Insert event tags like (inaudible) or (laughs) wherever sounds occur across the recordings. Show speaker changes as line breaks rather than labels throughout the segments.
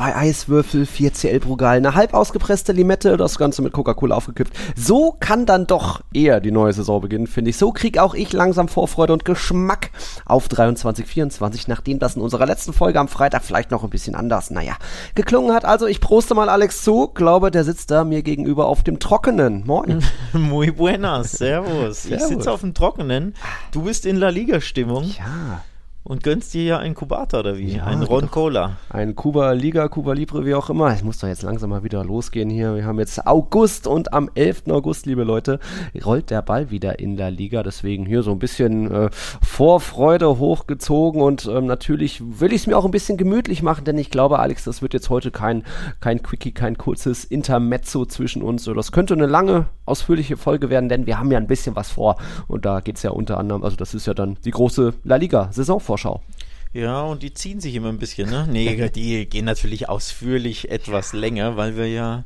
Zwei Eiswürfel, vier CL Brugal, eine halb ausgepresste Limette, das Ganze mit Coca-Cola aufgekippt. So kann dann doch eher die neue Saison beginnen, finde ich. So krieg auch ich langsam Vorfreude und Geschmack auf 23, 24, nachdem das in unserer letzten Folge am Freitag vielleicht noch ein bisschen anders, naja, geklungen hat. Also ich proste mal Alex zu, glaube, der sitzt da mir gegenüber auf dem Trockenen. Moin. (laughs)
Muy buenas, servus. servus. Ich sitze auf dem Trockenen. Du bist in La Liga-Stimmung.
Ja.
Und gönnst dir ja einen Kubata oder wie?
Ja,
einen Ron Cola.
Ein Kuba Liga, Kuba Libre, wie auch immer. Es muss doch jetzt langsam mal wieder losgehen hier. Wir haben jetzt August und am 11. August, liebe Leute, rollt der Ball wieder in der Liga. Deswegen hier so ein bisschen äh, Vorfreude hochgezogen und ähm, natürlich will ich es mir auch ein bisschen gemütlich machen, denn ich glaube, Alex, das wird jetzt heute kein, kein Quickie, kein kurzes Intermezzo zwischen uns. So, das könnte eine lange, ausführliche Folge werden, denn wir haben ja ein bisschen was vor. Und da geht es ja unter anderem, also das ist ja dann die große La Liga-Saison Vorschau.
Ja, und die ziehen sich immer ein bisschen, ne? Nee, (laughs) die gehen natürlich ausführlich etwas länger, weil wir ja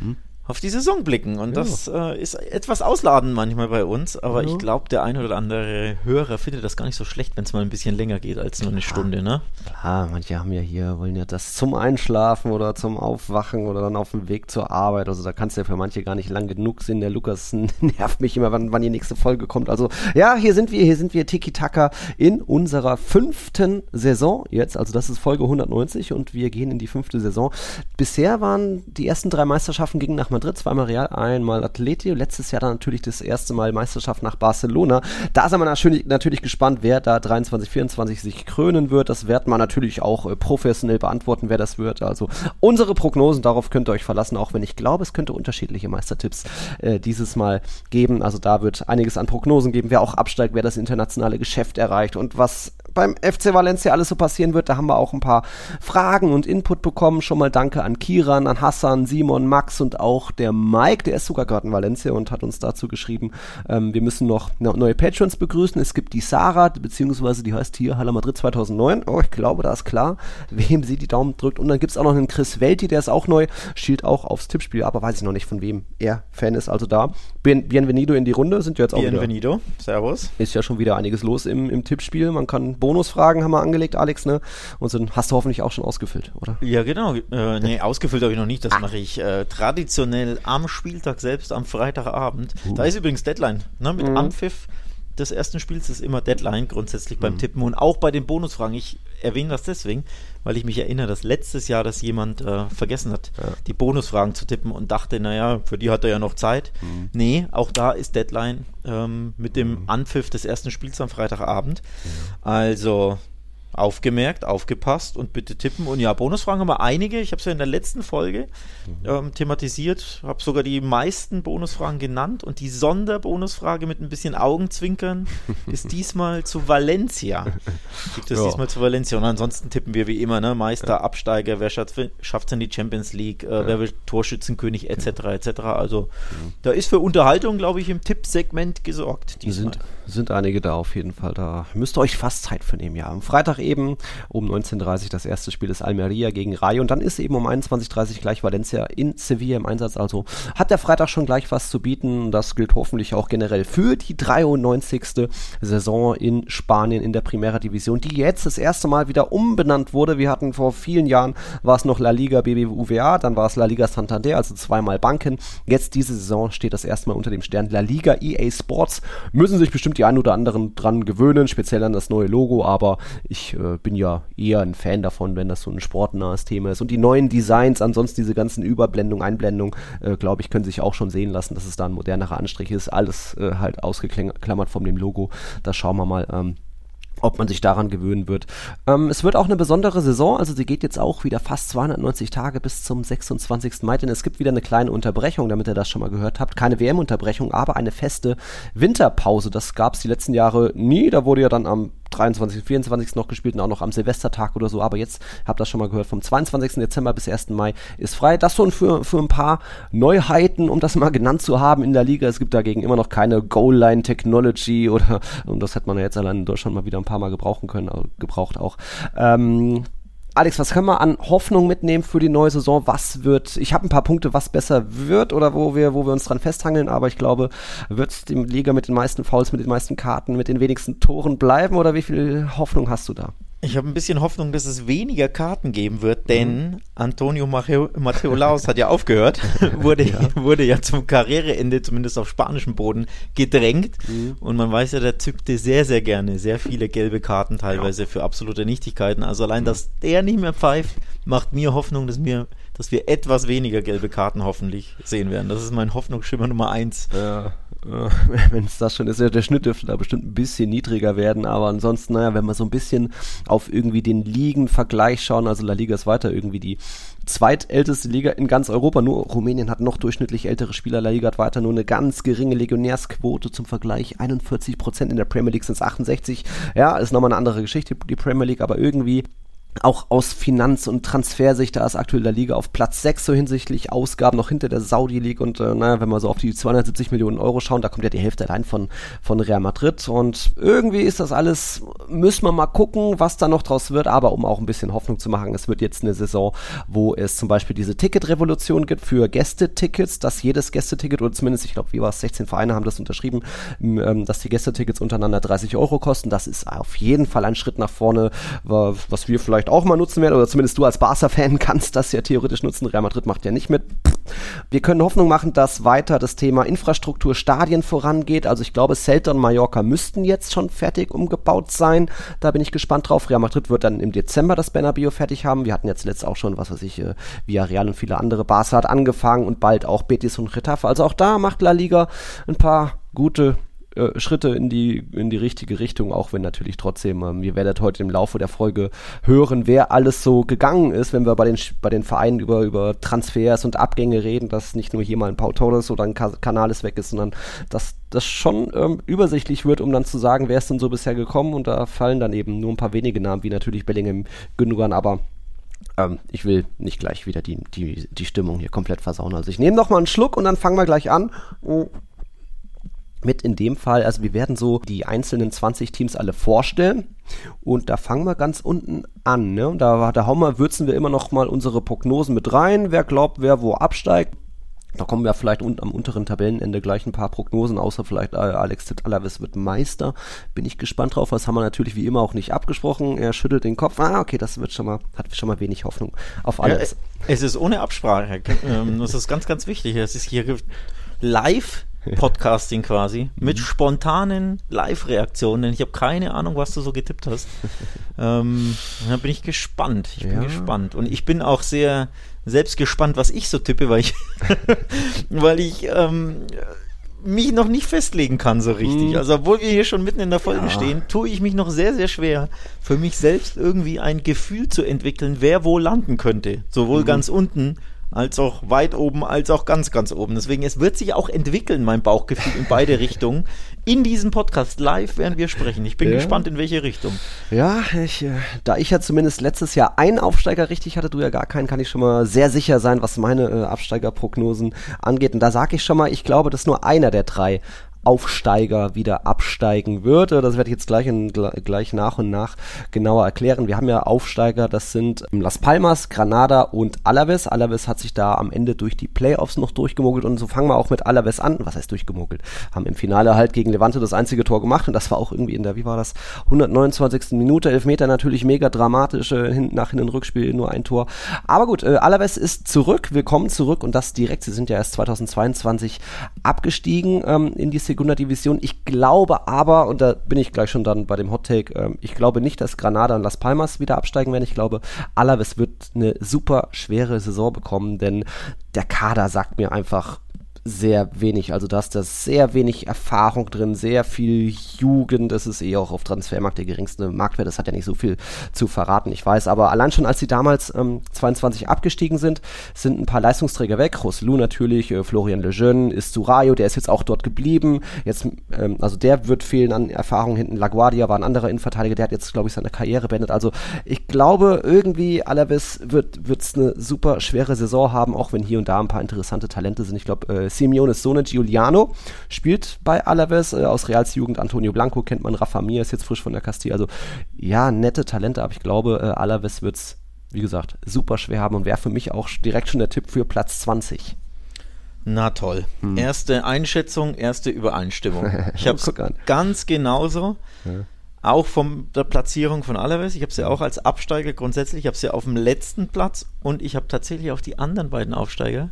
mhm auf die Saison blicken. Und ja. das äh, ist etwas ausladend manchmal bei uns, aber ja. ich glaube, der ein oder andere Hörer findet das gar nicht so schlecht, wenn es mal ein bisschen länger geht als nur eine Klar. Stunde, ne?
Klar, manche haben ja hier, wollen ja das zum Einschlafen oder zum Aufwachen oder dann auf dem Weg zur Arbeit. Also da kann es ja für manche gar nicht lang genug sein. Der Lukas (laughs) nervt mich immer, wann, wann die nächste Folge kommt. Also ja, hier sind wir, hier sind wir Tiki-Taka in unserer fünften Saison jetzt. Also das ist Folge 190 und wir gehen in die fünfte Saison. Bisher waren die ersten drei Meisterschaften gegen nach Madrid, zweimal Real, einmal Atletico. Letztes Jahr dann natürlich das erste Mal Meisterschaft nach Barcelona. Da sind wir natürlich, natürlich gespannt, wer da 23, 24 sich krönen wird. Das wird man natürlich auch äh, professionell beantworten, wer das wird. Also unsere Prognosen, darauf könnt ihr euch verlassen, auch wenn ich glaube, es könnte unterschiedliche Meistertipps äh, dieses Mal geben. Also da wird einiges an Prognosen geben, wer auch absteigt, wer das internationale Geschäft erreicht und was beim FC Valencia alles so passieren wird. Da haben wir auch ein paar Fragen und Input bekommen. Schon mal danke an Kiran, an Hassan, Simon, Max und auch der Mike. Der ist sogar gerade in Valencia und hat uns dazu geschrieben, ähm, wir müssen noch neue Patrons begrüßen. Es gibt die Sarah, beziehungsweise die heißt hier Halle Madrid 2009. Oh, ich glaube, da ist klar, wem sie die Daumen drückt. Und dann gibt es auch noch einen Chris Welti, der ist auch neu, schielt auch aufs Tippspiel, aber weiß ich noch nicht, von wem er Fan ist. Also da, Bien, Bienvenido in die Runde, sind wir jetzt auch
Bienvenido, wieder, servus.
Ist ja schon wieder einiges los im, im Tippspiel. Man kann Bonusfragen haben wir angelegt, Alex, ne? Und so hast du hoffentlich auch schon ausgefüllt, oder?
Ja, genau. Äh, nee, ausgefüllt habe ich noch nicht. Das ah. mache ich äh, traditionell am Spieltag selbst, am Freitagabend. Uh. Da ist übrigens Deadline, ne? Mit mhm. Anpfiff des ersten Spiels ist immer Deadline grundsätzlich beim mhm. Tippen und auch bei den Bonusfragen. Ich erwähne das deswegen, weil ich mich erinnere, dass letztes Jahr das jemand äh, vergessen hat, ja. die Bonusfragen zu tippen und dachte, naja, für die hat er ja noch Zeit. Mhm. Nee, auch da ist Deadline ähm, mit dem mhm. Anpfiff des ersten Spiels am Freitagabend. Also aufgemerkt, aufgepasst und bitte tippen. Und ja, Bonusfragen haben wir einige. Ich habe es ja in der letzten Folge mhm. ähm, thematisiert, habe sogar die meisten Bonusfragen genannt und die Sonderbonusfrage mit ein bisschen Augenzwinkern (laughs) ist diesmal zu Valencia. Gibt es ja. diesmal zu Valencia. Und ansonsten tippen wir wie immer, ne? Meister, ja. Absteiger, wer schafft es in die Champions League, äh, ja. wer wird Torschützenkönig, etc. etc. Also mhm. da ist für Unterhaltung, glaube ich, im Tippsegment gesorgt.
Diesmal. Sind, sind einige da auf jeden Fall. Da müsst ihr euch fast Zeit für nehmen, ja. Am Freitag eben um 19.30 Uhr das erste Spiel ist Almeria gegen Rayo und dann ist eben um 21.30 Uhr gleich Valencia in Sevilla im Einsatz. Also hat der Freitag schon gleich was zu bieten. Das gilt hoffentlich auch generell für die 93. Saison in Spanien in der Primera Division, die jetzt das erste Mal wieder umbenannt wurde. Wir hatten vor vielen Jahren war es noch La Liga BBVA, dann war es La Liga Santander, also zweimal Banken. Jetzt diese Saison steht das erste Mal unter dem Stern La Liga EA Sports. Müssen sich bestimmt die ein oder anderen dran gewöhnen, speziell an das neue Logo, aber ich äh, bin ja eher ein Fan davon, wenn das so ein sportnahes Thema ist. Und die neuen Designs, ansonsten diese ganzen Überblendungen, Einblendungen, äh, glaube ich, können sich auch schon sehen lassen, dass es da ein modernerer Anstrich ist. Alles äh, halt ausgeklammert von dem Logo. Da schauen wir mal. Ähm, ob man sich daran gewöhnen wird. Ähm, es wird auch eine besondere Saison, also sie geht jetzt auch wieder fast 290 Tage bis zum 26. Mai, denn es gibt wieder eine kleine Unterbrechung, damit ihr das schon mal gehört habt. Keine WM-Unterbrechung, aber eine feste Winterpause. Das gab es die letzten Jahre nie. Da wurde ja dann am 23., 24. noch gespielt und auch noch am Silvestertag oder so. Aber jetzt habt ihr das schon mal gehört, vom 22. Dezember bis 1. Mai ist frei. Das schon für, für ein paar Neuheiten, um das mal genannt zu haben in der Liga. Es gibt dagegen immer noch keine Goal-Line-Technology oder, und das hätte man ja jetzt allein in Deutschland mal wieder ein paar Mal gebrauchen können, also gebraucht auch. Ähm, Alex, was können wir an Hoffnung mitnehmen für die neue Saison? Was wird, ich habe ein paar Punkte, was besser wird oder wo wir, wo wir uns dran festhangeln, aber ich glaube, wird es die Liga mit den meisten Fouls, mit den meisten Karten, mit den wenigsten Toren bleiben oder wie viel Hoffnung hast du da?
Ich habe ein bisschen Hoffnung, dass es weniger Karten geben wird, denn mhm. Antonio Matteo Laos hat ja aufgehört, (laughs) wurde, ja. wurde ja zum Karriereende, zumindest auf spanischem Boden, gedrängt. Mhm. Und man weiß ja, der zückte sehr, sehr gerne sehr viele gelbe Karten teilweise ja. für absolute Nichtigkeiten. Also allein, mhm. dass der nicht mehr pfeift, macht mir Hoffnung, dass wir, dass wir etwas weniger gelbe Karten hoffentlich sehen werden. Das ist mein Hoffnungsschimmer Nummer eins.
Ja. Äh, (laughs) wenn es das schon ist, der Schnitt dürfte da bestimmt ein bisschen niedriger werden, aber ansonsten, naja, wenn wir so ein bisschen auf irgendwie den Ligen-Vergleich schauen, also La Liga ist weiter irgendwie die zweitälteste Liga in ganz Europa, nur Rumänien hat noch durchschnittlich ältere Spieler, La Liga hat weiter nur eine ganz geringe Legionärsquote zum Vergleich, 41 Prozent in der Premier League sind es 68, ja, ist nochmal eine andere Geschichte, die Premier League, aber irgendwie auch aus Finanz- und Transfersicht, da ist aktuell der Liga auf Platz 6 so hinsichtlich Ausgaben noch hinter der Saudi League und äh, naja, wenn wir so auf die 270 Millionen Euro schauen, da kommt ja die Hälfte allein von, von Real Madrid und irgendwie ist das alles, müssen wir mal gucken, was da noch draus wird, aber um auch ein bisschen Hoffnung zu machen, es wird jetzt eine Saison, wo es zum Beispiel diese Ticketrevolution gibt für Gästetickets, dass jedes Gästeticket oder zumindest, ich glaube, wie war es, 16 Vereine haben das unterschrieben, ähm, dass die Gästetickets untereinander 30 Euro kosten, das ist auf jeden Fall ein Schritt nach vorne, was wir vielleicht vielleicht auch mal nutzen werden, oder zumindest du als Barca-Fan (laughs) kannst das ja theoretisch nutzen. Real Madrid macht ja nicht mit. Wir können Hoffnung machen, dass weiter das Thema Infrastruktur, Stadien vorangeht. Also ich glaube, Celta und Mallorca müssten jetzt schon fertig umgebaut sein. Da bin ich gespannt drauf. Real Madrid wird dann im Dezember das Bernabeu fertig haben. Wir hatten jetzt letzt auch schon, was weiß ich, äh, Villarreal und viele andere. Barca hat angefangen und bald auch Betis und Retafe. Also auch da macht La Liga ein paar gute äh, Schritte in die, in die richtige Richtung, auch wenn natürlich trotzdem, ähm, ihr werdet heute im Laufe der Folge hören, wer alles so gegangen ist, wenn wir bei den, bei den Vereinen über, über Transfers und Abgänge reden, dass nicht nur hier mal ein Pau Torres oder ein Kanal ist weg ist, sondern dass das schon ähm, übersichtlich wird, um dann zu sagen, wer ist denn so bisher gekommen. Und da fallen dann eben nur ein paar wenige Namen, wie natürlich Bellingham, Gündogan, aber ähm, ich will nicht gleich wieder die, die, die Stimmung hier komplett versauen. Also ich nehme noch mal einen Schluck und dann fangen wir gleich an mit in dem Fall, also wir werden so die einzelnen 20 Teams alle vorstellen und da fangen wir ganz unten an, ne? Und da, da hauen wir, würzen wir immer noch mal unsere Prognosen mit rein, wer glaubt, wer wo absteigt. Da kommen wir vielleicht un am unteren Tabellenende gleich ein paar Prognosen, außer vielleicht äh, Alex Alaves wird Meister. Bin ich gespannt drauf. Das haben wir natürlich wie immer auch nicht abgesprochen. Er schüttelt den Kopf. Ah, okay, das wird schon mal, hat schon mal wenig Hoffnung auf alles. Ja,
es ist ohne Absprache. Ähm, das ist ganz, ganz wichtig. Es ist hier live (laughs) Podcasting quasi, mit mhm. spontanen Live-Reaktionen. Ich habe keine Ahnung, was du so getippt hast. (laughs) ähm, da bin ich gespannt. Ich bin ja. gespannt. Und ich bin auch sehr selbst gespannt, was ich so tippe, weil ich, (laughs) weil ich ähm, mich noch nicht festlegen kann so richtig. Mhm. Also obwohl wir hier schon mitten in der Folge ja. stehen, tue ich mich noch sehr, sehr schwer, für mich selbst irgendwie ein Gefühl zu entwickeln, wer wo landen könnte. Sowohl mhm. ganz unten als auch weit oben, als auch ganz, ganz oben. Deswegen, es wird sich auch entwickeln, mein Bauchgefühl, in beide Richtungen. In diesem Podcast live werden wir sprechen. Ich bin ja. gespannt, in welche Richtung.
Ja, ich, äh, da ich ja zumindest letztes Jahr einen Aufsteiger richtig hatte, du ja gar keinen, kann ich schon mal sehr sicher sein, was meine äh, Absteigerprognosen angeht. Und da sage ich schon mal, ich glaube, dass nur einer der drei Aufsteiger wieder absteigen wird. Das werde ich jetzt gleich, in, gleich nach und nach genauer erklären. Wir haben ja Aufsteiger, das sind Las Palmas, Granada und Alaves. Alaves hat sich da am Ende durch die Playoffs noch durchgemogelt und so fangen wir auch mit Alaves an. Was heißt durchgemogelt? Haben im Finale halt gegen Levante das einzige Tor gemacht und das war auch irgendwie in der, wie war das, 129. Minute, Elfmeter natürlich mega dramatisch, äh, hinten nach hinten Rückspiel nur ein Tor. Aber gut, äh, Alaves ist zurück, willkommen zurück und das direkt. Sie sind ja erst 2022 abgestiegen ähm, in die Division. Ich glaube aber, und da bin ich gleich schon dann bei dem Hot Take, ähm, ich glaube nicht, dass Granada und Las Palmas wieder absteigen werden. Ich glaube, Alaves wird eine super schwere Saison bekommen, denn der Kader sagt mir einfach, sehr wenig. Also da ist da sehr wenig Erfahrung drin, sehr viel Jugend. Das ist eh auch auf Transfermarkt der geringste Marktwert. Das hat ja nicht so viel zu verraten, ich weiß. Aber allein schon, als sie damals ähm, 22 abgestiegen sind, sind ein paar Leistungsträger weg. Roselu natürlich, äh, Florian Lejeune, ist Surayo, der ist jetzt auch dort geblieben. Jetzt, ähm, also der wird fehlen an Erfahrung hinten. LaGuardia war ein anderer Innenverteidiger, der hat jetzt, glaube ich, seine Karriere beendet. Also ich glaube, irgendwie Alaves wird es eine super schwere Saison haben, auch wenn hier und da ein paar interessante Talente sind. Ich glaube, äh, Simeones Sohn Giuliano spielt bei Alaves, äh, aus Reals Jugend Antonio Blanco kennt man, Rafa Mir ist jetzt frisch von der Castilla, also ja, nette Talente, aber ich glaube, äh, Alaves wird's wie gesagt, super schwer haben und wäre für mich auch direkt schon der Tipp für Platz 20.
Na toll. Hm. Erste Einschätzung, erste Übereinstimmung. (laughs) Ich habe es ganz genauso. Ja. Auch von der Platzierung von Alaves. Ich habe sie auch als Absteiger grundsätzlich. Ich habe sie auf dem letzten Platz und ich habe tatsächlich auch die anderen beiden Aufsteiger.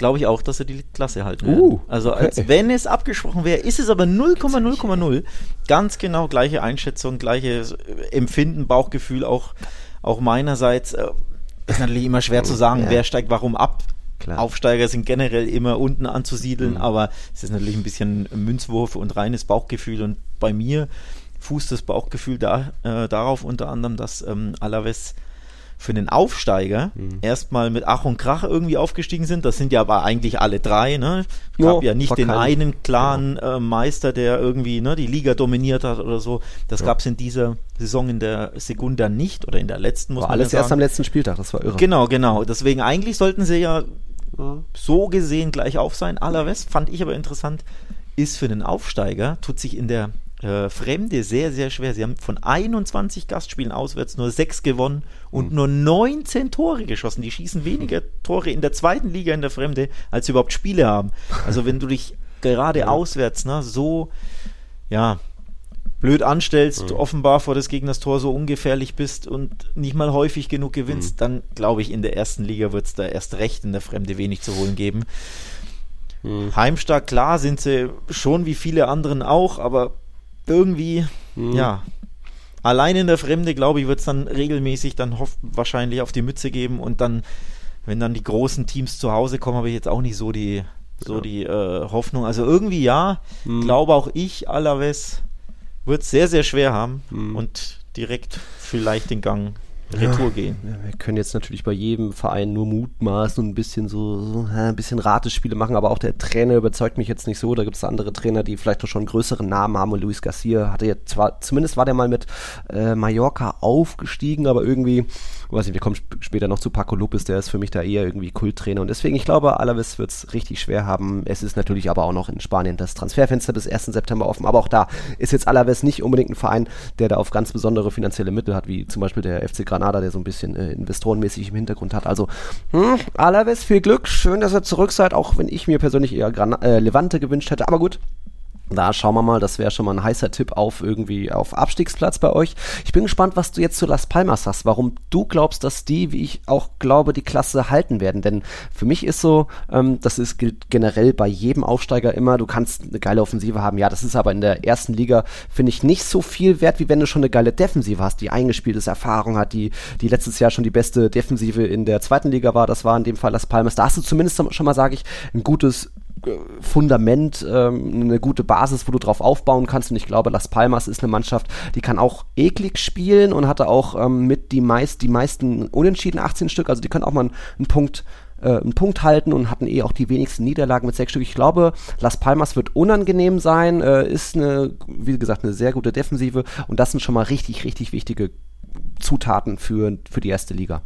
Glaube ich auch, dass sie die Klasse halten werden. Uh, also als okay. wenn es abgesprochen wäre, ist es aber 0,0,0. Ganz genau gleiche Einschätzung, gleiches Empfinden, Bauchgefühl auch, auch meinerseits. Äh, ist natürlich immer schwer zu sagen, ja. wer steigt warum ab. Klar. Aufsteiger sind generell immer unten anzusiedeln, mhm. aber es ist natürlich ein bisschen Münzwurf und reines Bauchgefühl. Und bei mir fußt das Bauchgefühl da, äh, darauf unter anderem, dass ähm, Alaves für den Aufsteiger mhm. erstmal mit Ach und Krach irgendwie aufgestiegen sind. Das sind ja aber eigentlich alle drei. Ne? Es gab ja, ja nicht den einen klaren genau. äh, Meister, der irgendwie ne, die Liga dominiert hat oder so. Das ja. gab es in dieser Saison in der Segunda nicht oder in der letzten
muss war man alles erst am letzten Spieltag. Das war irre.
Genau, genau. Deswegen eigentlich sollten sie ja so gesehen gleich auf sein. Allerwest fand ich aber interessant, ist für den Aufsteiger, tut sich in der äh, Fremde sehr, sehr schwer. Sie haben von 21 Gastspielen auswärts nur 6 gewonnen und mhm. nur 19 Tore geschossen. Die schießen weniger Tore in der zweiten Liga in der Fremde, als sie überhaupt Spiele haben. Also wenn du dich (laughs) gerade ja. auswärts ne, so ja, blöd anstellst, mhm. offenbar vor des Gegners Tor so ungefährlich bist und nicht mal häufig genug gewinnst, mhm. dann glaube ich, in der ersten Liga wird es da erst recht in der Fremde wenig zu holen geben. Mhm. Heimstark, klar, sind sie schon wie viele anderen auch, aber irgendwie, mhm. ja, allein in der Fremde, glaube ich, wird es dann regelmäßig dann wahrscheinlich auf die Mütze geben und dann, wenn dann die großen Teams zu Hause kommen, habe ich jetzt auch nicht so die, so ja. die äh, Hoffnung. Also irgendwie ja, mhm. glaube auch ich, Alaves wird es sehr, sehr schwer haben mhm. und direkt vielleicht den Gang Retour ja, gehen.
wir können jetzt natürlich bei jedem Verein nur mutmaßen und ein bisschen so, so ein bisschen Ratespiele machen, aber auch der Trainer überzeugt mich jetzt nicht so. Da gibt es andere Trainer, die vielleicht noch schon größeren Namen haben. Und Luis Garcia hatte jetzt zwar, zumindest war der mal mit äh, Mallorca aufgestiegen, aber irgendwie weiß nicht, wir kommen sp später noch zu Paco Lopez, der ist für mich da eher irgendwie Kulttrainer und deswegen, ich glaube, Alaves wird es richtig schwer haben. Es ist natürlich aber auch noch in Spanien das Transferfenster bis 1. September offen, aber auch da ist jetzt Alaves nicht unbedingt ein Verein, der da auf ganz besondere finanzielle Mittel hat, wie zum Beispiel der FC Granada, der so ein bisschen äh, investorenmäßig im Hintergrund hat. Also, hm, Alaves, viel Glück, schön, dass ihr zurück seid, auch wenn ich mir persönlich eher Gran äh, Levante gewünscht hätte, aber gut, da schauen wir mal, das wäre schon mal ein heißer Tipp auf irgendwie auf Abstiegsplatz bei euch. Ich bin gespannt, was du jetzt zu Las Palmas hast, warum du glaubst, dass die, wie ich auch glaube, die Klasse halten werden. Denn für mich ist so, ähm, das ist generell bei jedem Aufsteiger immer, du kannst eine geile Offensive haben. Ja, das ist aber in der ersten Liga, finde ich, nicht so viel wert, wie wenn du schon eine geile Defensive hast, die eingespieltes Erfahrung hat, die, die letztes Jahr schon die beste Defensive in der zweiten Liga war. Das war in dem Fall Las Palmas. Da hast du zumindest schon mal, sage ich, ein gutes Fundament, ähm, eine gute Basis, wo du drauf aufbauen kannst. Und ich glaube, Las Palmas ist eine Mannschaft, die kann auch eklig spielen und hatte auch ähm, mit die, meist, die meisten Unentschieden, 18 Stück. Also die können auch mal einen Punkt äh, einen Punkt halten und hatten eh auch die wenigsten Niederlagen mit sechs Stück. Ich glaube, Las Palmas wird unangenehm sein, äh, ist eine, wie gesagt, eine sehr gute Defensive und das sind schon mal richtig, richtig wichtige Zutaten für, für die erste Liga.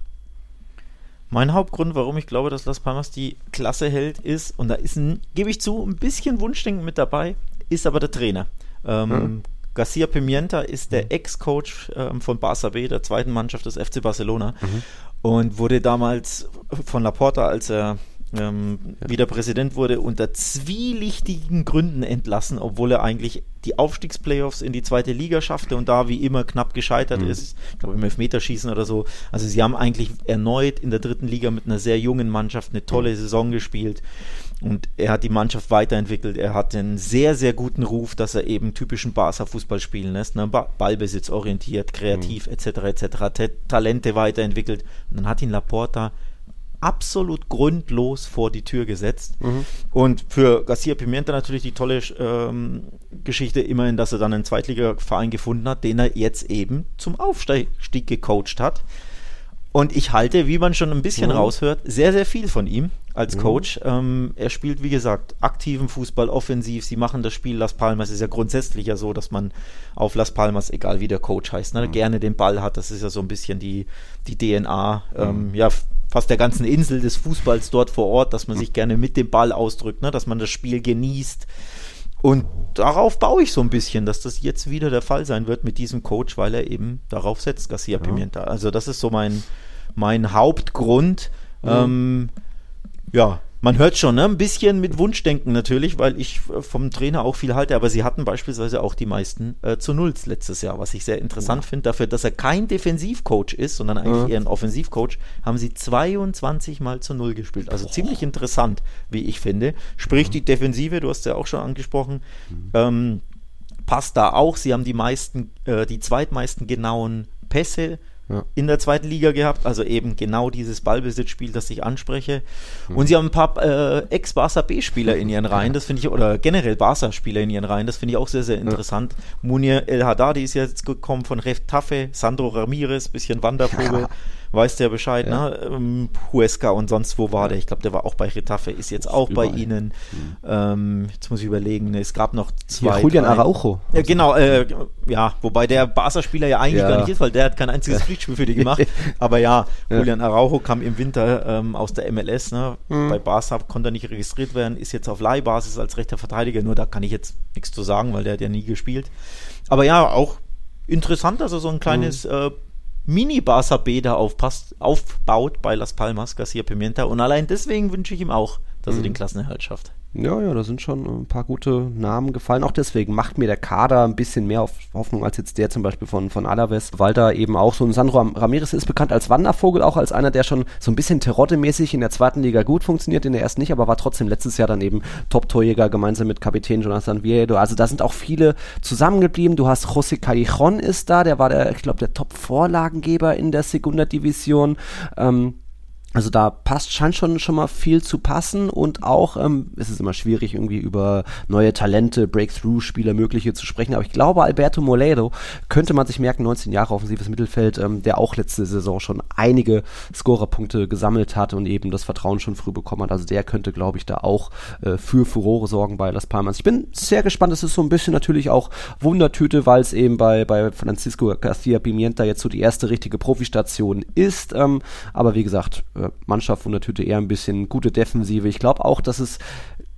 Mein Hauptgrund, warum ich glaube, dass Las Palmas die Klasse hält, ist, und da ist ein, gebe ich zu, ein bisschen Wunschdenken mit dabei, ist aber der Trainer. Ähm, mhm. Garcia Pimienta ist der mhm. Ex-Coach ähm, von Barça B, der zweiten Mannschaft des FC Barcelona, mhm. und wurde damals von Laporta, als er ähm, ja. wieder Präsident wurde, unter zwielichtigen Gründen entlassen, obwohl er eigentlich die Aufstiegsplayoffs in die zweite Liga schaffte und da wie immer knapp gescheitert mhm. ist. Ich glaube im Elfmeterschießen oder so. Also sie haben eigentlich erneut in der dritten Liga mit einer sehr jungen Mannschaft eine tolle mhm. Saison gespielt. Und er hat die Mannschaft weiterentwickelt. Er hat einen sehr, sehr guten Ruf, dass er eben typischen Barca-Fußball spielen lässt. Ne? Ballbesitz orientiert, kreativ mhm. etc. etc. Talente weiterentwickelt. Und dann hat ihn Laporta absolut grundlos vor die Tür gesetzt. Mhm. Und für Garcia Pimenta natürlich die tolle ähm, Geschichte immerhin, dass er dann einen Zweitligaverein gefunden hat, den er jetzt eben zum Aufstieg gecoacht hat. Und ich halte, wie man schon ein bisschen mhm. raushört, sehr, sehr viel von ihm als mhm. Coach. Ähm, er spielt, wie gesagt, aktiven Fußball, offensiv. Sie machen das Spiel Las Palmas. Es ist ja grundsätzlich ja so, dass man auf Las Palmas, egal wie der Coach heißt, ne, mhm. gerne den Ball hat. Das ist ja so ein bisschen die, die DNA. Ähm, mhm. ja, fast der ganzen Insel des Fußballs dort vor Ort, dass man sich gerne mit dem Ball ausdrückt, ne? dass man das Spiel genießt. Und darauf baue ich so ein bisschen, dass das jetzt wieder der Fall sein wird mit diesem Coach, weil er eben darauf setzt, Garcia ja. Pimienta. Also das ist so mein, mein Hauptgrund.
Mhm.
Ähm, ja, man hört schon, ne? ein bisschen mit Wunschdenken natürlich, weil ich äh, vom Trainer auch viel halte, aber sie hatten beispielsweise auch die meisten äh, zu Nulls letztes Jahr, was ich sehr interessant
Ja.
finde. Dafür, dass er kein Defensivcoach ist, sondern eigentlich
Ja.
eher ein Offensivcoach, haben sie 22 Mal zu Null gespielt. Also ziemlich interessant, wie ich finde. Sprich, die Defensive, du hast ja auch schon angesprochen, ähm, passt da auch. Sie haben die meisten, äh, die zweitmeisten genauen Pässe
Ja.
in der zweiten Liga gehabt, also eben genau dieses Ballbesitzspiel, das ich anspreche. Und sie haben ein paar äh, Ex-Barca B-Spieler in ihren Reihen, das finde ich, oder generell Barca-Spieler in ihren Reihen, das finde ich auch sehr, sehr interessant. Munir El Haddadi ist jetzt gekommen von Retafe, Sandro Ramirez, bisschen Wandervogel. Weiß der Bescheid,
Ja.
ne? Ähm, Huesca und sonst wo war der? Ich glaube, der war auch bei Retafe, ist jetzt auch bei
Überall.
ihnen. Ähm, jetzt muss ich überlegen, ne, es gab noch
Hier,
zwei.
Julian
drei-
Araujo.
ja, genau, äh, ja, wobei der Barca-Spieler ja eigentlich
Ja.
gar nicht ist, weil der hat kein einziges Pflichtspiel für die gemacht. (laughs) Aber ja,
Ja.
Julian Araujo kam im Winter ähm, aus der MLS. Ne?
Mhm.
Bei Barca konnte er nicht registriert werden, ist jetzt auf Leihbasis als rechter Verteidiger. Nur da kann ich jetzt nichts zu sagen, weil der hat ja nie gespielt. Aber ja, auch interessant, dass er so ein kleines äh, Mini-Barca B da aufpasst, aufbaut bei Las Palmas, Garcia Pimienta. Und allein deswegen wünsche ich ihm auch, dass er den Klassenerhalt schafft.
Ja, ja, da sind schon ein paar gute Namen gefallen. Auch deswegen macht mir der Kader ein bisschen mehr Hoffnung als jetzt der zum Beispiel von, von Alaves, weil da eben auch so ein Sandro Ram- Ramirez ist bekannt als Wandervogel, auch als einer, der schon so ein bisschen Terodde-mäßig in der zweiten Liga gut funktioniert, in der ersten nicht, aber war trotzdem letztes Jahr dann eben Top-Torjäger gemeinsam mit Kapitän Jonathan Viedo. Also da sind auch viele zusammengeblieben. Du hast José Callejon ist da, der war der, ich glaube, der Top-Vorlagengeber in der Segunda Division. Ähm, also da passt, scheint schon schon mal viel zu passen und auch ähm, es ist immer schwierig irgendwie über neue Talente, Breakthrough-Spieler mögliche zu sprechen. Aber ich glaube Alberto Moledo könnte man sich merken, 19 Jahre offensives Mittelfeld, ähm, der auch letzte Saison schon einige Scorerpunkte gesammelt hat und eben das Vertrauen schon früh bekommen hat. Also der könnte, glaube ich, da auch äh, für Furore sorgen bei Las Palmas. Ich bin sehr gespannt. Es ist so ein bisschen natürlich auch Wundertüte, weil es eben bei bei Francisco Garcia Pimienta jetzt so die erste richtige Profistation ist. Ähm, aber wie gesagt, äh, Mannschaft Wundertüte eher ein bisschen gute Defensive. Ich glaube auch, dass es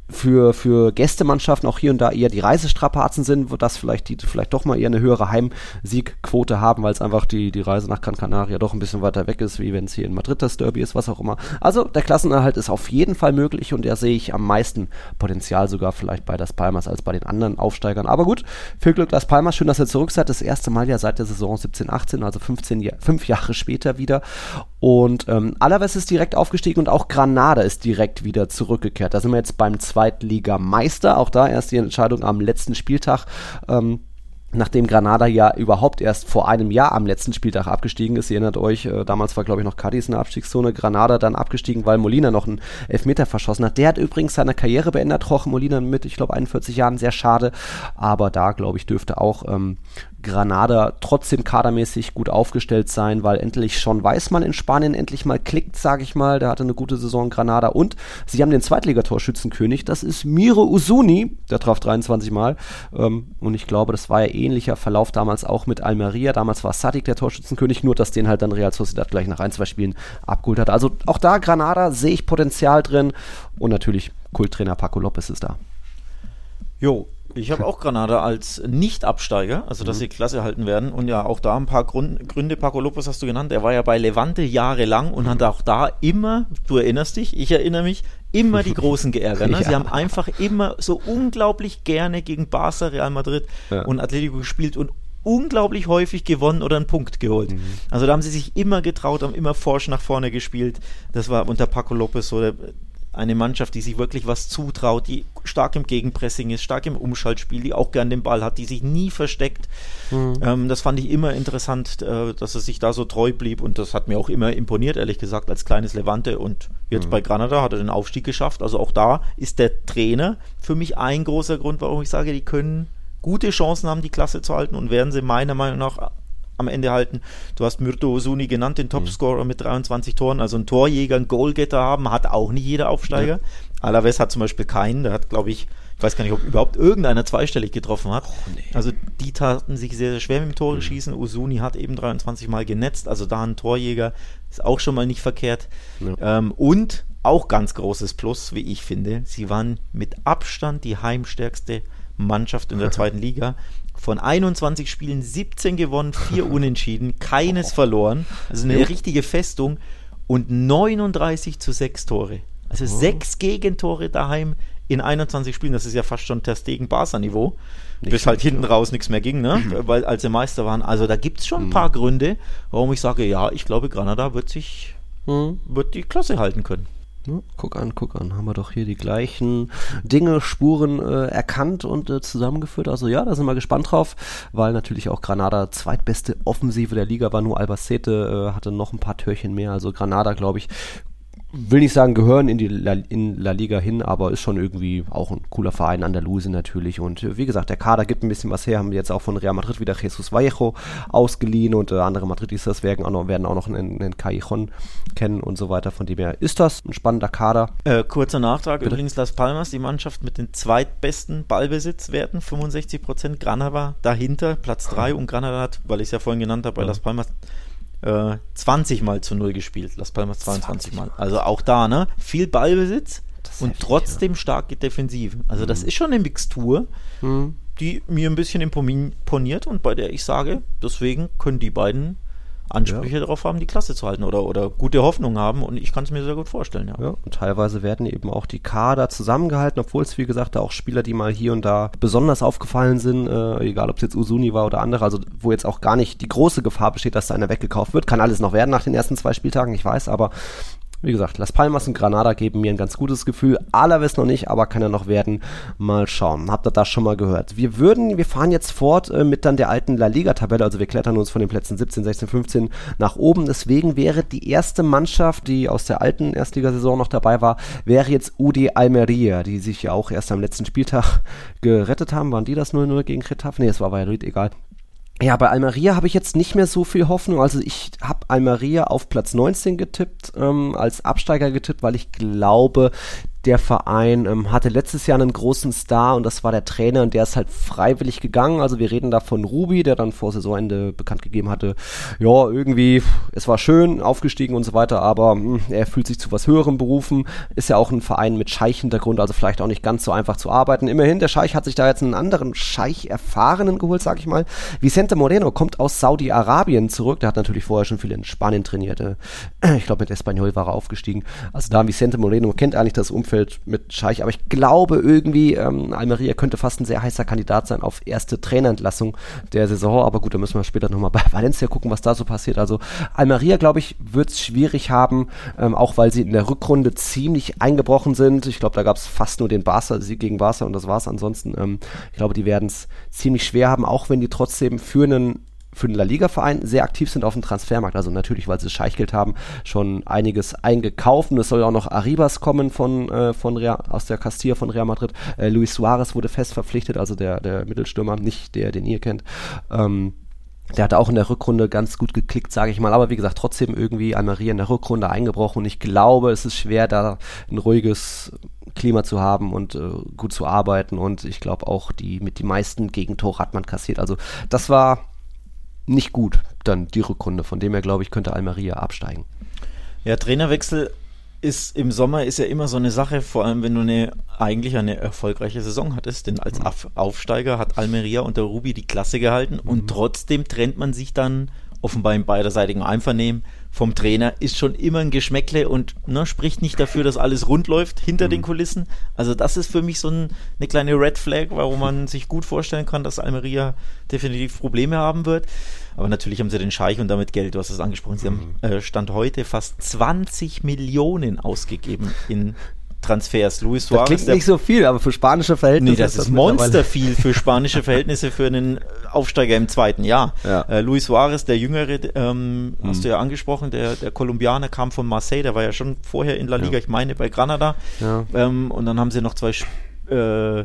für, für Gästemannschaften auch hier und da eher die Reisestrapazen sind, wo das vielleicht die vielleicht doch mal eher eine höhere Heimsiegquote haben, weil es einfach die, die Reise nach Gran Canaria doch ein bisschen weiter weg ist, wie wenn es hier in Madrid das Derby ist, was auch immer. Also der Klassenerhalt ist auf jeden Fall möglich und da sehe ich am meisten Potenzial sogar vielleicht bei das Palmas als bei den anderen Aufsteigern. Aber gut, viel Glück Las Palmas, schön, dass ihr zurück seid. Das erste Mal ja seit der Saison 17, 18, also 15 Jahr, fünf Jahre später wieder. Und ähm, Alaves ist direkt aufgestiegen und auch Granada ist direkt wieder zurückgekehrt. Da sind wir jetzt beim Zweitligameister. Auch da erst die Entscheidung am letzten Spieltag. Ähm, Nachdem Granada ja überhaupt erst vor einem Jahr am letzten Spieltag abgestiegen ist, ihr erinnert euch, äh, damals war glaube ich noch Cadiz in der Abstiegszone, Granada dann abgestiegen, weil Molina noch einen Elfmeter verschossen hat. Der hat übrigens seine Karriere beendet, Jorge Molina mit, ich glaube, 41 Jahren, sehr schade, aber da glaube ich dürfte auch ähm, Granada trotzdem kadermäßig gut aufgestellt sein, weil endlich schon Weißmann in Spanien endlich mal klickt, sage ich mal. Der hatte eine gute Saison Granada und sie haben den Zweitligatorschützenkönig, das ist Miro Usuni, der traf 23 Mal ähm, und ich glaube, das war ja ähnlicher Verlauf damals auch mit Almeria. Damals war Sadik der Torschützenkönig, nur dass den halt dann Real Sociedad gleich nach ein, zwei Spielen abgeholt hat. Also auch da Granada sehe ich Potenzial drin und natürlich Kulttrainer Paco Lopez ist da.
Jo, ich habe auch Granada als Nicht-Absteiger, also dass sie Klasse halten werden. Und ja, auch da ein paar Grund, Gründe. Paco Lopez hast du genannt. Er war ja bei Levante jahrelang und hat auch da immer, du erinnerst dich, ich erinnere mich, immer die Großen geärgert. Ne? (laughs) Sie
Ja.
haben einfach immer so unglaublich gerne gegen Barca, Real Madrid
Ja.
und Atletico gespielt und unglaublich häufig gewonnen oder einen Punkt geholt.
Mhm.
Also da haben sie sich immer getraut, haben immer forsch nach vorne gespielt. Das war unter Paco Lopez so der, eine Mannschaft, die sich wirklich was zutraut, die stark im Gegenpressing ist, stark im Umschaltspiel, die auch gern den Ball hat, die sich nie versteckt. Ähm, das fand ich immer interessant, äh, dass er sich da so treu blieb und das hat mir auch immer imponiert, ehrlich gesagt, als kleines Levante und jetzt bei Granada hat er den Aufstieg geschafft. Also auch da ist der Trainer für mich ein großer Grund, warum ich sage, die können gute Chancen haben, die Klasse zu halten und werden sie meiner Meinung nach am Ende halten. Du hast Myrto Osuni genannt, den Topscorer mit 23 Toren, also ein Torjäger, ein Goalgetter haben, hat auch nicht jeder Aufsteiger. Alaves hat zum Beispiel keinen, der hat, glaube ich, ich weiß gar nicht, ob überhaupt irgendeiner zweistellig getroffen hat. Also die taten sich sehr, sehr schwer mit dem Tore schießen. Osuni hat eben 23 Mal genetzt, also da ein Torjäger ist auch schon mal nicht verkehrt.
Ja.
Ähm, und auch ganz großes Plus, wie ich finde, sie waren mit Abstand die heimstärkste Mannschaft in der (laughs) zweiten Liga. Von 21 Spielen 17 gewonnen, 4 (laughs) unentschieden, keines verloren. Also eine
Ja.
richtige Festung und 39 zu 6 Tore. Also
Oh.
6 Gegentore daheim in 21 Spielen. Das ist ja fast schon Ter Stegen Barca Niveau.
Nicht
Bis halt hinten raus nichts mehr ging, ne? (clears throat) Weil als sie Meister waren. Also da gibt es schon ein paar Gründe, warum ich sage, ja, ich glaube, Granada wird sich
Hm.
wird die Klasse halten können.
Ja, guck an, guck an, haben wir doch hier die gleichen Dinge, Spuren äh, erkannt und äh, zusammengeführt. Also ja, da sind wir gespannt drauf, weil natürlich auch Granada zweitbeste Offensive der Liga war. Nur Albacete äh, hatte noch ein paar Türchen mehr. Also Granada, glaube ich, will nicht sagen, gehören in die La, in La Liga hin, aber ist schon irgendwie auch ein cooler Verein, Andalusien natürlich. Und äh, wie gesagt, der Kader gibt ein bisschen was her. Haben jetzt auch von Real Madrid wieder Jesus Vallejo ausgeliehen und äh, andere Madridistas werden auch noch, werden auch noch einen, einen Callejon kennen und so weiter. Von dem her ist das ein spannender Kader.
Äh, kurzer Nachtrag, übrigens Las Palmas, die Mannschaft mit den zweitbesten Ballbesitzwerten, 65 Prozent, Granada dahinter, Platz 3 und Granada hat, weil ich es ja vorhin genannt habe, bei
Ja.
Las Palmas äh, 20 Mal zu 0 gespielt, Las Palmas 22 Mal. Also auch da, ne? Viel Ballbesitz und
heftig,
trotzdem starke Defensive. Also das ist schon eine Mixtur,
Hm.
die mir ein bisschen imponiert und bei der ich sage, deswegen können die beiden Ansprüche darauf haben, die Klasse zu halten oder, oder gute Hoffnung haben und ich kann es mir sehr gut vorstellen, ja.
Ja, und teilweise werden eben auch die Kader zusammengehalten, obwohl es, wie gesagt, da auch Spieler, die mal hier und da besonders aufgefallen sind, äh, egal ob es jetzt Usuni war oder andere, also wo jetzt auch gar nicht die große Gefahr besteht, dass da einer weggekauft wird. Kann alles noch werden nach den ersten zwei Spieltagen, ich weiß, aber wie gesagt, Las Palmas und Granada geben mir ein ganz gutes Gefühl. Alaves noch nicht, aber kann ja noch werden. Mal schauen. Habt ihr das schon mal gehört? Wir würden, wir fahren jetzt fort äh, mit dann der alten La Liga-Tabelle. Also wir klettern uns von den Plätzen 17, 16, 15 nach oben. Deswegen wäre die erste Mannschaft, die aus der alten Erstligasaison noch dabei war, wäre jetzt UD Almeria, die sich ja auch erst am letzten Spieltag (laughs) gerettet haben. Waren die das 0-0 gegen Getafe? Nee, es war Valladolid, egal. Ja, bei Almeria habe ich jetzt nicht mehr so viel Hoffnung. Also ich habe Almeria auf Platz 19 getippt, ähm, als Absteiger getippt, weil ich glaube, der Verein ähm, hatte letztes Jahr einen großen Star und das war der Trainer und der ist halt freiwillig gegangen. Also wir reden da von Ruby, der dann vor Saisonende bekannt gegeben hatte, ja, irgendwie, es war schön, aufgestiegen und so weiter, aber mh, er fühlt sich zu was Höherem berufen. Ist ja auch ein Verein mit Scheich-Hintergrund, also vielleicht auch nicht ganz so einfach zu arbeiten. Immerhin, der Scheich hat sich da jetzt einen anderen Scheich-Erfahrenen geholt, sag ich mal. Vicente Moreno kommt aus Saudi-Arabien zurück. Der hat natürlich vorher schon viel in Spanien trainiert. Äh, Ich glaube, mit Espanyol war er aufgestiegen. Also da Vicente Moreno kennt eigentlich das Umfeld mit Scheich, aber ich glaube irgendwie, ähm, Almeria könnte fast ein sehr heißer Kandidat sein auf erste Trainerentlassung der Saison. Aber gut, da müssen wir später nochmal bei (laughs) Valencia gucken, was da so passiert. Also Almeria, glaube ich, wird es schwierig haben, ähm, auch weil sie in der Rückrunde ziemlich eingebrochen sind. Ich glaube, da gab es fast nur den Barca-Sieg gegen Barca und das war es ansonsten. Ähm, ich glaube, die werden es ziemlich schwer haben, auch wenn die trotzdem für einen für den La Liga-Verein sehr aktiv sind auf dem Transfermarkt. Also natürlich, weil sie Scheichgeld haben, schon einiges eingekauft. Und es soll ja auch noch Arribas kommen von, äh, von Real, aus der Castilla von Real Madrid. Äh, Luis Suarez wurde fest verpflichtet, also der, der Mittelstürmer, nicht der, den ihr kennt. Ähm, der hat auch in der Rückrunde ganz gut geklickt, sage ich mal. Aber wie gesagt, trotzdem irgendwie Almeria in der Rückrunde eingebrochen. Und ich glaube, es ist schwer, da ein ruhiges Klima zu haben und äh, gut zu arbeiten. Und ich glaube auch, die mit die meisten Gegentore hat man kassiert. Also das war nicht gut, dann die Rückrunde. Von dem her, glaube ich, könnte Almeria absteigen.
Ja, Trainerwechsel ist im Sommer ist ja immer so eine Sache, vor allem wenn du eine eigentlich eine erfolgreiche Saison hattest, denn als Auf Aufsteiger hat Almeria unter Ruby die Klasse gehalten und trotzdem trennt man sich dann offenbar im beiderseitigen Einvernehmen vom Trainer, ist schon immer ein Geschmäckle und ne, spricht nicht dafür, dass alles rund läuft hinter den Kulissen. Also das ist für mich so ein, eine kleine Red Flag, warum man sich gut vorstellen kann, dass Almeria definitiv Probleme haben wird. Aber natürlich haben sie den Scheich und damit Geld, du hast es angesprochen, sie haben äh, Stand heute fast 20 Millionen ausgegeben in Transfers. Luis
Das
Suarez,
klingt
der
nicht so viel, aber für spanische Verhältnisse
Nee, das ist
mittlerweile-
Monster (laughs) viel für spanische Verhältnisse für einen Aufsteiger im zweiten Jahr.
Ja.
Äh, Luis Suarez, der Jüngere, ähm, hast du ja angesprochen, der, der Kolumbianer kam von Marseille, der war ja schon vorher in La Liga,
Ja.
ich meine bei Granada.
Ja.
Ähm, und dann haben sie noch zwei äh,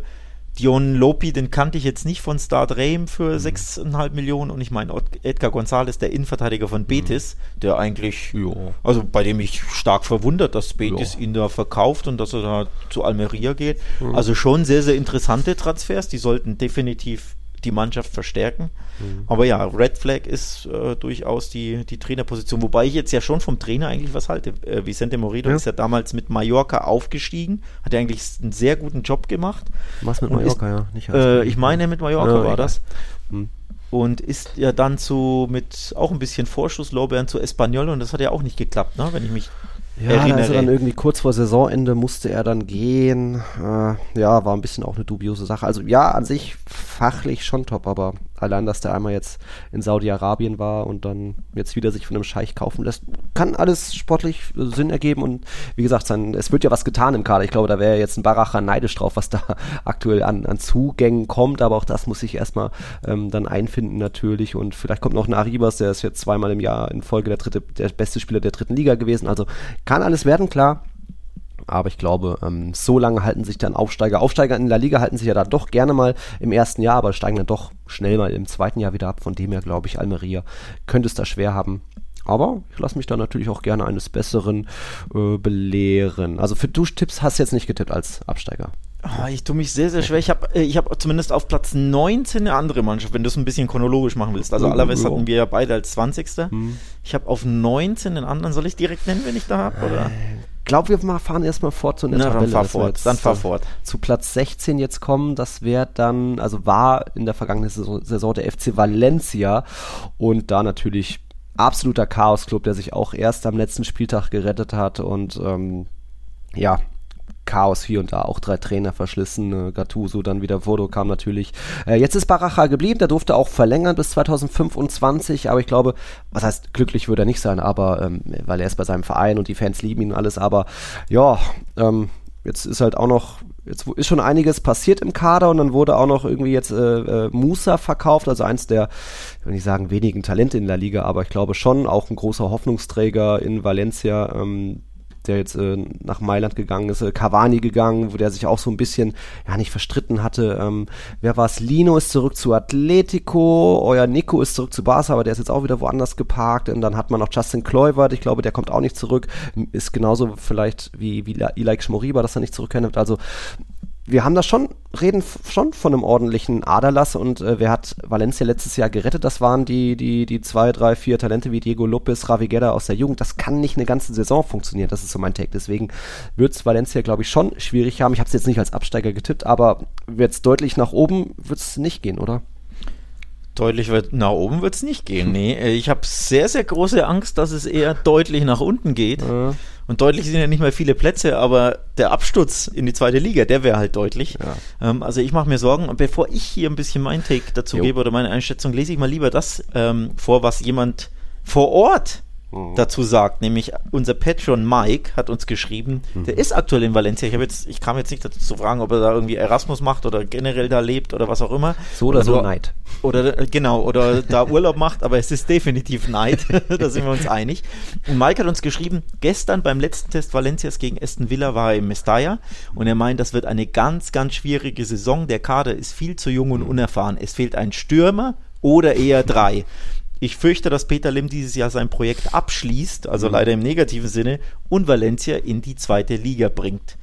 Dion Lopi, den kannte ich jetzt nicht von Stade Reim für 6,5 Millionen und ich meine Ed- Edgar González, der Innenverteidiger von Betis, der eigentlich,
Ja.
also bei dem ich stark verwundert, dass Betis
Ja.
ihn da verkauft und dass er da zu Almeria geht. Also schon sehr, sehr interessante Transfers, die sollten definitiv die Mannschaft verstärken. Mhm. Aber ja, Red Flag ist äh, durchaus die, die Trainerposition, wobei ich jetzt ja schon vom Trainer eigentlich was halte. Äh, Vicente Moreno ja. ist ja damals mit Mallorca aufgestiegen, hat ja eigentlich einen sehr guten Job gemacht.
Was mit Mallorca, ist, ja?
Nicht äh, ich meine, mit Mallorca ja, war das. Mhm und ist ja dann zu mit auch ein bisschen Vorschusslorbeeren zu Espanyol und das hat ja auch nicht geklappt, ne? wenn ich mich
ja, erinnere. er dann irgendwie kurz vor Saisonende musste er dann gehen. Äh, ja, war ein bisschen auch eine dubiose Sache. Also ja, an sich fachlich schon top, aber allein, dass der einmal jetzt in Saudi-Arabien war und dann jetzt wieder sich von einem Scheich kaufen lässt, kann alles sportlich Sinn ergeben und wie gesagt, sein, es wird ja was getan im Kader. Ich glaube, da wäre jetzt ein Baracher neidisch drauf, was da (laughs) aktuell an, an Zugängen kommt, aber auch das muss sich erstmal ähm, dann einfinden natürlich und vielleicht kommt noch ein Arribas, der ist jetzt zweimal im Jahr in Folge der dritte, der beste Spieler der dritten Liga gewesen, also kann alles werden, klar. Aber ich glaube, ähm, so lange halten sich dann Aufsteiger. Aufsteiger in der Liga halten sich ja da doch gerne mal im ersten Jahr, aber steigen dann doch schnell mal im zweiten Jahr wieder ab. Von dem her glaube ich, Almeria könnte es da schwer haben. Aber ich lasse mich da natürlich auch gerne eines Besseren äh, belehren. Also für Duschtipps hast du jetzt nicht getippt als Absteiger.
Oh, ich tue mich sehr, sehr schwer. Ich habe äh, ich hab zumindest auf Platz 19 eine andere Mannschaft, wenn du es ein bisschen chronologisch machen willst. Also Alaves hatten wir ja beide als 20. Hm. Ich habe auf 19 einen anderen. Soll ich direkt nennen, wenn ich da habe? Oder?
Glaube, wir fahren erstmal fort zu
einer Na, Tabelle. Dann fahr fort. Dann fahr fort.
Zu Platz 16 jetzt kommen. Das wäre dann, also war in der vergangenen Saison der FC Valencia und da natürlich absoluter Chaos-Club, der sich auch erst am letzten Spieltag gerettet hat und ähm, ja, Chaos hier und da, auch drei Trainer verschlissen, äh, Gattuso, dann wieder Vodo kam natürlich. Äh, jetzt ist Baracha geblieben, der durfte auch verlängern bis 2025, aber ich glaube, was heißt, glücklich würde er nicht sein, aber, ähm, weil er ist bei seinem Verein und die Fans lieben ihn und alles, aber ja, ähm, jetzt ist halt auch noch, jetzt ist schon einiges passiert im Kader und dann wurde auch noch irgendwie jetzt äh, äh, Musa verkauft, also eins der, ich will nicht sagen wenigen Talente in der Liga, aber ich glaube schon auch ein großer Hoffnungsträger in Valencia, ähm, der jetzt äh, nach Mailand gegangen ist, äh, Cavani gegangen, wo der sich auch so ein bisschen, ja, nicht verstritten hatte. Ähm, wer war es? Lino ist zurück zu Atletico, euer Nico ist zurück zu Barca, aber der ist jetzt auch wieder woanders geparkt. Und dann hat man noch Justin Kluivert, ich glaube, der kommt auch nicht zurück. Ist genauso vielleicht wie, wie Ilaik Schmoriba, dass er nicht zurückkennt. Also wir haben da schon, reden schon von einem ordentlichen Aderlass und äh, wer hat Valencia letztes Jahr gerettet? Das waren die, die, die zwei, drei, vier Talente wie Diego Lopez, Ravi Guerra aus der Jugend. Das kann nicht eine ganze Saison funktionieren, das ist so mein Take. Deswegen wird es Valencia, glaube ich, schon schwierig haben. Ich habe es jetzt nicht als Absteiger getippt, aber wird es deutlich nach oben, wird es nicht gehen, oder?
Deutlich wird, nach oben wird es nicht gehen. (laughs) Nee, äh, ich habe sehr, sehr große Angst, dass es eher deutlich nach unten geht. Ja. Und deutlich sind ja nicht mehr viele Plätze, aber der Absturz in die zweite Liga, der wäre halt deutlich. Ja. Ähm, also ich mache mir Sorgen. Und bevor ich hier ein bisschen mein Take dazu jo. gebe oder meine Einschätzung, lese ich mal lieber das ähm, vor, was jemand vor Ort mhm. dazu sagt, nämlich unser Patron Mike hat uns geschrieben, mhm. der ist aktuell in Valencia. Ich, jetzt, ich kam jetzt nicht dazu zu fragen, ob er da irgendwie Erasmus macht oder generell da lebt oder was auch immer.
So oder, oder so Neid.
Oder äh, genau, oder da Urlaub macht, aber es ist definitiv Neid, (laughs) (laughs) da sind wir uns einig. Und Mike hat uns geschrieben, gestern beim letzten Test Valencias gegen Aston Villa war er im Mestalla und er meint, das wird eine ganz, ganz schwierige Saison. Der Kader ist viel zu jung und unerfahren. Es fehlt ein Stürmer oder eher drei. Ich fürchte, dass Peter Lim dieses Jahr sein Projekt abschließt, also mhm. leider im negativen Sinne, und Valencia in die zweite Liga bringt.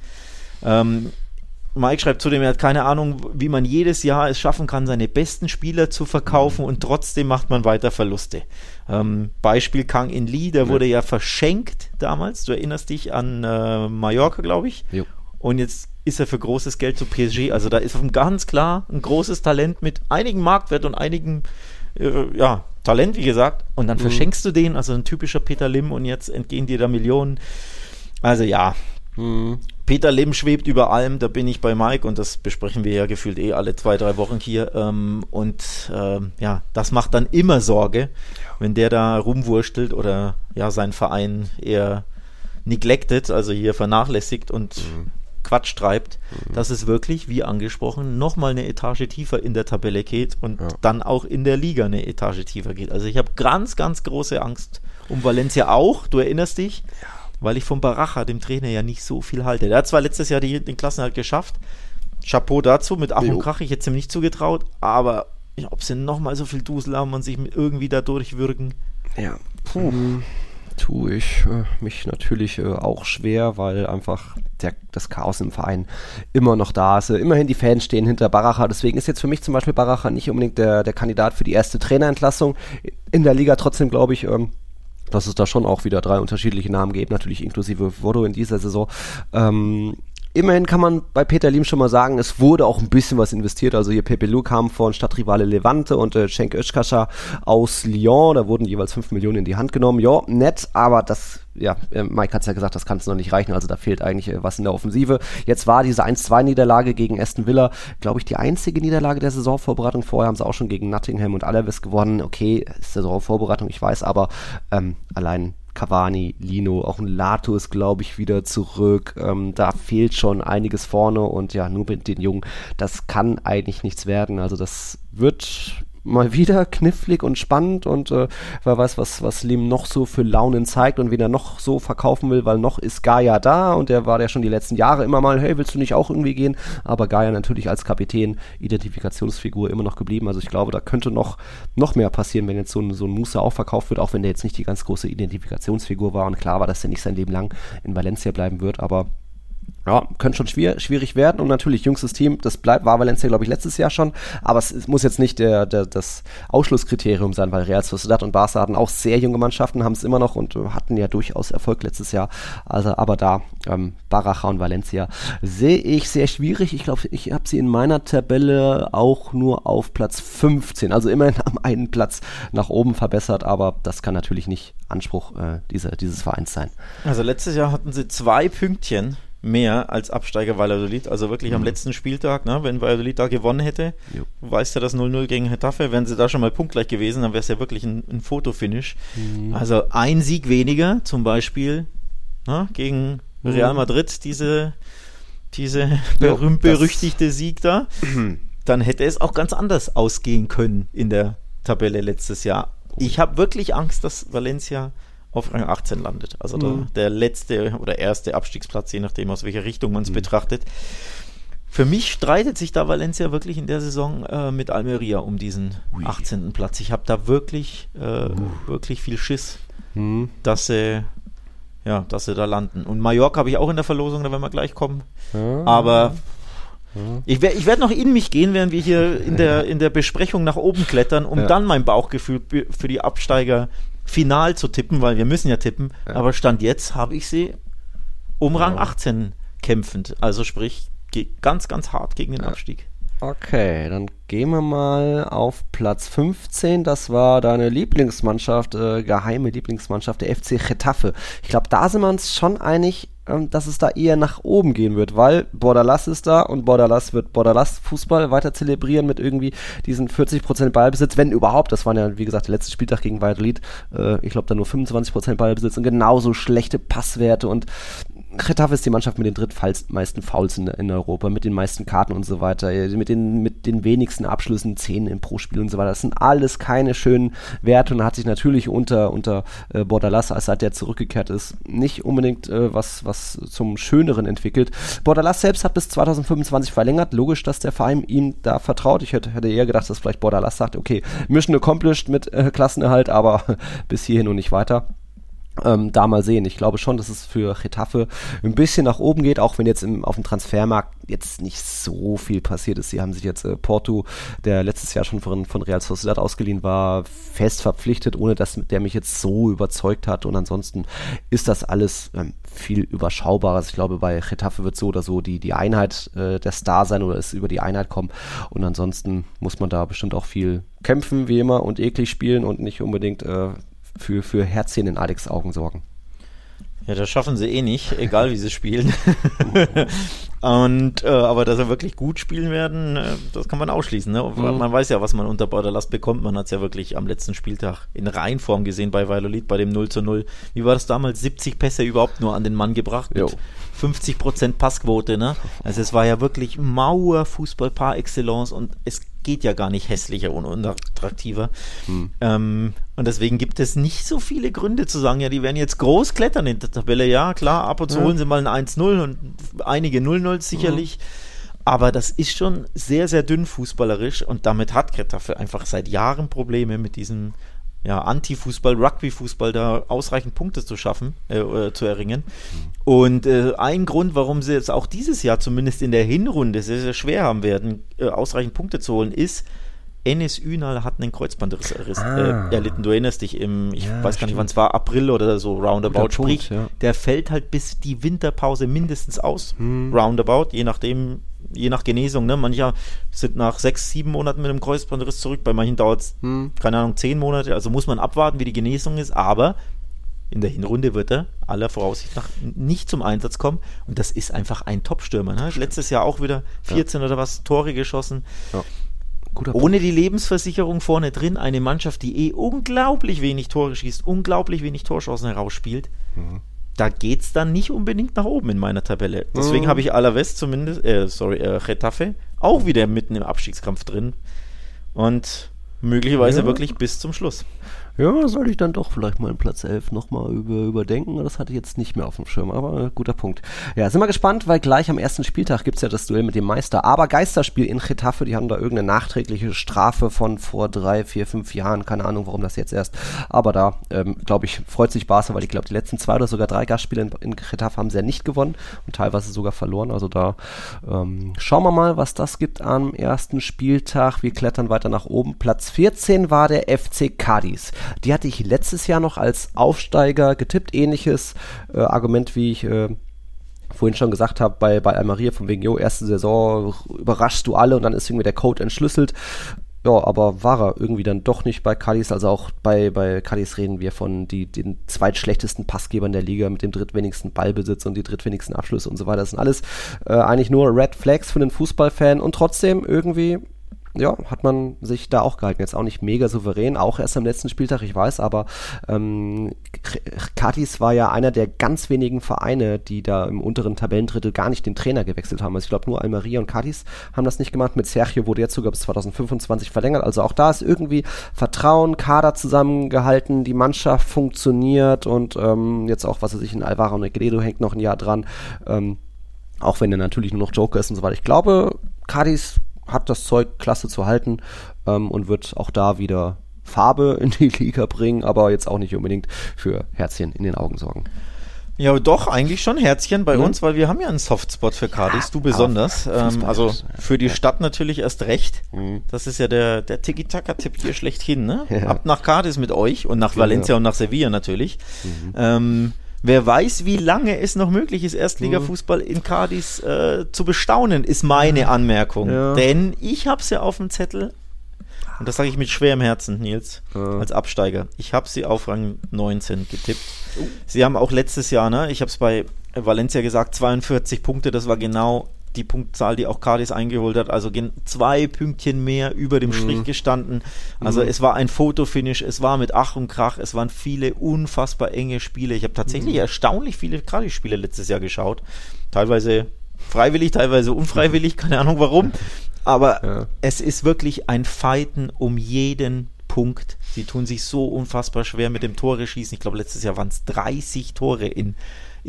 Ähm, Mike schreibt zudem, er hat keine Ahnung, wie man jedes Jahr es schaffen kann, seine besten Spieler zu verkaufen und trotzdem macht man weiter Verluste. Ähm, Beispiel Kang In Lee, der ja. wurde ja verschenkt damals. Du erinnerst dich an äh, Mallorca, glaube ich. Jo. Und jetzt ist er für großes Geld zu PSG. Also da ist ganz klar ein großes Talent mit einigen Marktwert und einigen äh, ja, Talent, wie gesagt, und dann mhm. verschenkst du den, also ein typischer Peter Lim und jetzt entgehen dir da Millionen. Also ja, mhm. Peter Lim schwebt über allem, da bin ich bei Mike und das besprechen wir ja gefühlt eh alle zwei, drei Wochen hier. Ähm, und ähm, ja, das macht dann immer Sorge, wenn der da rumwurstelt oder ja, seinen Verein eher neglected, also hier vernachlässigt und mhm. Quatsch treibt, mhm. dass es wirklich, wie angesprochen, nochmal eine Etage tiefer in der Tabelle geht und ja. dann auch in der Liga eine Etage tiefer geht. Also ich habe ganz, ganz große Angst um Valencia auch, du erinnerst dich, ja. weil ich von Baracha, dem Trainer, ja nicht so viel halte. Der hat zwar letztes Jahr die, den Klassenhalt geschafft, Chapeau dazu, mit Ach und Krach, ich hätte es ihm nicht zugetraut, aber ob sie nochmal so viel Dusel haben und sich irgendwie da durchwürgen.
Ja, puh. Mhm tue ich äh, mich natürlich äh, auch schwer, weil einfach der, das Chaos im Verein immer noch da ist. Immerhin die Fans stehen hinter Baracha. Deswegen ist jetzt für mich zum Beispiel Baracha nicht unbedingt der, der Kandidat für die erste Trainerentlassung in der Liga. Trotzdem glaube ich, ähm, dass es da schon auch wieder drei unterschiedliche Namen gibt, natürlich inklusive Vodo in dieser Saison. Ähm, Immerhin kann man bei Peter Lim schon mal sagen, es wurde auch ein bisschen was investiert. Also hier Pepe Lu kam von Stadtrivale Levante und äh, Cenk Özkascha aus Lyon. Da wurden jeweils 5 Millionen in die Hand genommen. Ja, nett, aber das, ja, äh, Mike hat es ja gesagt, das kann es noch nicht reichen. Also da fehlt eigentlich äh, was in der Offensive. Jetzt war diese 1-2-Niederlage gegen Aston Villa, glaube ich, die einzige Niederlage der Saisonvorbereitung. Vorher haben sie auch schon gegen Nottingham und Alaves gewonnen. Okay, ist Saisonvorbereitung, ich weiß, aber ähm, allein Cavani, Lino, auch ein Lato ist, glaube ich, wieder zurück. Ähm, da fehlt schon einiges vorne und ja, nur mit den Jungen, das kann eigentlich nichts werden. Also das wird mal wieder knifflig und spannend und äh, wer weiß, was, was Lim noch so für Launen zeigt und wen er noch so verkaufen will, weil noch ist Gaia da und der war ja schon die letzten Jahre immer mal, hey, willst du nicht auch irgendwie gehen? Aber Gaia natürlich als Kapitän, Identifikationsfigur immer noch geblieben. Also ich glaube, da könnte noch, noch mehr passieren, wenn jetzt so ein, so ein Musa auch verkauft wird, auch wenn der jetzt nicht die ganz große Identifikationsfigur war und klar war, dass er nicht sein Leben lang in Valencia bleiben wird, aber ja, könnte schon schwierig werden. Und natürlich jüngstes Team, das bleibt, war Valencia, glaube ich, letztes Jahr schon, aber es, es muss jetzt nicht der, der, das Ausschlusskriterium sein, weil Real Sociedad und Barca hatten auch sehr junge Mannschaften, haben es immer noch und hatten ja durchaus Erfolg letztes Jahr, also aber da, ähm, Baraja und Valencia sehe ich sehr schwierig, ich glaube, ich habe sie in meiner Tabelle auch nur auf Platz 15, also immerhin am einen Platz nach oben verbessert, aber das kann natürlich nicht Anspruch äh, dieser, dieses Vereins sein.
Also letztes Jahr hatten sie zwei Pünktchen mehr als Absteiger Valladolid. Also wirklich mhm. am letzten Spieltag, ne, wenn Valladolid da gewonnen hätte, jo. weißt du das 0-0 gegen Hetafe, wären sie da schon mal punktgleich gewesen, dann wäre es ja wirklich ein, ein Fotofinish. Mhm. Also ein Sieg weniger, zum Beispiel ne, gegen mhm. Real Madrid, diese, diese (laughs) berühmt-berüchtigte Sieg da, (clears throat) dann hätte es auch ganz anders ausgehen können in der Tabelle letztes Jahr. Ich habe wirklich Angst, dass Valencia auf Rang 18 landet. Also mhm. der, der, letzte oder erste Abstiegsplatz, je nachdem aus welcher Richtung man es mhm. betrachtet. Für mich streitet sich da Valencia wirklich in der Saison äh, mit Almeria um diesen Ui. 18. Platz. Ich habe da wirklich, äh, wirklich viel Schiss, mhm. dass sie ja, dass sie da landen. Und Mallorca habe ich auch in der Verlosung, da werden wir gleich kommen. Ja. Aber ich, ich werde noch in mich gehen, während wir hier in der, in der Besprechung nach oben klettern, um ja. dann mein Bauchgefühl für die Absteiger final zu tippen, weil wir müssen ja tippen. Ja. Aber Stand jetzt habe ich sie um Rang ja. 18 kämpfend. Also sprich, ganz, ganz hart gegen den Abstieg.
Okay, dann gehen wir mal auf Platz 15. Das war deine Lieblingsmannschaft, äh, geheime Lieblingsmannschaft, der FC Getafe. Ich glaube, da sind wir uns schon einig, ähm, dass es da eher nach oben gehen wird, weil Bordalas ist da und Bordalas wird Bordalas Fußball weiter zelebrieren mit irgendwie diesen 40% Ballbesitz, wenn überhaupt. Das waren ja, wie gesagt, der letzte Spieltag gegen Valladolid. Äh, ich glaube, da nur 25% Ballbesitz und genauso schlechte Passwerte und Getafe ist die Mannschaft mit den drittmeisten Fouls in, in, Europa, mit den meisten Karten und so weiter, mit den, mit den wenigsten Abschlüssen, 10 im Pro-Spiel und so weiter. Das sind alles keine schönen Werte und hat sich natürlich unter, unter äh, Bordalas, als der zurückgekehrt ist, nicht unbedingt äh, was, was zum Schöneren entwickelt. Bordalas selbst hat bis 2025 verlängert. Logisch, dass der Verein ihm da vertraut. Ich hätte, hätte eher gedacht, dass vielleicht Bordalas sagt, okay, Mission accomplished mit äh, Klassenerhalt, aber (laughs) bis hierhin und nicht weiter ähm, da mal sehen. Ich glaube schon, dass es für Getafe ein bisschen nach oben geht, auch wenn jetzt im, auf dem Transfermarkt jetzt nicht so viel passiert ist. Sie haben sich jetzt äh, Porto, der letztes Jahr schon von, von Real Sociedad ausgeliehen war, fest verpflichtet, ohne dass der mich jetzt so überzeugt hat. Und ansonsten ist das alles ähm, viel überschaubares. Ich glaube, bei Getafe wird so oder so die, die Einheit äh, der Star sein oder es über die Einheit kommen. Und ansonsten muss man da bestimmt auch viel kämpfen, wie immer, und eklig spielen und nicht unbedingt äh, für, für Herzchen in Alex Augen sorgen.
Ja, das schaffen sie eh nicht, egal wie sie spielen. (laughs) und äh, aber dass sie wirklich gut spielen werden, äh, das kann man ausschließen. Ne? Mhm. Man weiß ja, was man unter Borderlast bekommt. Man hat es ja wirklich am letzten Spieltag in Reihenform gesehen bei Valolid, bei dem 0 zu 0. Wie war das damals? 70 Pässe überhaupt nur an den Mann gebracht. Mit 50% Passquote, ne? Also es war ja wirklich Mauerfußball par excellence und es geht ja gar nicht hässlicher und unattraktiver. Hm. Ähm, und deswegen gibt es nicht so viele Gründe zu sagen, ja, die werden jetzt groß klettern in der Tabelle. Ja, klar, ab und zu ja. holen sie mal ein 1-0 und einige 0-0 sicherlich. Mhm. Aber das ist schon sehr, sehr dünn fußballerisch und damit hat Getafe einfach seit Jahren Probleme mit diesem ja, Anti-Fußball, Rugby-Fußball da ausreichend Punkte zu schaffen, äh, äh, zu erringen. Und äh, ein Grund, warum sie jetzt auch dieses Jahr zumindest in der Hinrunde sehr, sehr schwer haben werden, äh, ausreichend Punkte zu holen, ist, Enes Ünal hat einen Kreuzbandriss ah. äh, erlitten. Du erinnerst dich im, ich ja, weiß gar nicht, wann es war, April oder so, roundabout. Guter Sprich, Punkt, ja. der fällt halt bis die Winterpause mindestens aus, hm. roundabout, je nachdem, je nach Genesung. Ne? Manche sind nach sechs, sieben Monaten mit einem Kreuzbandriss zurück, bei manchen dauert es, hm. keine Ahnung, zehn Monate. Also muss man abwarten, wie die Genesung ist, aber in der Hinrunde wird er aller Voraussicht nach nicht zum Einsatz kommen. Und das ist einfach ein Top-Stürmer. Ne? Letztes Jahr auch wieder 14 ja. oder was Tore geschossen. Ja. Ohne die Lebensversicherung vorne drin, eine Mannschaft, die eh unglaublich wenig Tore schießt, unglaublich wenig Torchancen herausspielt, mhm. da geht es dann nicht unbedingt nach oben in meiner Tabelle. Deswegen mhm. habe ich Alaves zumindest, äh, sorry, äh, Getafe auch wieder mitten im Abstiegskampf drin. Und möglicherweise ja. wirklich bis zum Schluss.
Ja, soll ich dann doch vielleicht mal in Platz 11 nochmal über, überdenken. Das hatte ich jetzt nicht mehr auf dem Schirm, aber guter Punkt. Ja, sind wir gespannt, weil gleich am ersten Spieltag gibt es ja das Duell mit dem Meister. Aber Geisterspiel in Getafe, die haben da irgendeine nachträgliche Strafe von vor drei, vier, fünf Jahren. Keine Ahnung, warum das jetzt erst. Aber da, ähm, glaube ich, freut sich Barca, weil ich glaube, die letzten zwei oder sogar drei Gastspiele in, in Getafe haben sie ja nicht gewonnen und teilweise sogar verloren. Also da ähm, schauen wir mal, was das gibt am ersten Spieltag. Wir klettern weiter nach oben. Platz 14 war der FC Cadiz. Die hatte ich letztes Jahr noch als Aufsteiger getippt. Ähnliches äh, Argument, wie ich äh, vorhin schon gesagt habe, bei, bei Almeria von wegen, jo, erste Saison überraschst du alle und dann ist irgendwie der Code entschlüsselt. Ja, aber war er irgendwie dann doch nicht bei Cadiz. Also auch bei, bei Cadiz reden wir von die, den zweitschlechtesten Passgebern der Liga mit dem drittwenigsten Ballbesitz und die drittwenigsten Abschlüsse und so weiter. Das sind alles äh, eigentlich nur Red Flags für den Fußballfan und trotzdem irgendwie ja, hat man sich da auch gehalten. Jetzt auch nicht mega souverän, auch erst am letzten Spieltag, ich weiß, aber ähm, war ja einer der ganz wenigen Vereine, die da im unteren Tabellendrittel gar nicht den Trainer gewechselt haben. Also ich glaube nur Almeria und Katis haben das nicht gemacht. Mit Sergio wurde jetzt sogar bis 2025 verlängert. Also auch da ist irgendwie Vertrauen, Kader zusammengehalten, die Mannschaft funktioniert und ähm, jetzt auch, was er sich in Alvaro Negredo hängt noch ein Jahr dran. Ähm, auch wenn er natürlich nur noch Joker ist und so weiter. Ich glaube, Cadiz hat das Zeug, klasse zu halten ähm, und wird auch da wieder Farbe (laughs) in die Liga bringen, aber jetzt auch nicht unbedingt für Herzchen in den Augen sorgen.
Ja, doch, eigentlich schon Herzchen bei mhm. uns, weil wir haben ja einen Softspot für Cardis, du besonders. Ähm, also für die Stadt natürlich erst recht. Mhm. Das ist ja der, der Tiki-Taka-Tipp hier schlechthin. Ne? Ja. Ab nach Cardis mit euch und nach Valencia ja. und nach Sevilla natürlich. Mhm. Ähm, Wer weiß, wie lange es noch möglich ist, Erstligafußball in Cadiz äh, zu bestaunen, ist meine Anmerkung. Ja. Denn ich habe ja auf dem Zettel, und das sage ich mit schwerem Herzen, Nils, ja. als Absteiger. Ich habe sie auf Rang 19 getippt. Oh. Sie haben auch letztes Jahr, ne, ich habe es bei Valencia gesagt, 42 Punkte, das war genau die Punktzahl, die auch Cardis eingeholt hat. Also zwei Pünktchen mehr über dem mhm. Strich gestanden. Also mhm. es war ein Fotofinish, es war mit Ach und Krach, es waren viele unfassbar enge Spiele. Ich habe tatsächlich mhm. erstaunlich viele Cardis-Spiele letztes Jahr geschaut. Teilweise freiwillig, teilweise unfreiwillig, keine Ahnung warum. Aber ja. es ist wirklich ein Fighten um jeden Punkt. Sie tun sich so unfassbar schwer mit dem Tore schießen. Ich glaube, letztes Jahr waren es 30 Tore in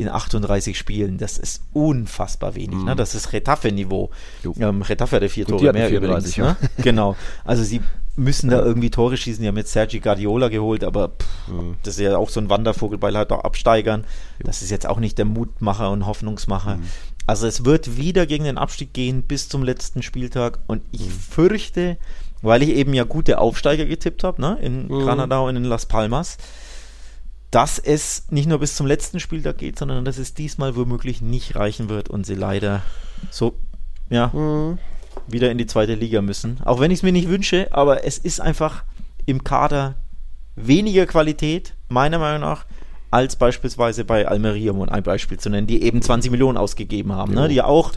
in 38 Spielen. Das ist unfassbar wenig. Mhm. Ne? Das ist Retafe-Niveau. Ähm, Retafe hatte vier Tore mehr übrigens. Ja. Ne? (laughs) genau. Also sie müssen da irgendwie Tore schießen. Die haben jetzt Sergi Guardiola geholt, aber pff, mhm. das ist ja auch so ein Wandervogel bei halt auch Absteigern. Das ist jetzt auch nicht der Mutmacher und Hoffnungsmacher. Mhm. Also es wird wieder gegen den Abstieg gehen bis zum letzten Spieltag und ich mhm. fürchte, weil ich eben ja gute Aufsteiger getippt habe, ne, in mhm. Granada und in Las Palmas, dass es nicht nur bis zum letzten Spieltag geht, sondern dass es diesmal womöglich nicht reichen wird und sie leider so, ja, mhm. wieder in die zweite Liga müssen. Auch wenn ich es mir nicht wünsche, aber es ist einfach im Kader weniger Qualität, meiner Meinung nach, als beispielsweise bei Almeria, um ein Beispiel zu nennen, die eben 20 Millionen ausgegeben haben, ne? jo, ne? die ja auch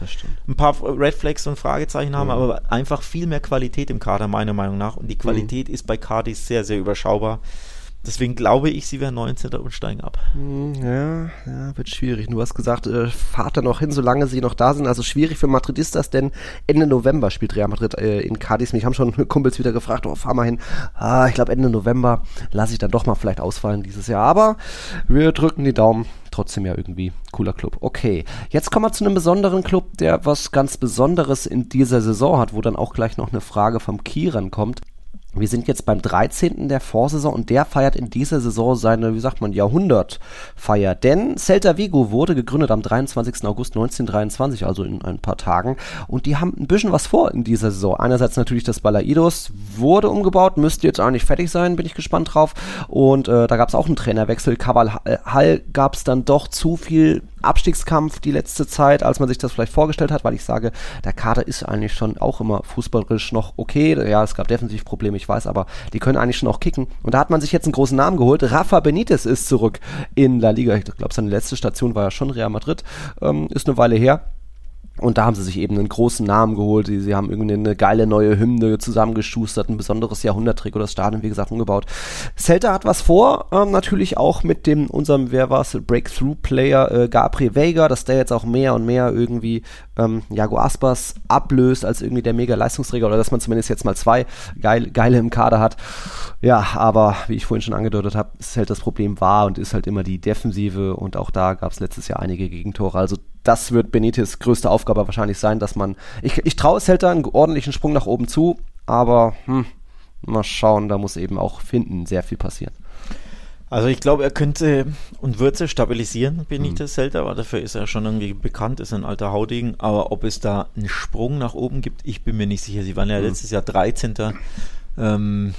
ein paar Red Flags und Fragezeichen haben, mhm. aber einfach viel mehr Qualität im Kader, meiner Meinung nach. Und die Qualität mhm. ist bei Cardis sehr, sehr überschaubar. Deswegen glaube ich, sie werden 19. und steigen ab.
Hm, ja, ja, wird schwierig. Du hast gesagt, äh, fahrt da noch hin, solange sie noch da sind. Also schwierig für Madridistas, denn Ende November spielt Real Madrid äh, in Cadiz. Mich haben schon (laughs) Kumpels wieder gefragt, oh, fahr mal hin. Ah, ich glaube Ende November lasse ich dann doch mal vielleicht ausfallen dieses Jahr. Aber wir drücken die Daumen. Trotzdem ja irgendwie cooler Club. Okay, jetzt kommen wir zu einem besonderen Club, der was ganz Besonderes in dieser Saison hat, wo dann auch gleich noch eine Frage vom Kieran kommt. Wir sind jetzt beim 13. der Vorsaison und der feiert in dieser Saison seine, wie sagt man, Jahrhundertfeier. Denn Celta Vigo wurde gegründet am 23. August 1923, also in ein paar Tagen. Und die haben ein bisschen was vor in dieser Saison. Einerseits natürlich das Balaidos wurde umgebaut, müsste jetzt eigentlich fertig sein, bin ich gespannt drauf. Und äh, da gab es auch einen Trainerwechsel. Hall gab es dann doch zu viel Abstiegskampf die letzte Zeit, als man sich das vielleicht vorgestellt hat, weil ich sage, der Kader ist eigentlich schon auch immer fußballerisch noch okay. Ja, es gab defensiv Probleme, ich weiß, aber die können eigentlich schon auch kicken. Und da hat man sich jetzt einen großen Namen geholt. Rafa Benitez ist zurück in La Liga. Ich glaube, seine letzte Station war ja schon Real Madrid. Ähm, ist eine Weile her. Und da haben sie sich eben einen großen Namen geholt. Sie, sie haben irgendwie eine geile neue Hymne zusammengeschustert, ein besonderes Jahrhunderttrick oder das Stadion, wie gesagt, umgebaut. Celta hat was vor, ähm, natürlich auch mit dem, unserem, wer war es, Breakthrough-Player äh, Gabriel Vega, dass der jetzt auch mehr und mehr irgendwie ähm, Jago Aspas ablöst als irgendwie der mega Leistungsträger oder dass man zumindest jetzt mal zwei geil, geile im Kader hat. Ja, aber wie ich vorhin schon angedeutet habe, ist halt das Problem war und ist halt immer die Defensive und auch da gab es letztes Jahr einige Gegentore. Also das wird Benitez größte Aufgabe wahrscheinlich sein, dass man. Ich, ich traue Celta einen ordentlichen Sprung nach oben zu, aber hm, mal schauen, da muss eben auch finden sehr viel passieren.
Also ich glaube, er könnte und wird sie stabilisieren, Benitez mhm. Celta, aber dafür ist er schon irgendwie bekannt, ist ein alter Haudegen. Aber ob es da einen Sprung nach oben gibt, ich bin mir nicht sicher. Sie waren ja mhm. letztes Jahr 13. Ähm,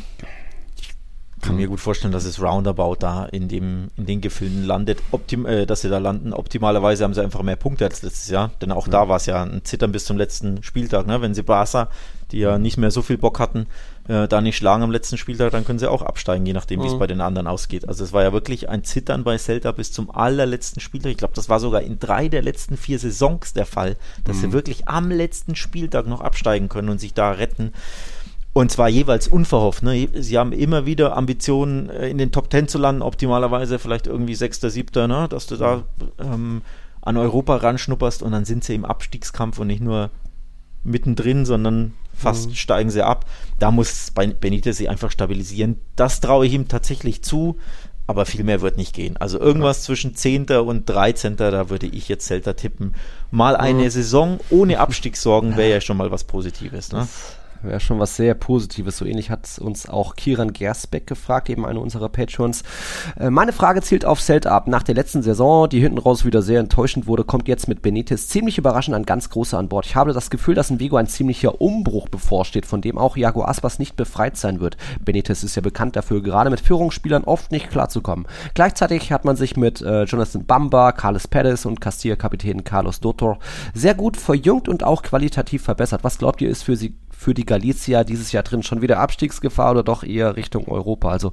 kann mir gut vorstellen, dass es roundabout da in, dem, in den Gefilden landet, Optim äh, dass sie da landen. Optimalerweise haben sie einfach mehr Punkte als letztes Jahr, denn auch ja. da war es ja ein Zittern bis zum letzten Spieltag. Ne? Wenn sie Barca, die ja nicht mehr so viel Bock hatten, äh, da nicht schlagen am letzten Spieltag, dann können sie auch absteigen, je nachdem, wie es bei den anderen ausgeht. Also es war ja wirklich ein Zittern bei Celta bis zum allerletzten Spieltag. Ich glaube, das war sogar in drei der letzten vier Saisons der Fall, dass mhm. sie wirklich am letzten Spieltag noch absteigen können und sich da retten. Und zwar jeweils unverhofft. Ne? Sie haben immer wieder Ambitionen, äh, in den Top Ten zu landen, optimalerweise vielleicht irgendwie Sechster, Siebter, ne? dass du da ähm, an Europa ranschnupperst und dann sind sie im Abstiegskampf und nicht nur mittendrin, sondern fast mhm. steigen sie ab. Da muss Benitez sie einfach stabilisieren. Das traue ich ihm tatsächlich zu, aber viel mehr wird nicht gehen. Also irgendwas ja. zwischen 10. und 13. da würde ich jetzt Celta tippen. Mal eine mhm. Saison ohne (laughs) Abstiegssorgen wäre ja schon mal was Positives. Ne? Das
wäre schon was sehr Positives. So ähnlich hat uns auch Kiran Gersbeck gefragt, eben eine unserer Patrons. Äh, meine Frage zielt auf ab. Nach der letzten Saison, die hinten raus wieder sehr enttäuschend wurde, kommt jetzt mit Benitez ziemlich überraschend ein ganz großer an Bord. Ich habe das Gefühl, dass in Vigo ein ziemlicher Umbruch bevorsteht, von dem auch Jago Aspas nicht befreit sein wird. Benitez ist ja bekannt dafür, gerade mit Führungsspielern oft nicht klarzukommen. Gleichzeitig hat man sich mit äh, Jonathan Bamba, Carlos Perez und Castilla-Kapitän Carlos Dotor sehr gut verjüngt und auch qualitativ verbessert. Was glaubt ihr, ist für sie für die Galicia dieses Jahr drin? Schon wieder Abstiegsgefahr oder doch eher Richtung Europa? Also,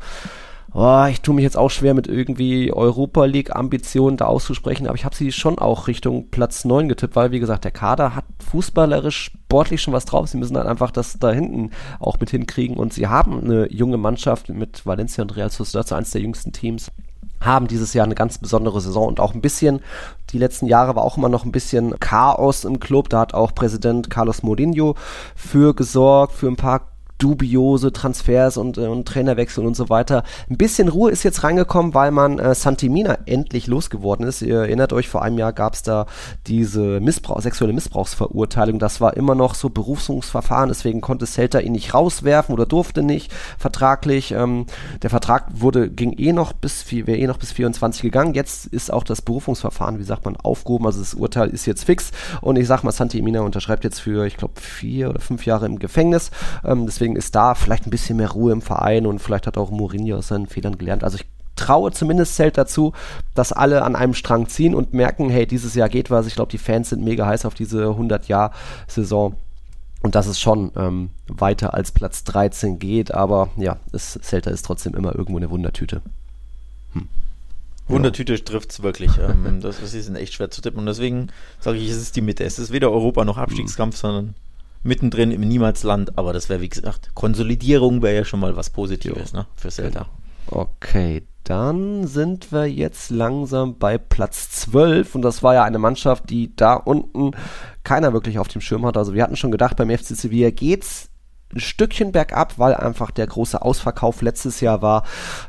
oh, ich tue mich jetzt auch schwer mit irgendwie Europa League-Ambitionen da auszusprechen, aber ich habe sie schon auch Richtung Platz 9 getippt, weil, wie gesagt, der Kader hat fußballerisch, sportlich schon was drauf. Sie müssen halt einfach das da hinten auch mit hinkriegen und sie haben eine junge Mannschaft mit Valencia und Real Sociedad, so eins der jüngsten Teams haben dieses Jahr eine ganz besondere Saison und auch ein bisschen, die letzten Jahre war auch immer noch ein bisschen Chaos im Club. Da hat auch Präsident Carlos Mourinho für gesorgt, für ein paar dubiose Transfers und, äh, und Trainerwechsel und so weiter. Ein bisschen Ruhe ist jetzt reingekommen, weil man äh, Santimina endlich losgeworden ist. Ihr erinnert euch, vor einem Jahr gab es da diese Missbrauch, sexuelle Missbrauchsverurteilung. Das war immer noch so Berufungsverfahren, deswegen konnte Celta ihn nicht rauswerfen oder durfte nicht vertraglich. Ähm, der Vertrag wurde, ging eh noch bis, wäre eh noch bis 24 gegangen. Jetzt ist auch das Berufungsverfahren, wie sagt man, aufgehoben. Also das Urteil ist jetzt fix und ich sag mal, Santimina unterschreibt jetzt für, ich glaube, vier oder fünf Jahre im Gefängnis. Ähm, deswegen Deswegen ist da vielleicht ein bisschen mehr Ruhe im Verein und vielleicht hat auch Mourinho aus seinen Fehlern gelernt. Also ich traue zumindest zählt dazu, dass alle an einem Strang ziehen und merken, hey, dieses Jahr geht was. Ich glaube, die Fans sind mega heiß auf diese 100-Jahr-Saison. Und dass es schon ähm, weiter als Platz 13 geht, aber ja, es, Celta ist trotzdem immer irgendwo eine Wundertüte.
Hm. Wundertüte ja. trifft es wirklich. (laughs) Ähm, das, das ist echt schwer zu tippen. Und deswegen sage ich, es ist die Mitte. Es ist weder Europa noch Abstiegskampf, sondern mittendrin im Niemalsland, aber das wäre wie gesagt, Konsolidierung wäre ja schon mal was Positives ne, für Zelda.
Genau. Okay, dann sind wir jetzt langsam bei Platz 12 und das war ja eine Mannschaft, die da unten keiner wirklich auf dem Schirm hat. Also wir hatten schon gedacht, beim FC Sevilla geht's ein Stückchen bergab, weil einfach der große Ausverkauf letztes Jahr war.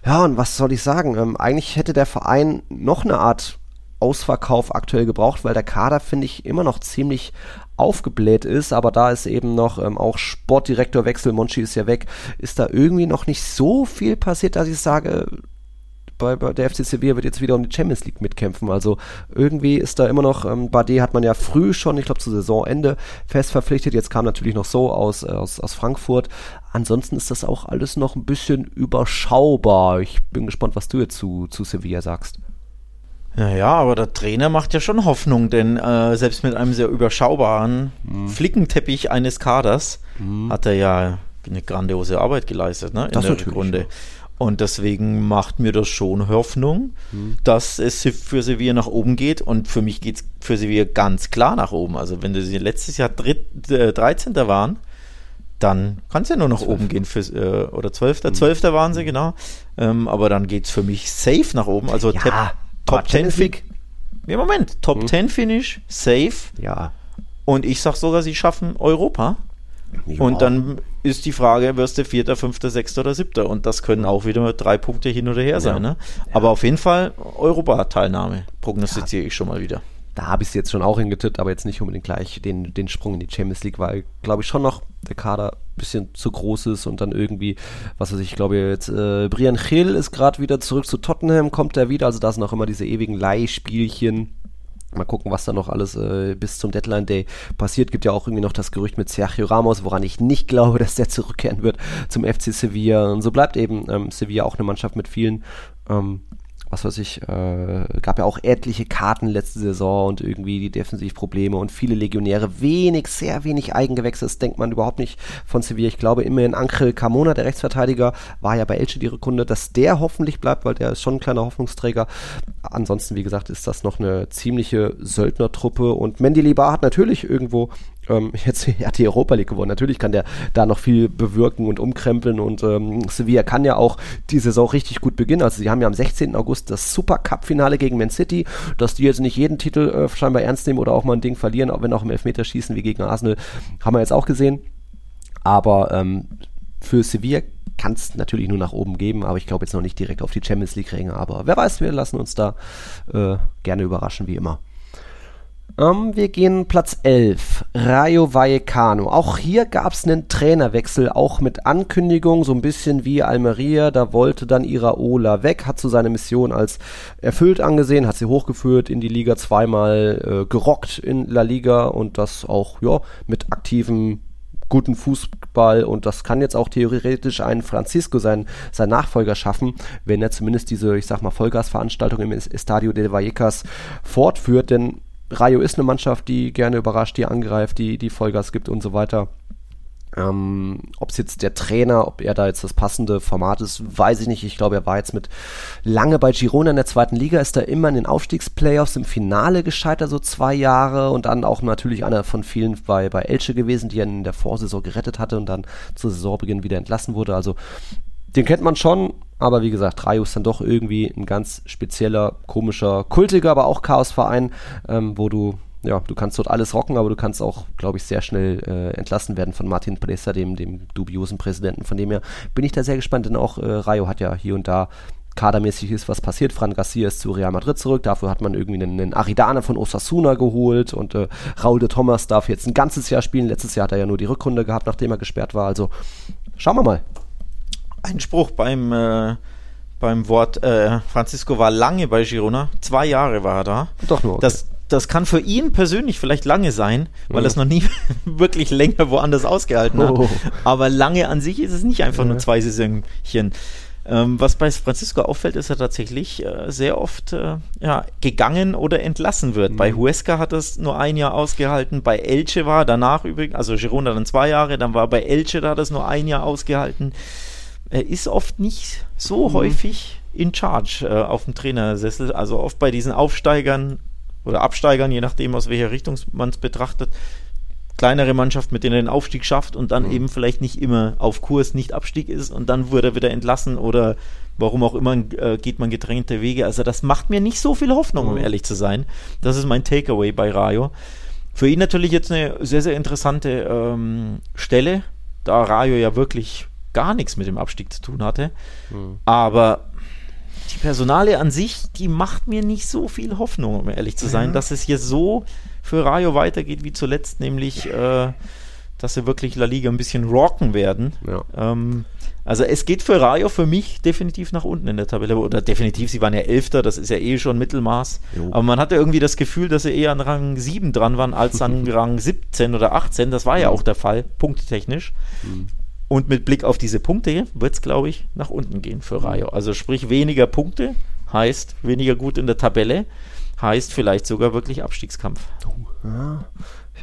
Ja, und was soll ich sagen? Ähm, eigentlich hätte der Verein noch eine Art Ausverkauf aktuell gebraucht, weil der Kader, finde ich, immer noch ziemlich aufgebläht ist, aber da ist eben noch ähm, auch Sportdirektorwechsel, Monchi ist ja weg, ist da irgendwie noch nicht so viel passiert, dass ich sage, bei, bei der FC Sevilla wird jetzt wieder um die Champions League mitkämpfen. Also irgendwie ist da immer noch, ähm, Bardet hat man ja früh schon, ich glaube zu Saisonende, fest verpflichtet. Jetzt kam natürlich noch so aus, äh, aus, aus Frankfurt. Ansonsten ist das auch alles noch ein bisschen überschaubar. Ich bin gespannt, was du jetzt zu, zu Sevilla sagst.
Naja, aber der Trainer macht ja schon Hoffnung, denn äh, selbst mit einem sehr überschaubaren mhm. Flickenteppich eines Kaders mhm. hat er ja eine grandiose Arbeit geleistet, ne? In
das
der Runde. Ja. Und deswegen macht mir das schon Hoffnung, mhm. dass es für Sevilla nach oben geht. Und für mich geht es für Sevilla ganz klar nach oben. Also wenn sie letztes Jahr dritt, äh, 13. waren, dann kann es ja nur nach 12. oben gehen. Für, äh, oder 12. Mhm. 12. waren sie, genau. Ähm, aber dann geht es für mich safe nach oben. Also
ja,
Top 10 Finish. Ja, Moment. Top. 10 Finish, safe.
Ja.
Und ich sag sogar, sie schaffen Europa. Ja. Und dann ist die Frage, wirst du Vierter, Fünfter, Sechster oder Siebter? Und das können auch wieder drei Punkte hin oder her sein. Ja. Ne? Aber auf jeden Fall Europa-Teilnahme prognostiziere ich schon mal wieder.
Da habe ich es jetzt schon auch hingetippt, aber jetzt nicht unbedingt gleich den, den Sprung in die Champions League, weil, glaube ich, schon noch der Kader ein bisschen zu groß ist und dann irgendwie, was weiß ich, glaube jetzt, äh, Brian Hill ist gerade wieder zurück zu Tottenham, kommt er wieder, also da sind auch immer diese ewigen Leihspielchen Mal gucken, was da noch alles äh, bis zum Deadline Day passiert. Gibt ja auch irgendwie noch das Gerücht mit Sergio Ramos, woran ich nicht glaube, (laughs) dass der zurückkehren wird zum FC Sevilla. Und so bleibt eben ähm, Sevilla auch eine Mannschaft mit vielen ähm, was weiß ich, äh, gab ja auch etliche Karten letzte Saison und irgendwie die Defensivprobleme und viele Legionäre, wenig, sehr wenig Eigengewächse, das denkt man überhaupt nicht von Sevilla. Ich glaube immerhin Angel Carmona, der Rechtsverteidiger, war ja bei Elche die Rückrunde, dass der hoffentlich bleibt, weil der ist schon ein kleiner Hoffnungsträger. Ansonsten, wie gesagt, ist das noch eine ziemliche Söldnertruppe und Mendy Libar hat natürlich irgendwo ähm, (laughs) jetzt hat die Europa League gewonnen. Natürlich kann der da noch viel bewirken und umkrempeln und ähm, Sevilla kann ja auch die Saison richtig gut beginnen. Also sie haben ja am 16. August das Super Cup Finale gegen Man City, dass die jetzt nicht jeden Titel äh, scheinbar ernst nehmen oder auch mal ein Ding verlieren, auch wenn auch im Elfmeterschießen wie gegen Arsenal, haben wir jetzt auch gesehen. Aber ähm, für Sevilla kann es natürlich nur nach oben geben, aber ich glaube jetzt noch nicht direkt auf die Champions League Ränge. Aber wer weiß, wir lassen uns da äh, gerne überraschen, wie immer. Um, ähm, wir gehen Platz 11, Rayo Vallecano. Auch hier gab es einen Trainerwechsel, auch mit Ankündigung, so ein bisschen wie Almeria. Da wollte dann Iraola weg, hat so seine Mission als erfüllt angesehen, hat sie hochgeführt in die Liga, zweimal äh, gerockt in La Liga und das auch ja, mit aktivem guten Fußball und das kann jetzt auch theoretisch ein Francisco sein, sein Nachfolger schaffen, wenn er zumindest diese, ich sag mal, Vollgasveranstaltung im Estadio de Vallecas fortführt, denn Rayo ist eine Mannschaft, die gerne überrascht, die angreift, die, die Vollgas gibt und so weiter. Ähm, ob es jetzt der Trainer, ob er da jetzt das passende Format ist, weiß ich nicht. Ich glaube, er war jetzt mit lange bei Girona in der zweiten Liga, ist da immer in den Aufstiegsplayoffs im Finale gescheitert, so zwei Jahre und dann auch natürlich einer von vielen bei, bei Elche gewesen, die er in der Vorsaison gerettet hatte und dann zu Saisonbeginn wieder entlassen wurde. Also den kennt man schon, aber wie gesagt, Rayo ist dann doch irgendwie ein ganz spezieller, komischer, kultiger, aber auch Chaosverein, ähm, wo du, ja, du kannst dort alles rocken, aber du kannst auch, glaube ich, sehr schnell äh, entlassen werden von Martin Presa, dem, dem dubiosen Präsidenten. Von dem her bin ich da sehr gespannt, denn auch äh, Rayo hat ja hier und da kadermäßig ist was passiert. Fran Garcia ist zu Real Madrid zurück. Dafür hat man irgendwie einen, einen Aridane von Osasuna geholt und äh, Raul de Thomas darf jetzt ein ganzes Jahr spielen. Letztes Jahr hat er ja nur die Rückrunde gehabt, nachdem er gesperrt war. Also schauen wir mal
ein Spruch beim, äh, beim Wort, äh, Francisco war lange bei Girona, zwei Jahre war er da.
Doch nur. Okay.
Das, das kann für ihn persönlich vielleicht lange sein, weil mhm. er es noch nie (laughs) wirklich länger woanders ausgehalten hat. Oh. Aber lange an sich ist es nicht einfach ja. nur zwei Saisonchen. Ähm, was bei Francisco auffällt, ist er tatsächlich äh, sehr oft äh, ja, gegangen oder entlassen wird. Mhm. Bei Huesca hat es nur ein Jahr ausgehalten, bei Elche war danach übrigens, also Girona dann zwei Jahre, dann war bei Elche, da hat es nur ein Jahr ausgehalten er ist oft nicht so mhm. häufig in Charge äh, auf dem Trainersessel. Also oft bei diesen Aufsteigern oder Absteigern, je nachdem aus welcher Richtung man es betrachtet, kleinere Mannschaft, mit denen er den Aufstieg schafft und dann mhm. eben vielleicht nicht immer auf Kurs, nicht Abstieg ist und dann wird er wieder entlassen oder warum auch immer äh, geht man getrennte Wege. Also das macht mir nicht so viel Hoffnung, um mhm. ehrlich zu sein. Das ist mein Takeaway bei Rayo. Für ihn natürlich jetzt eine sehr, sehr interessante ähm, Stelle, da Rayo ja wirklich gar nichts mit dem Abstieg zu tun hatte. Mhm. Aber die Personale an sich, die macht mir nicht so viel Hoffnung, um ehrlich zu sein, ja. dass es hier so für Rayo weitergeht wie zuletzt, nämlich äh, dass sie wirklich La Liga ein bisschen rocken werden. Ja. Ähm, also es geht für Rayo für mich definitiv nach unten in der Tabelle. Oder definitiv, sie waren ja Elfter, das ist ja eh schon Mittelmaß. Jo. Aber man hatte irgendwie das Gefühl, dass sie eher an Rang 7 dran waren als an (laughs) Rang 17 oder 18. Das war ja auch der Fall, punktetechnisch. Mhm. Und mit Blick auf diese Punkte wird es, glaube ich, nach unten gehen für Rayo. Also sprich weniger Punkte heißt weniger gut in der Tabelle, heißt vielleicht sogar wirklich Abstiegskampf.
Oh, ja.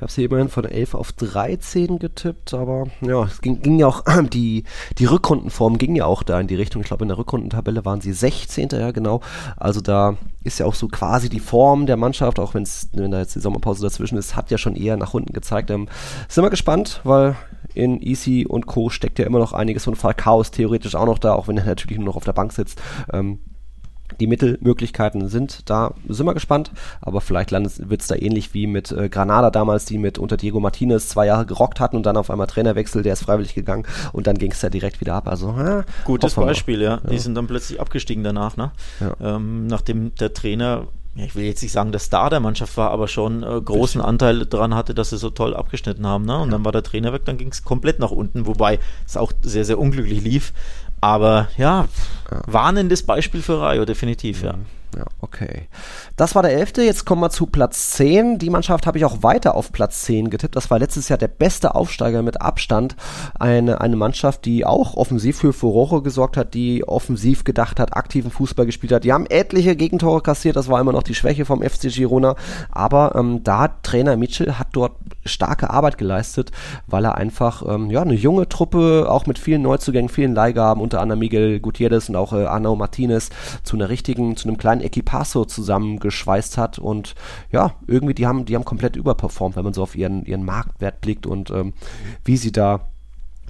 Ich habe sie immerhin von 11 auf 13 getippt, aber ja, es ging, ging ja auch, (clears throat) die, die Rückrundenform ging ja auch da in die Richtung. Ich glaube, in der Rückrundentabelle waren sie 16. Ja, genau. Also da ist ja auch so quasi die Form der Mannschaft, auch wenn's, wenn da jetzt die Sommerpause dazwischen ist, hat ja schon eher nach unten gezeigt. Ähm, sind wir gespannt, weil in Easy und Co. steckt ja immer noch einiges von Falcao ist theoretisch auch noch da, auch wenn er natürlich nur noch auf der Bank sitzt. Ähm, die Mittelmöglichkeiten sind da, sind wir gespannt, aber vielleicht wird es da ähnlich wie mit äh, Granada damals, die mit unter Diego Martinez zwei Jahre gerockt hatten und dann auf einmal Trainerwechsel, der ist freiwillig gegangen und dann ging es da direkt wieder ab. Also
ja, Gutes Beispiel, ja. ja. Die sind dann plötzlich abgestiegen danach, ne? Ja. Ähm, nachdem der Trainer ja, ich will jetzt nicht sagen, der Star der Mannschaft war, aber schon äh, großen Anteil daran hatte, dass sie so toll abgeschnitten haben. Ne? Und ja. dann war der Trainer weg, dann ging es komplett nach unten, wobei es auch sehr, sehr unglücklich lief. Aber ja, warnendes Beispiel für Rayo, definitiv, ja.
Ja, okay. Das war der elfte. Jetzt kommen wir zu Platz 10. Die Mannschaft habe ich auch weiter auf Platz 10 getippt. Das war letztes Jahr der beste Aufsteiger mit Abstand. Eine, eine Mannschaft, die auch offensiv für Furore gesorgt hat, die offensiv gedacht hat, aktiven Fußball gespielt hat. Die haben etliche Gegentore kassiert. Das war immer noch die Schwäche vom FC Girona. Aber ähm, da Trainer Mitchell hat dort starke Arbeit geleistet, weil er einfach ähm, ja eine junge Truppe, auch mit vielen Neuzugängen, vielen Leihgaben, unter anderem Miguel Gutierrez und auch äh, Arnau Martinez, zu einer richtigen, zu einem kleinen Equipasso zusammengeschweißt hat und ja, irgendwie die haben, die haben komplett überperformt, wenn man so auf ihren, ihren Marktwert blickt und ähm, wie sie da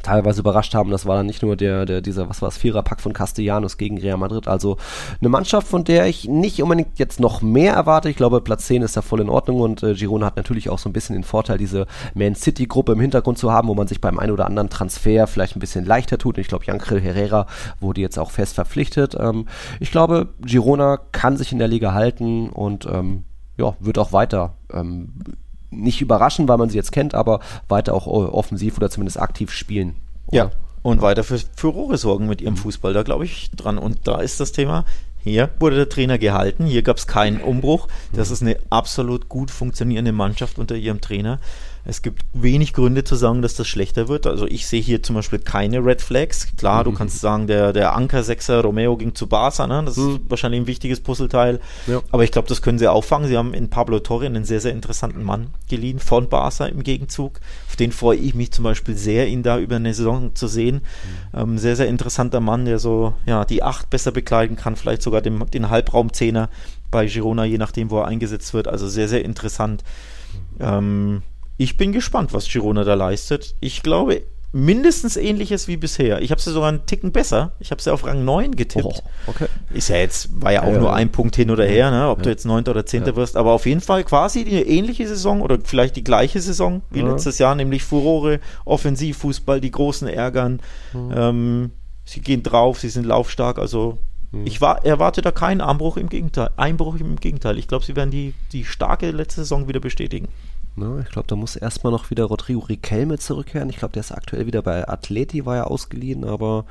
teilweise überrascht haben. Das war dann nicht nur der, der dieser, was war das, Viererpack von Castellanos gegen Real Madrid. Also eine Mannschaft, von der ich nicht unbedingt jetzt noch mehr erwarte. Ich glaube, Platz 10 ist da voll in Ordnung und äh, Girona hat natürlich auch so ein bisschen den Vorteil, diese Man City-Gruppe im Hintergrund zu haben, wo man sich beim einen oder anderen Transfer vielleicht ein bisschen leichter tut. Und ich glaube, Jankril Herrera wurde jetzt auch fest verpflichtet. Ähm, ich glaube, Girona kann sich in der Liga halten und ähm, ja, wird auch weiter ähm, nicht überraschen, weil man sie jetzt kennt, aber weiter auch offensiv oder zumindest aktiv spielen.
Oder? Ja, und weiter für Furore sorgen mit ihrem Fußball, da glaube ich dran. Und da ist das Thema, hier wurde der Trainer gehalten, hier gab es keinen Umbruch. Das ist eine absolut gut funktionierende Mannschaft unter ihrem Trainer. Es gibt wenig Gründe zu sagen, dass das schlechter wird. Also ich sehe hier zum Beispiel keine Red Flags. Klar, mhm. du kannst sagen, der, der Anker-Sechser Romeo ging zu Barca, ne? das mhm. ist wahrscheinlich ein wichtiges Puzzleteil. Ja. Aber ich glaube, das können sie auffangen. Sie haben in Pablo Torre einen sehr, sehr interessanten Mann geliehen von Barca im Gegenzug. Auf den freue ich mich zum Beispiel sehr, ihn da über eine Saison zu sehen. Mhm. Ähm, sehr, sehr interessanter Mann, der so ja, die Acht besser bekleiden kann, vielleicht sogar den, den Halbraumzehner bei Girona, je nachdem, wo er eingesetzt wird. Also sehr, sehr interessant. Mhm. Ähm, ich bin gespannt, was Girona da leistet. Ich glaube, mindestens ähnliches wie bisher. Ich habe sie sogar einen Ticken besser. Ich habe sie auf Rang 9 getippt. Oh, okay. Ist ja jetzt, war ja auch ja, nur ein Punkt hin oder her, ne? ob ja. du jetzt 9. oder 10. Ja. wirst, aber auf jeden Fall quasi die ähnliche Saison oder vielleicht die gleiche Saison wie letztes Jahr, nämlich Furore, Offensivfußball, die Großen ärgern. Mhm. Ähm, sie gehen drauf, sie sind laufstark, also mhm. ich war, erwarte da keinen Einbruch im Gegenteil. Einbruch im Gegenteil. Ich glaube, sie werden die, die starke letzte Saison wieder bestätigen.
Ne? Ich glaube, da muss erstmal noch wieder Rodrigo Riquelme zurückkehren. Ich glaube, der ist aktuell wieder bei Atleti, war ja ausgeliehen, aber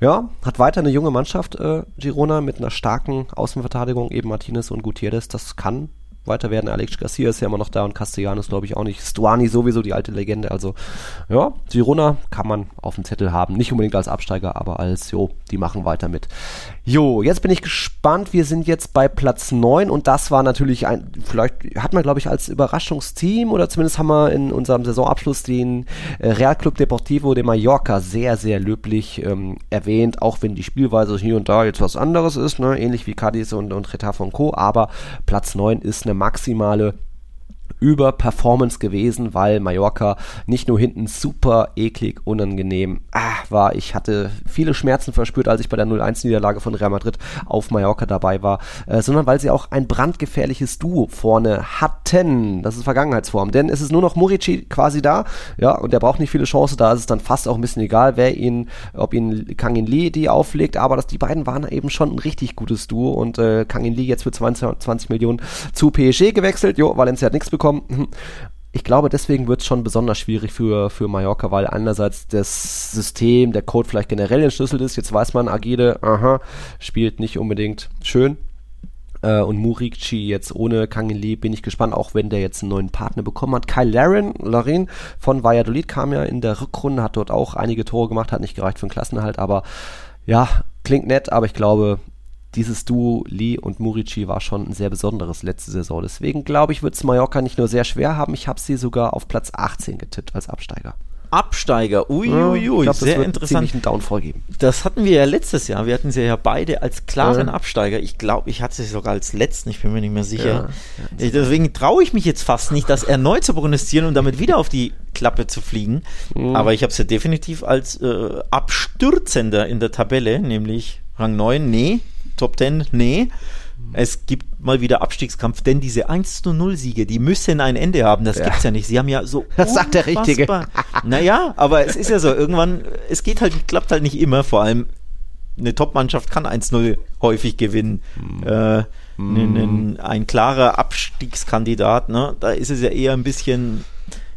ja, hat weiter eine junge Mannschaft, äh, Girona, mit einer starken Außenverteidigung, eben Martinez und Gutierrez. Das kann weiter werden. Alex Garcia ist ja immer noch da und Castellanos glaube ich auch nicht. Stuani sowieso die alte Legende. Also ja, Girona kann man auf dem Zettel haben. Nicht unbedingt als Absteiger, aber als, jo, die machen weiter mit. Jo, jetzt bin ich gespannt. Wir sind jetzt bei Platz 9 und das war natürlich ein, vielleicht hat man glaube ich als Überraschungsteam oder zumindest haben wir in unserem Saisonabschluss den äh, Real Club Deportivo de Mallorca sehr, sehr löblich ähm, erwähnt, auch wenn die Spielweise hier und da jetzt was anderes ist, ne? ähnlich wie Cadiz und, und Retafe Co., aber Platz 9 ist eine maximale über Performance gewesen, weil Mallorca nicht nur hinten super eklig, unangenehm ah, war. Ich hatte viele Schmerzen verspürt, als ich bei der 0-1-Niederlage von Real Madrid auf Mallorca dabei war, äh, sondern weil sie auch ein brandgefährliches Duo vorne hatten. Das ist Vergangenheitsform, denn es ist nur noch Murici quasi da, ja, und der braucht nicht viele Chancen, da ist es dann fast auch ein bisschen egal, wer ihn, ob ihn Kangin Lee die auflegt, aber das, die beiden waren eben schon ein richtig gutes Duo und äh, Kangin Lee jetzt für 22, 20 Millionen zu PSG gewechselt. Jo, Valencia hat nichts bekommen. Hm. Ich glaube, deswegen wird es schon besonders schwierig für, für Mallorca, weil einerseits das System, der Code vielleicht generell entschlüsselt ist. Jetzt weiß man, Agide, aha, spielt nicht unbedingt schön. Äh, und Murici jetzt ohne Kangin Lee bin ich gespannt, auch wenn der jetzt einen neuen Partner bekommen hat. Kyle Larin, Larin von Valladolid kam ja in der Rückrunde, hat dort auch einige Tore gemacht, hat nicht gereicht für den Klassenerhalt, aber ja, klingt nett, aber ich glaube, dieses Duo Lee und Murici war schon ein sehr besonderes letzte Saison. Deswegen glaube ich, wird es Mallorca nicht nur sehr schwer haben, ich habe sie sogar auf Platz 18 getippt als Absteiger.
Absteiger. Uiuiui, ui, ui. sehr interessant.
einen Downfall geben.
Das hatten wir ja letztes Jahr. Wir hatten sie ja beide als klaren ja. Absteiger. Ich glaube, ich hatte sie sogar als letzten. Ich bin mir nicht mehr sicher. Ja, deswegen traue ich mich jetzt fast nicht, das erneut zu prognostizieren und damit wieder auf die Klappe zu fliegen. Mhm. Aber ich habe sie definitiv als äh, abstürzender in der Tabelle, nämlich Rang 9, nee. Top 10, nee. Es gibt mal wieder Abstiegskampf, denn diese 1 zu 0 Siege, die müssen ein Ende haben. Das ja. es ja nicht. Sie haben ja so. (laughs)
Das sagt der Richtige. (laughs)
naja, aber es ist ja so, irgendwann, es geht halt, klappt halt nicht immer. Vor allem eine Top-Mannschaft kann 1-0 häufig gewinnen. Hm. Äh, hm. Ein, ein, ein, klarer Abstiegskandidat, ne? da ist es ja eher ein bisschen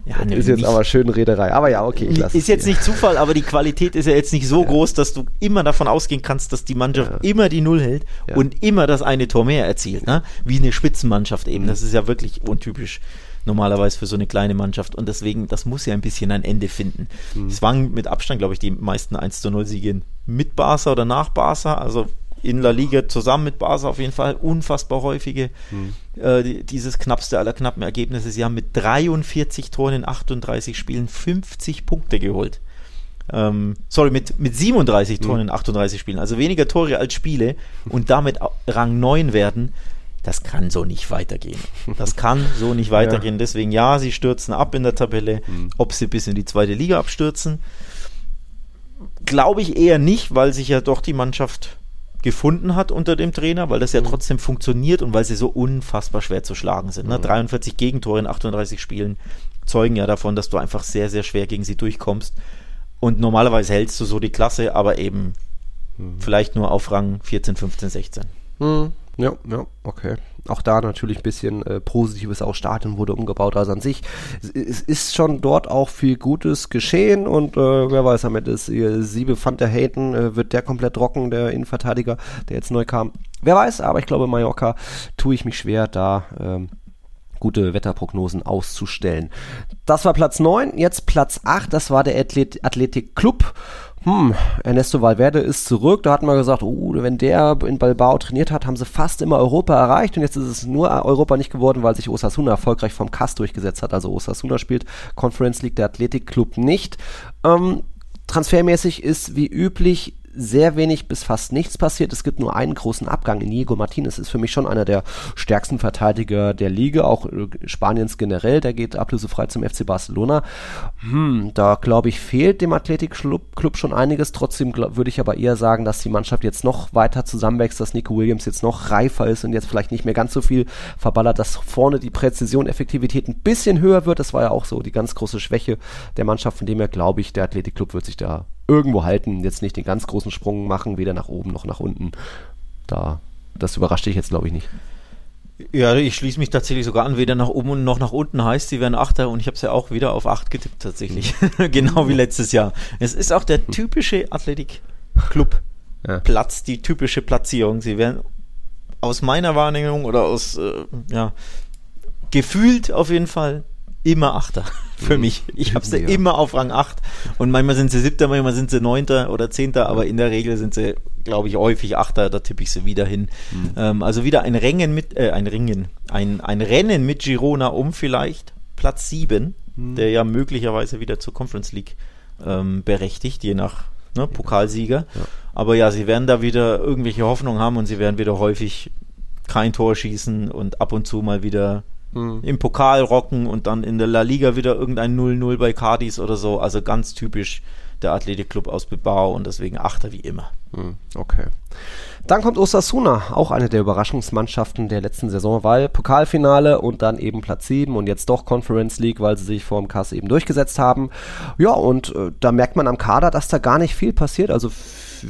ja, ne, ist jetzt nicht, aber schön Rederei. Aber ja, okay.
ist jetzt nicht Zufall, aber die Qualität ist ja jetzt nicht so ja. groß, dass du immer davon ausgehen kannst, dass die Mannschaft ja. immer die Null hält und immer das eine Tor mehr erzielt. Ne? Wie eine Spitzenmannschaft eben. Mhm. Das ist ja wirklich untypisch normalerweise für so eine kleine Mannschaft. Und deswegen, das muss ja ein bisschen ein Ende finden. Mhm. Es waren mit Abstand, glaube ich, die meisten 1 zu 0 Siege mit Barca oder nach Barca. Also in La Liga zusammen mit Barca auf jeden Fall unfassbar häufige, hm. äh, dieses knappste aller knappen Ergebnisse. Sie haben mit 43 Toren in 38 Spielen 50 Punkte geholt. Ähm, sorry, mit, mit 37 Toren hm. in 38 Spielen, also weniger Tore als Spiele und damit Rang 9 werden. Das kann so nicht weitergehen. Das kann so nicht (laughs) weitergehen. Ja. Deswegen ja, sie stürzen ab in der Tabelle. Hm. Ob sie bis in die zweite Liga abstürzen, glaube ich eher nicht, weil sich ja doch die Mannschaft gefunden hat unter dem Trainer, weil das ja mhm. trotzdem funktioniert und weil sie so unfassbar schwer zu schlagen sind. Ne? Mhm. 43 Gegentore in 38 Spielen zeugen ja davon, dass du einfach sehr, sehr schwer gegen sie durchkommst. Und normalerweise hältst du so die Klasse, aber eben mhm. vielleicht nur auf Rang 14, 15, 16.
Ja, ja, okay. Auch da natürlich ein bisschen äh, Positives. Auch Stadion wurde umgebaut. Also an sich es ist schon dort auch viel Gutes geschehen und äh, wer weiß, am Ende ist äh, Siebe fand der Hayden, äh, wird der komplett trocken, der Innenverteidiger, der jetzt neu kam. Wer weiß, aber ich glaube, Mallorca tue ich mich schwer, da ähm, gute Wetterprognosen auszustellen. Das war Platz 9, jetzt Platz 8, das war der Athlet Athletic Club hm, Ernesto Valverde ist zurück. Da hatten wir gesagt, uh, wenn der in Balbao trainiert hat, haben sie fast immer Europa erreicht und jetzt ist es nur Europa nicht geworden, weil sich Osasuna erfolgreich vom Kass durchgesetzt hat. Also Osasuna spielt Conference League, der Athletic Club nicht. Ähm, transfermäßig ist wie üblich sehr wenig bis fast nichts passiert. Es gibt nur einen großen Abgang. Inigo Martinez ist für mich schon einer der stärksten Verteidiger der Liga, auch äh, Spaniens generell. Der geht ablösefrei zum FC Barcelona. Hm, da glaube ich, fehlt dem Athletic Club, Club schon einiges. Trotzdem würde ich aber eher sagen, dass die Mannschaft jetzt noch weiter zusammenwächst, dass Nico Williams jetzt noch reifer ist und jetzt vielleicht nicht mehr ganz so viel verballert, dass vorne die Präzision, Effektivität ein bisschen höher wird. Das war ja auch so die ganz große Schwäche der Mannschaft. Von dem her glaube ich, der Athletic Club wird sich da irgendwo halten, jetzt nicht den ganz großen Sprung machen, weder nach oben noch nach unten. Da, das überrascht dich jetzt, glaube ich, nicht.
Ja, ich schließe mich tatsächlich sogar an, weder nach oben noch nach unten heißt, sie werden Achter und ich habe es ja auch wieder auf Acht getippt tatsächlich. (laughs) genau wie letztes Jahr. Es ist auch der typische Athletic Club ja. Platz, die typische Platzierung. Sie werden aus meiner Wahrnehmung oder aus, äh, ja, gefühlt auf jeden Fall immer Achter für mhm. mich. Ich habe sie ja. immer auf Rang 8 und manchmal sind sie Siebter, manchmal sind sie Neunter oder Zehnter, aber in der Regel sind sie, glaube ich, häufig Achter, da tippe ich sie wieder hin. Mhm. Ähm, also wieder ein Rennen mit, äh, ein Ringen, ein, ein Rennen mit Girona um vielleicht Platz 7, mhm. der ja möglicherweise wieder zur Conference League ähm, berechtigt, je nach ne, Pokalsieger. Ja. Aber ja, sie werden da wieder irgendwelche Hoffnung haben und sie werden wieder häufig kein Tor schießen und ab und zu mal wieder mhm. im Pokal rocken und dann in der La Liga wieder irgendein 0-0 bei Cardis oder so. Also ganz typisch der Athletikclub aus Bilbao und deswegen Achter wie immer.
Hm, okay. Dann kommt Osasuna, auch eine der Überraschungsmannschaften der letzten Saison, weil Pokalfinale und dann eben Platz 7 und jetzt doch Conference League, weil sie sich vor dem Kass eben durchgesetzt haben. Ja, und äh, da merkt man am Kader, dass da gar nicht viel passiert. Also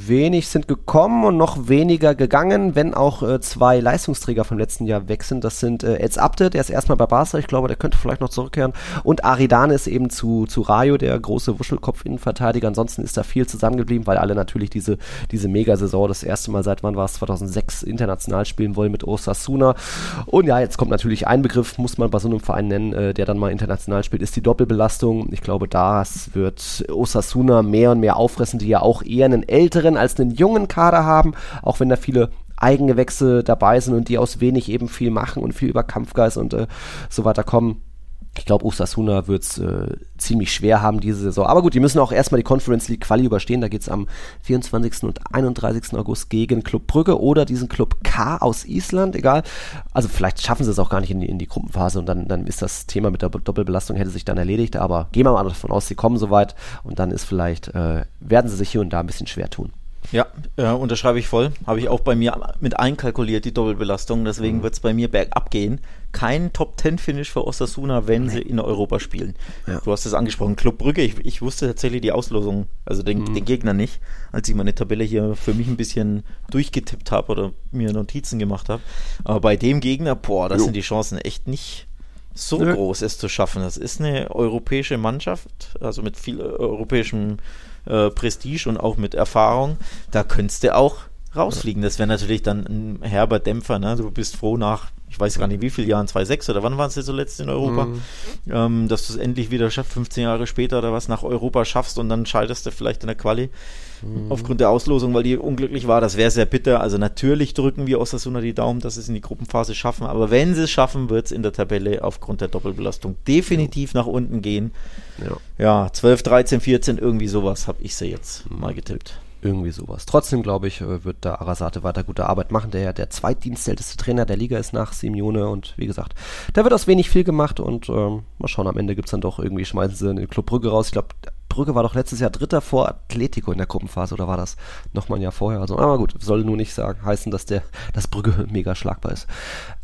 wenig sind gekommen und noch weniger gegangen, wenn auch äh, zwei Leistungsträger vom letzten Jahr weg sind. Das sind äh, Eds Abde, der ist erstmal bei Barca, ich glaube, der könnte vielleicht noch zurückkehren. Und Aridane ist eben zu, zu Rayo, der große Wuschelkopf-Innenverteidiger. Ansonsten ist da viel zusammengeblieben, weil alle natürlich diese, diese Megasaison das erste Mal seit wann war es 2006 international spielen wollen mit Osasuna. Und ja, jetzt kommt natürlich ein Begriff, muss man bei so einem Verein nennen, äh, der dann mal international spielt, ist die Doppelbelastung. Ich glaube, das wird Osasuna mehr und mehr auffressen, die ja auch eher einen älteren älteren als einen jungen Kader haben, auch wenn da viele Eigengewächse dabei sind und die aus wenig eben viel machen und viel über Kampfgeist und äh, so weiter kommen. Ich glaube, Osasuna wird es äh, ziemlich schwer haben diese Saison. Aber gut, die müssen auch erstmal die Conference League Quali überstehen. Da geht es am 24. und 31. August gegen Club Brügge oder diesen Club K aus Island, egal. Also vielleicht schaffen sie es auch gar nicht in die, in die Gruppenphase und dann, dann ist das Thema mit der Doppelbelastung hätte sich dann erledigt. Aber gehen wir mal davon aus, sie kommen soweit und dann ist vielleicht, äh, werden sie sich hier und da ein bisschen schwer tun.
Ja, äh, unterschreibe ich voll. Habe ich auch bei mir mit einkalkuliert, die Doppelbelastung. Deswegen mhm. wird es bei mir bergab gehen. Kein Top-10-Finish für Osasuna, wenn nee. sie in Europa spielen. Ja. Du hast es angesprochen, Club Brügge. Ich, ich, wusste tatsächlich die Auslosung, also den, mhm. den, Gegner nicht, als ich meine Tabelle hier für mich ein bisschen durchgetippt habe oder mir Notizen gemacht habe. Aber bei dem Gegner, boah, da sind die Chancen echt nicht so Nö. groß, es zu schaffen. Das ist eine europäische Mannschaft, also mit viel europäischem äh, Prestige und auch mit Erfahrung, da könntest du auch rausfliegen. Das wäre natürlich dann ein herber Dämpfer. Ne? Du bist froh nach, ich weiß gar nicht wie viele Jahren, 2,6 oder wann waren sie zuletzt in Europa, mhm. ähm, dass du es endlich wieder schaffst, 15 Jahre später oder was nach Europa schaffst und dann scheiterst du vielleicht in der Quali mhm. aufgrund der Auslosung, weil die unglücklich war. Das wäre sehr bitter. Also natürlich drücken wir Osasuna die Daumen, dass sie es in die Gruppenphase schaffen. Aber wenn sie es schaffen, wird es in der Tabelle aufgrund der Doppelbelastung definitiv nach unten gehen. Ja, ja 12, 13, 14, irgendwie sowas habe ich sie jetzt mhm. mal getippt.
Irgendwie sowas. Trotzdem, glaube ich, äh, wird da Arasate weiter gute Arbeit machen, der ja der zweitdienstälteste Trainer der Liga ist nach Simeone und wie gesagt, da wird aus wenig viel gemacht und ähm, mal schauen, am Ende gibt es dann doch irgendwie, schmeißen sie den Club Brügge raus. Ich glaube, Brügge war doch letztes Jahr Dritter vor Atletico in der Gruppenphase oder war das nochmal ein Jahr vorher? Also, aber gut, soll nur nicht sagen, heißen, dass der, dass Brügge (laughs) mega schlagbar ist.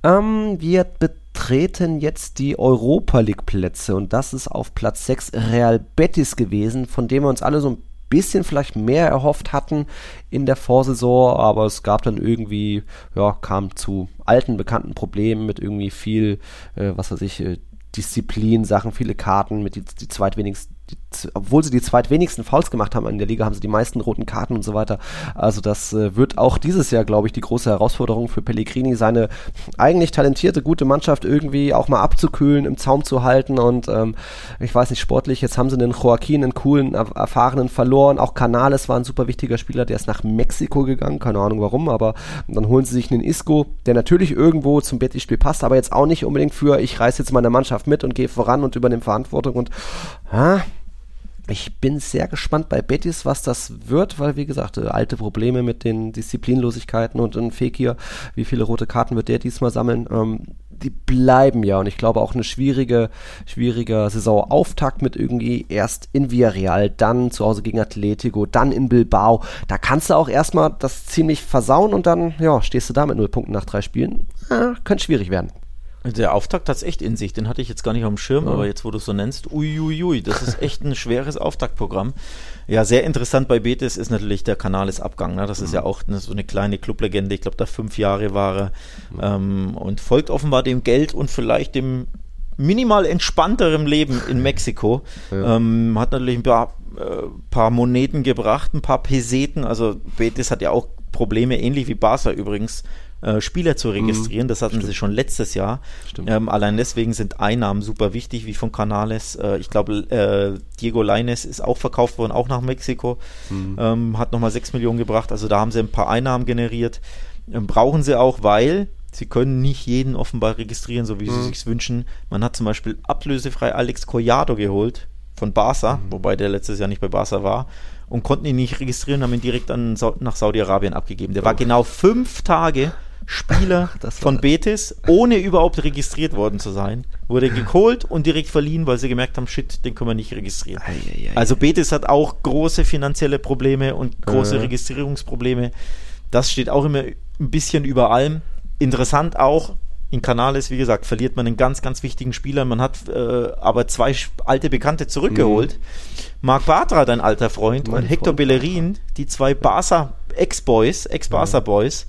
Ähm, wir betreten jetzt die Europa League Plätze und das ist auf Platz 6 Real Betis gewesen, von dem wir uns alle so ein bisschen vielleicht mehr erhofft hatten in der Vorsaison, aber es gab dann irgendwie, ja, kam zu alten bekannten Problemen mit irgendwie viel, äh, was weiß ich, äh, Disziplin, Sachen, viele Karten mit die, die zweitwenigsten die, obwohl sie die zweitwenigsten Fouls gemacht haben in der Liga, haben sie die meisten roten Karten und so weiter. Also das äh, wird auch dieses Jahr, glaube ich, die große Herausforderung für Pellegrini, seine eigentlich talentierte, gute Mannschaft irgendwie auch mal abzukühlen, im Zaum zu halten und ähm, ich weiß nicht, sportlich, jetzt haben sie einen Joaquin, einen coolen, erfahrenen verloren. Auch Canales war ein super wichtiger Spieler, der ist nach Mexiko gegangen, keine Ahnung warum, aber dann holen sie sich einen Isco, der natürlich irgendwo zum Betis-Spiel passt, aber jetzt auch nicht unbedingt für, ich reiße jetzt meine Mannschaft mit und gehe voran und übernehme Verantwortung und ah, ich bin sehr gespannt bei Betis, was das wird, weil wie gesagt, äh, alte Probleme mit den Disziplinlosigkeiten und ein Fekir, wie viele rote Karten wird der diesmal sammeln? Ähm, die bleiben ja und ich glaube auch eine schwierige, schwieriger Saisonauftakt mit irgendwie erst in Villarreal, dann zu Hause gegen Atletico, dann in Bilbao. Da kannst du auch erstmal das ziemlich versauen und dann, ja, stehst du da mit null Punkten nach drei Spielen. Ja, könnte schwierig werden.
Der Auftakt hat es echt in sich, den hatte ich jetzt gar nicht auf dem Schirm, ja. aber jetzt, wo du es so nennst, uiuiui, das ist echt ein schweres Auftaktprogramm. Ja, sehr interessant bei Betis ist natürlich der Kanales-Abgang. Ne? Das mhm. ist ja auch eine, so eine kleine Clublegende. Ich glaube, da fünf Jahre war er mhm. ähm, und folgt offenbar dem Geld und vielleicht dem minimal entspannterem Leben in Mexiko. Ja. Ähm, hat natürlich ein paar, äh, paar Moneten gebracht, ein paar Peseten. Also Betis hat ja auch Probleme, ähnlich wie Barca übrigens, äh, Spieler zu registrieren. Mhm, das hatten stimmt. sie schon letztes Jahr. Ähm, allein deswegen sind Einnahmen super wichtig, wie von Canales. Äh, ich glaube, äh, Diego Laines ist auch verkauft worden, auch nach Mexiko. Mhm. Ähm, hat nochmal 6 Millionen gebracht. Also da haben sie ein paar Einnahmen generiert. Ähm, brauchen sie auch, weil sie können nicht jeden offenbar registrieren, so wie mhm. sie sich wünschen. Man hat zum Beispiel ablösefrei Alex Collado geholt von Barca, mhm. wobei der letztes Jahr nicht bei Barca war und konnten ihn nicht registrieren, haben ihn direkt an, nach Saudi-Arabien abgegeben. Der war genau fünf Tage Spieler (laughs) von Betis, ohne überhaupt registriert worden zu sein. wurde geholt und direkt verliehen, weil sie gemerkt haben, shit, den können wir nicht registrieren. Also Betis hat auch große finanzielle Probleme und große
Äh.
Registrierungsprobleme. Das steht auch immer ein bisschen über allem. Interessant auch, in Canales, wie gesagt, verliert man einen ganz, ganz wichtigen Spieler. Man hat äh, aber zwei alte Bekannte zurückgeholt. Marc Bartra, dein alter Freund,
Mein
und Hector
Freund
Bellerin, die zwei Barca Ex-Boys, Ex-Barca-Boys,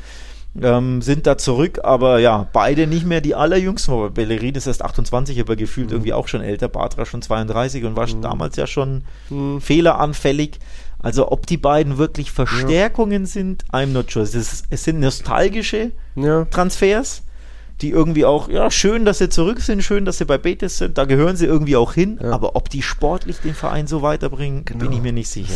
ähm, sind da zurück, aber ja, beide nicht mehr die allerjüngsten. Aber Bellerin ist erst 28, aber gefühlt irgendwie auch schon älter. Bartra schon 32 und war damals ja schon fehleranfällig. Also ob die beiden wirklich Verstärkungen sind, I'm not sure. Es, ist, es sind nostalgische
Ja.
Transfers, die irgendwie auch, ja, schön, dass sie zurück sind, schön, dass sie bei Betis sind, da gehören sie irgendwie auch hin,
Ja.
aber ob die sportlich den Verein so weiterbringen, bin
Genau.
ich mir nicht sicher.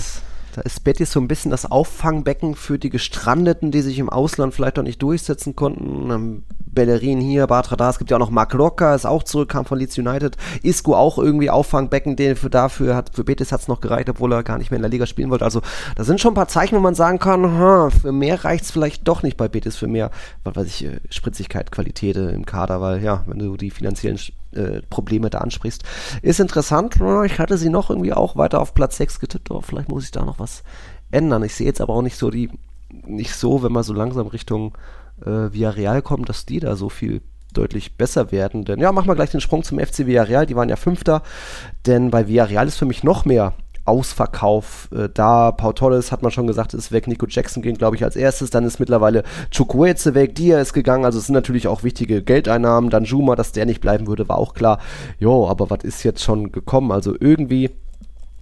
Da ist Betis so ein bisschen das Auffangbecken für die Gestrandeten, die sich im Ausland vielleicht noch nicht durchsetzen konnten. Bellerin hier, Bartra da, es gibt ja auch noch Marc Locker, ist auch zurückkam von Leeds United. Isco auch irgendwie Auffangbecken, den für dafür hat, für Betis hat es noch gereicht, obwohl er gar nicht mehr in der Liga spielen wollte. Also da sind schon ein paar Zeichen, wo man sagen kann, ha, für mehr reicht es vielleicht doch nicht bei Betis, für mehr, was weiß ich, äh, Spritzigkeit, Qualität äh, im Kader, weil ja, wenn du die finanziellen äh, Probleme da ansprichst. Ist interessant. Ich hatte sie noch irgendwie auch weiter auf Platz 6 getippt, aber vielleicht muss ich da noch was ändern. Ich sehe jetzt aber auch nicht so die, nicht so, wenn man so langsam Richtung äh, Villarreal kommt, dass die da so viel deutlich besser werden. Denn ja, machen wir gleich den Sprung zum FC Villarreal. Die waren ja Fünfter. Denn bei Villarreal ist für mich noch mehr Ausverkauf äh, da. Pau Torres hat man schon gesagt, ist weg. Nico Jackson ging, glaube ich, als erstes. Dann ist mittlerweile Chukwueze weg. Dia ist gegangen. Also es sind natürlich auch wichtige Geldeinnahmen. Dann Juma, dass der nicht bleiben würde, war auch klar. Jo, aber was ist jetzt schon gekommen? Also irgendwie,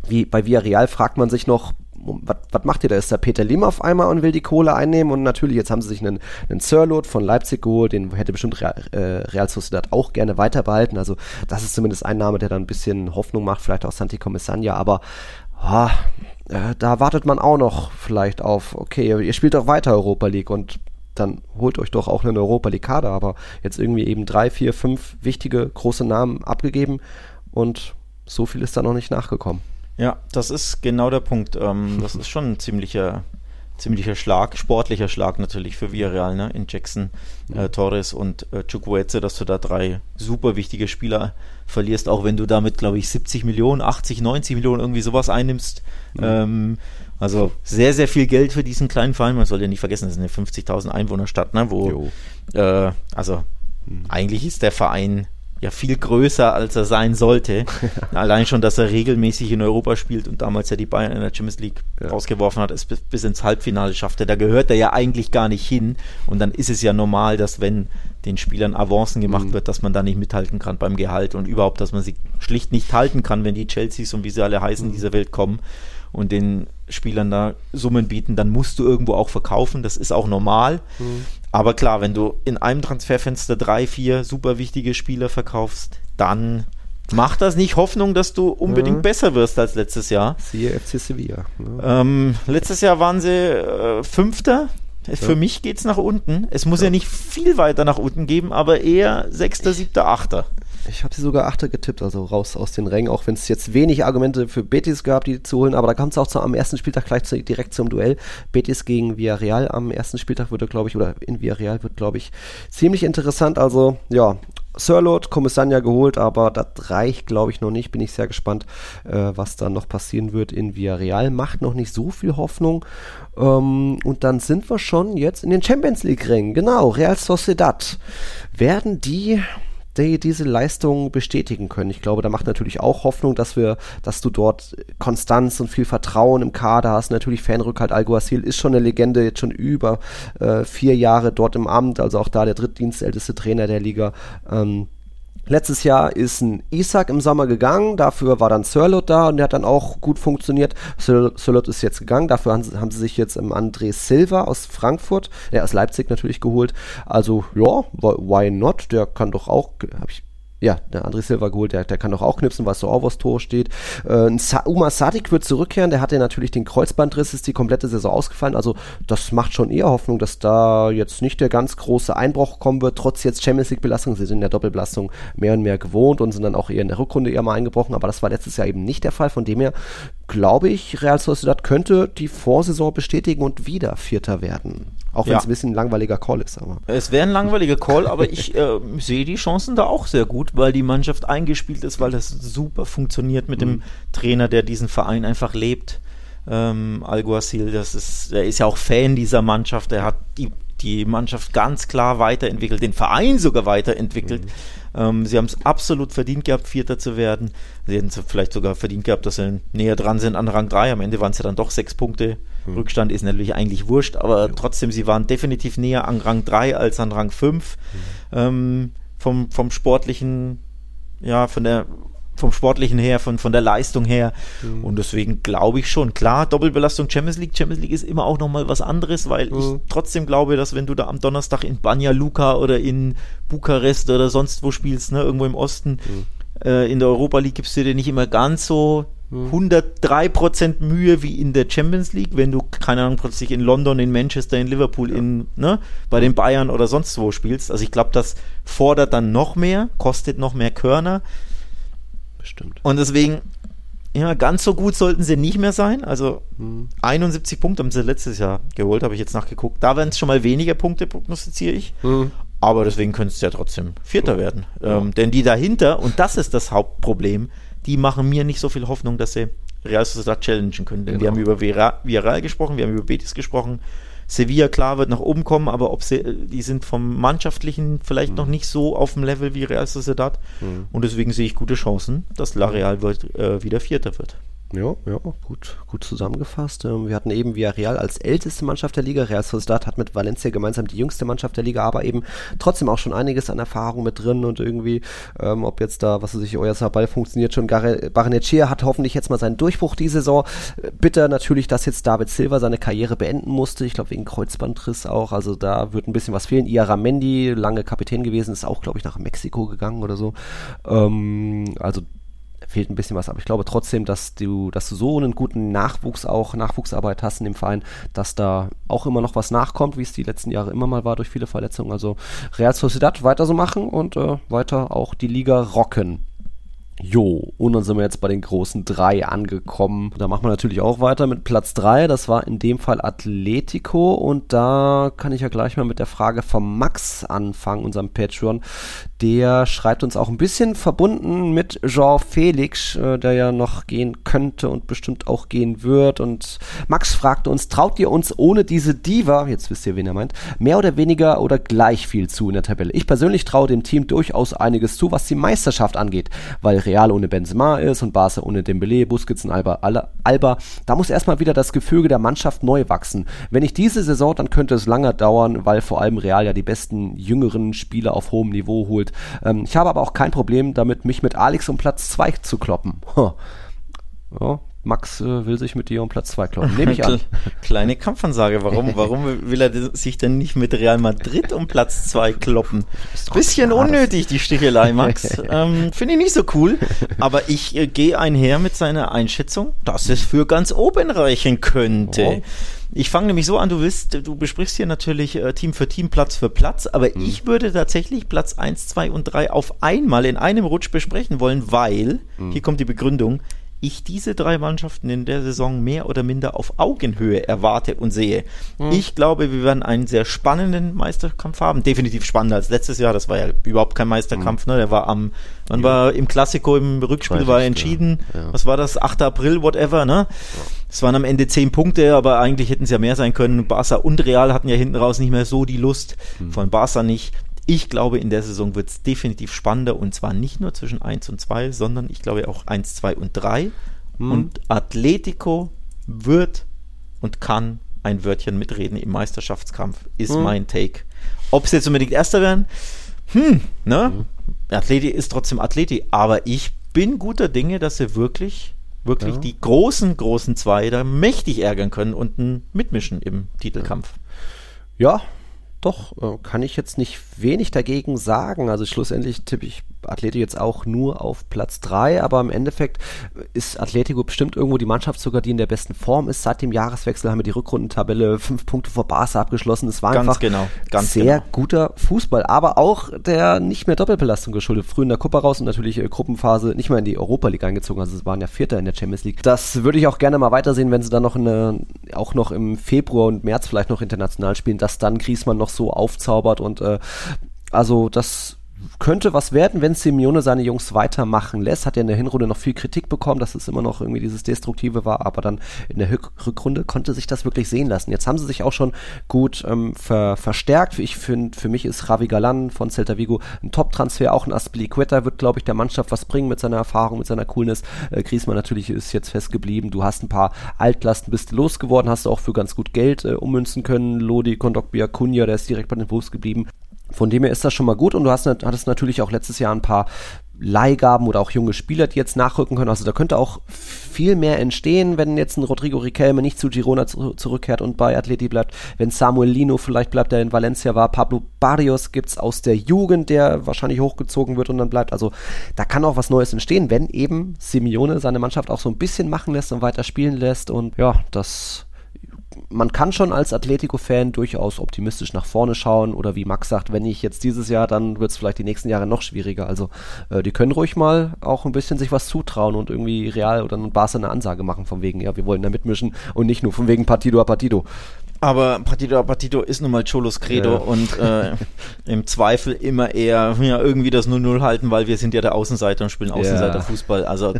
wie bei Villarreal fragt man sich noch, was, macht ihr da? Ist da Peter Lim auf einmal und will die Kohle einnehmen? Und natürlich, jetzt haben sie sich einen, einen Sirlot von Leipzig geholt, den hätte bestimmt Real, äh, Real Sociedad auch gerne weiter behalten. Also das ist zumindest ein Name, der dann ein bisschen Hoffnung macht, vielleicht auch Santi Commissania, aber ah, äh, da wartet man auch noch vielleicht auf, okay, ihr spielt doch weiter Europa League und dann holt euch doch auch einen Europa League Kader, aber jetzt irgendwie eben drei, vier, fünf wichtige große Namen abgegeben und so viel ist da noch nicht nachgekommen.
Ja, das ist genau der Punkt. Ähm, das ist schon ein ziemlicher, ziemlicher Schlag, sportlicher Schlag natürlich für Villarreal, ne? In Jackson, äh, Torres und äh, Chukwueze, dass du da drei super wichtige Spieler verlierst, auch wenn du damit, glaube ich, 70 Millionen, 80, 90 Millionen irgendwie sowas einnimmst. Ähm, also sehr, sehr viel Geld für diesen kleinen Verein. Man soll ja nicht vergessen, das ist eine 50.000 Einwohnerstadt, ne? Wo, äh, also eigentlich ist der Verein ja viel größer, als er sein sollte. (laughs) Allein schon, dass er regelmäßig in Europa spielt und damals ja die Bayern in der Champions League
Ja.
rausgeworfen hat, es bis, bis ins Halbfinale schaffte. Da gehört er ja eigentlich gar nicht hin. Und dann ist es ja normal, dass wenn den Spielern Avancen gemacht wird, dass man da nicht mithalten kann beim Gehalt und überhaupt, dass man sie schlicht nicht halten kann, wenn die Chelseas und wie sie alle heißen dieser Welt kommen und den Spielern da Summen bieten, dann musst du irgendwo auch verkaufen. Das ist auch normal. Aber klar, wenn du in einem Transferfenster drei, vier super wichtige Spieler verkaufst, dann macht das nicht Hoffnung, dass du unbedingt
Mhm.
besser wirst als letztes Jahr.
Siehe FC Sevilla. Ne?
Ähm, letztes Jahr waren sie äh, Fünfter. Für mich geht es nach unten. Es muss ja. nicht viel weiter nach unten geben, aber eher Sechster, Siebter, Achter.
Ich habe sie sogar Achter getippt, also raus aus den Rängen, auch wenn es jetzt wenig Argumente für Betis gab, die zu holen, aber da kommt es auch zu, am ersten Spieltag gleich zu, direkt zum Duell. Betis gegen Villarreal am ersten Spieltag würde, glaube ich, oder in Villarreal wird, glaube ich, ziemlich interessant. Also, ja, Sirlot, Commissania geholt, aber das reicht, glaube ich, noch nicht. Bin ich sehr gespannt, äh, was da noch passieren wird in Villarreal. Macht noch nicht so viel Hoffnung. Ähm, und dann sind wir schon jetzt in den Champions League-Rängen. Genau, Real Sociedad. Werden die die diese Leistung bestätigen können. Ich glaube, da macht natürlich auch Hoffnung, dass wir, dass du dort Konstanz und viel Vertrauen im Kader hast. Natürlich Fanrückhalt Alguacil ist schon eine Legende, jetzt schon über äh, vier Jahre dort im Amt, also auch da der drittdienstälteste Trainer der Liga. Ähm, Letztes Jahr ist ein Isaac im Sommer gegangen, dafür war dann Sirlot da und der hat dann auch gut funktioniert. Sir- Sirlot ist jetzt gegangen, dafür haben sie, haben sie sich jetzt im André Silva aus Frankfurt, der aus Leipzig natürlich geholt. Also ja, why not? Der kann doch auch, habe ich ja, der André Silva geholt, der, der kann doch auch knipsen, was so auch aufs Tor steht. Äh, Sa Uma Sadik wird zurückkehren, der hatte natürlich den Kreuzbandriss, ist die komplette Saison ausgefallen. Also das macht schon eher Hoffnung, dass da jetzt nicht der ganz große Einbruch kommen wird, trotz jetzt Champions League Belastung. Sie sind in der Doppelbelastung mehr und mehr gewohnt und sind dann auch eher in der Rückrunde eher mal eingebrochen, aber das war letztes Jahr eben nicht der Fall. Von dem her glaube ich, Real Sociedad könnte die Vorsaison bestätigen und wieder Vierter werden. Auch wenn es ein bisschen ein langweiliger Call ist.
Aber. Es wäre ein langweiliger Call, aber ich (laughs) äh, sehe die Chancen da auch sehr gut, weil die Mannschaft eingespielt ist, weil das super funktioniert mit mhm. dem Trainer, der diesen Verein einfach lebt. Ähm, Alguacil, das ist, er ist ja auch Fan dieser Mannschaft, er hat die die Mannschaft ganz klar weiterentwickelt, den Verein sogar weiterentwickelt. Mhm. Ähm, sie haben es absolut verdient gehabt, Vierter zu werden. Sie hätten es vielleicht sogar verdient gehabt, dass sie näher dran sind an Rang 3. Am Ende waren es ja dann doch sechs Punkte. Mhm. Rückstand ist natürlich eigentlich wurscht, aber ja. trotzdem, sie waren definitiv näher an Rang 3 als an Rang 5. Mhm. Ähm, vom, vom sportlichen, ja, von der vom Sportlichen her, von, von der Leistung her. Mhm. Und deswegen glaube ich schon, klar, Doppelbelastung Champions League. Champions League ist immer auch nochmal was anderes, weil mhm. ich trotzdem glaube, dass wenn du da am Donnerstag in Banja Luka oder in Bukarest oder sonst wo spielst, ne, irgendwo im Osten, mhm. äh, in der Europa League gibst du dir nicht immer ganz so 103% mhm. Mühe wie in der Champions League, wenn du, keine Ahnung, plötzlich in London, in Manchester, in Liverpool, ja. in, ne, bei den Bayern oder sonst wo spielst. Also ich glaube, das fordert dann noch mehr, kostet noch mehr Körner
stimmt.
Und deswegen, ja, ganz so gut sollten sie nicht mehr sein. Also hm. 71 Punkte haben sie letztes Jahr geholt, habe ich jetzt nachgeguckt. Da werden es schon mal weniger Punkte, prognostiziere ich. Hm. Aber deswegen können es ja trotzdem Vierter so. werden. Ähm, denn die dahinter, und das ist das Hauptproblem, die machen mir nicht so viel Hoffnung, dass sie Real Sociedad challengen können. Denn genau. wir haben über Villarreal gesprochen, wir haben über Betis gesprochen. Sevilla, klar, wird nach oben kommen, aber ob sie, die sind vom Mannschaftlichen vielleicht mhm. noch nicht so auf dem Level wie Real Sociedad. Mhm. Und deswegen sehe ich gute Chancen, dass La Real wird, äh, wieder Vierter wird.
Ja, ja, gut, gut zusammengefasst. Ähm, wir hatten eben Villarreal als älteste Mannschaft der Liga. Real Sociedad hat mit Valencia gemeinsam die jüngste Mannschaft der Liga, aber eben trotzdem auch schon einiges an Erfahrung mit drin und irgendwie, ähm, ob jetzt da, was weiß ich, euer Ball funktioniert schon. Barnechea hat hoffentlich jetzt mal seinen Durchbruch die Saison. Bitter natürlich, dass jetzt David Silva seine Karriere beenden musste. Ich glaube, wegen Kreuzbandriss auch. Also da wird ein bisschen was fehlen. Iaramendi, lange Kapitän gewesen, ist auch, glaube ich, nach Mexiko gegangen oder so. Ähm, also fehlt ein bisschen was. Aber ich glaube trotzdem, dass du, dass du so einen guten Nachwuchs auch, Nachwuchsarbeit hast in dem Verein, dass da auch immer noch was nachkommt, wie es die letzten Jahre immer mal war durch viele Verletzungen. Also Real Sociedad weiter so machen und äh, weiter auch die Liga rocken. Jo, und dann sind wir jetzt bei den großen drei angekommen. Da machen wir natürlich auch weiter mit Platz drei. Das war in dem Fall Atletico. Und da kann ich ja gleich mal mit der Frage von Max anfangen, unserem Patreon. Der schreibt uns auch ein bisschen verbunden mit Jean Felix, äh, der ja noch gehen könnte und bestimmt auch gehen wird. Und Max fragte uns, traut ihr uns ohne diese Diva, jetzt wisst ihr, wen er meint, mehr oder weniger oder gleich viel zu in der Tabelle? Ich persönlich traue dem Team durchaus einiges zu, was die Meisterschaft angeht, weil Real ohne Benzema ist und Barca ohne Dembele, Busquets und Alba, Alba. Da muss erstmal wieder das Gefüge der Mannschaft neu wachsen. Wenn nicht diese Saison, dann könnte es lange dauern, weil vor allem Real ja die besten jüngeren Spieler auf hohem Niveau holt. Ähm, ich habe aber auch kein Problem damit, mich mit Alex um Platz 2 zu kloppen. Ja, Max äh, will sich mit dir um Platz 2 kloppen. Nehme ich an. (laughs)
Kleine Kampfansage. Warum, (laughs) warum will er sich denn nicht mit Real Madrid um Platz 2 kloppen? (laughs) Bisschen unnötig, die Stichelei, Max. ähm, Finde ich nicht so cool. Aber ich äh, gehe einher mit seiner Einschätzung, dass es für ganz oben reichen könnte. Oh. Ich fange nämlich so an, du willst, du besprichst hier natürlich äh, Team für Team, Platz für Platz, aber mhm. ich würde tatsächlich Platz 1, 2 und 3 auf einmal in einem Rutsch besprechen wollen, weil, mhm. hier kommt die Begründung, ich diese drei Mannschaften in der Saison mehr oder minder auf Augenhöhe erwarte und sehe. Mhm. Ich glaube, wir werden einen sehr spannenden Meisterkampf haben. Definitiv spannender als letztes Jahr. Das war ja überhaupt kein Meisterkampf. Mhm. Ne? Der war am, man ja. war im Klassiko im Rückspiel war entschieden. Ja. Ja. Was war das? 8. April, whatever. Ne? Es waren am Ende zehn Punkte, aber eigentlich hätten es ja mehr sein können. Barca und Real hatten ja hinten raus nicht mehr so die Lust. Mhm. Von Barca nicht. Ich glaube, in der Saison wird es definitiv spannender und zwar nicht nur zwischen 1 und 2, sondern ich glaube auch 1, 2 und 3. Mhm. Und Atletico wird und kann ein Wörtchen mitreden im Meisterschaftskampf, ist mhm. mein Take. Ob sie jetzt unbedingt Erster werden? Hm, ne? Mhm. Atleti ist trotzdem Atleti, aber ich bin guter Dinge, dass sie wirklich, wirklich ja. die großen, großen zwei da mächtig ärgern können und mitmischen im Titelkampf.
Ja, Doch, äh, kann ich jetzt nicht wenig dagegen sagen. Also schlussendlich tippe ich Atletico jetzt auch nur auf Platz 3, aber im Endeffekt ist Atletico bestimmt irgendwo die Mannschaft sogar, die in der besten Form ist. Seit dem Jahreswechsel haben wir die Rückrundentabelle (laughs) fünf Punkte vor Barca abgeschlossen. Es war ganz einfach
genau, ganz
sehr
genau.
guter Fußball, aber auch der nicht mehr Doppelbelastung geschuldet. Früh in der Kuppe raus und natürlich äh, Gruppenphase nicht mehr in die Europa League eingezogen. Also es waren ja Vierter in der Champions League. Das würde ich auch gerne mal weitersehen, wenn sie dann noch eine, auch noch im Februar und März vielleicht noch international spielen, dass dann Griezmann noch so aufzaubert und äh, also das könnte was werden, wenn Simeone seine Jungs weitermachen lässt. Hat ja in der Hinrunde noch viel Kritik bekommen, dass es immer noch irgendwie dieses Destruktive war, aber dann in der Rückrunde konnte sich das wirklich sehen lassen. Jetzt haben sie sich auch schon gut ähm, ver verstärkt. Ich finde, für mich ist Ravi Galan von Celta Vigo ein Top-Transfer. Auch ein Aspilicueta wird, glaube ich, der Mannschaft was bringen mit seiner Erfahrung, mit seiner Coolness. Äh, Griezmann natürlich ist jetzt festgeblieben. Du hast ein paar Altlasten, bist du losgeworden, hast du auch für ganz gut Geld äh, ummünzen können. Lodi, Kondogbia, Kunja, der ist direkt bei den Wolves geblieben. Von dem her ist das schon mal gut und du hast, hattest natürlich auch letztes Jahr ein paar Leihgaben oder auch junge Spieler, die jetzt nachrücken können. Also da könnte auch viel mehr entstehen, wenn jetzt ein Rodrigo Riquelme nicht zu Girona zu, zurückkehrt und bei Atleti bleibt. Wenn Samuel Lino vielleicht bleibt, der in Valencia war. Pablo Barrios gibt's aus der Jugend, der wahrscheinlich hochgezogen wird und dann bleibt. Also da kann auch was Neues entstehen, wenn eben Simeone seine Mannschaft auch so ein bisschen machen lässt und weiter spielen lässt. Und ja, das man kann schon als Atletico-Fan durchaus optimistisch nach vorne schauen oder wie Max sagt, wenn nicht jetzt dieses Jahr, dann wird es vielleicht die nächsten Jahre noch schwieriger. Also äh, die können ruhig mal auch ein bisschen sich was zutrauen und irgendwie Real oder Barca eine Ansage machen von wegen, ja, wir wollen da mitmischen und nicht nur von wegen Partido a Partido.
Aber Partido a Partido ist nun mal Cholos Credo ja. und äh, (laughs) im Zweifel immer eher ja, irgendwie das 0-0 halten, weil wir sind ja der Außenseiter und spielen Außenseiter-Fußball. Also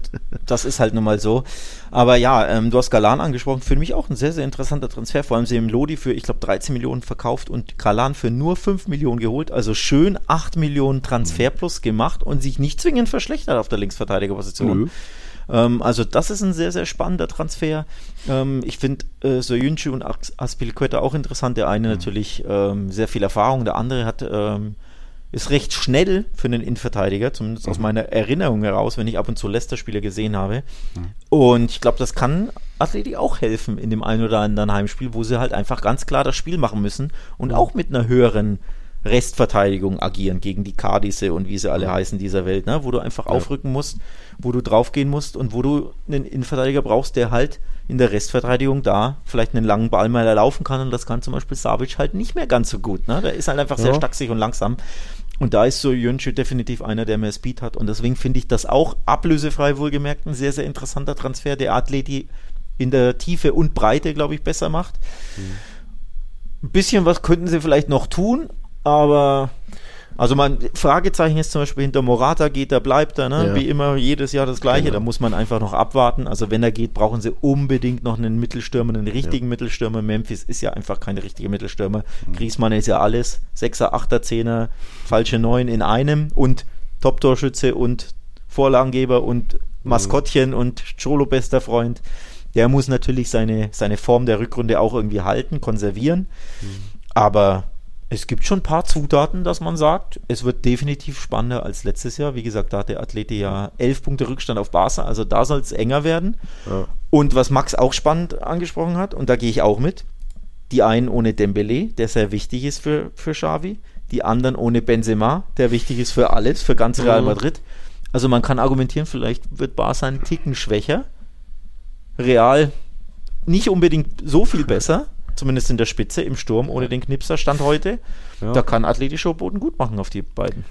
das ist halt nun mal so. Aber ja, ähm, du hast Galan angesprochen. Für mich auch ein sehr, sehr interessanter Transfer. Vor allem sie haben Lodi für, ich glaube, 13 Millionen verkauft und Galan für nur 5 Millionen geholt. Also schön 8 Millionen Transfer plus gemacht und sich nicht zwingend verschlechtert auf der Linksverteidigerposition. Mhm. Ähm, also das ist ein sehr, sehr spannender Transfer. Ähm, ich finde äh, Soyuncu und Aspilicueta auch interessant. Der eine mhm. natürlich ähm, sehr viel Erfahrung, der andere hat ähm, ist recht schnell für einen Innenverteidiger, zumindest mhm. aus meiner Erinnerung heraus, wenn ich ab und zu Leicester-Spiele gesehen habe. Mhm. Und ich glaube, das kann Atleti auch helfen in dem einen oder anderen Heimspiel, wo sie halt einfach ganz klar das Spiel machen müssen und mhm. auch mit einer höheren Restverteidigung agieren gegen die Cardisse und wie sie alle heißen dieser Welt, ne? wo du einfach ja. aufrücken musst, wo du draufgehen musst und wo du einen Innenverteidiger brauchst, der halt in der Restverteidigung da vielleicht einen langen Ball mal laufen kann und das kann zum Beispiel Savic halt nicht mehr ganz so gut. Ne? Der ist halt einfach ja. sehr stacksig und langsam. Und da ist so Jönsche definitiv einer, der mehr Speed hat. Und deswegen finde ich das auch ablösefrei wohlgemerkt ein sehr, sehr interessanter Transfer, der Athleti in der Tiefe und Breite, glaube ich, besser macht. Mhm. Ein bisschen was könnten sie vielleicht noch tun, aber also man Fragezeichen ist zum Beispiel hinter Morata geht er, bleibt er, ne? Ja. Wie immer jedes Jahr das gleiche. Genau. Da muss man einfach noch abwarten. Also wenn er geht, brauchen sie unbedingt noch einen Mittelstürmer, einen richtigen ja. Mittelstürmer. Memphis ist ja einfach keine richtige Mittelstürmer. Mhm. Griezmann ist ja alles. Sechser, Achter, Zehner, falsche Neun in einem und Top-Torschütze und Vorlagengeber und mhm. Maskottchen mhm. und Cholo bester Freund. Der muss natürlich seine, seine Form der Rückrunde auch irgendwie halten, konservieren. Mhm. Aber es gibt schon ein paar Zutaten, dass man sagt, es wird definitiv spannender als letztes Jahr. Wie gesagt, da hat der Athlet ja elf Punkte Rückstand auf Barca, also da soll es enger werden. Ja. Und was Max auch spannend angesprochen hat, und da gehe ich auch mit, die einen ohne Dembele, der sehr wichtig ist für, für Xavi, die anderen ohne Benzema, der wichtig ist für alles, für ganz Real mhm. Madrid. Also man kann argumentieren, vielleicht wird Barca ein Ticken schwächer. Real nicht unbedingt so viel besser, zumindest in der Spitze, im Sturm, ohne den Knipser stand heute. Ja. Da kann Athletischer Boden gut machen auf die beiden.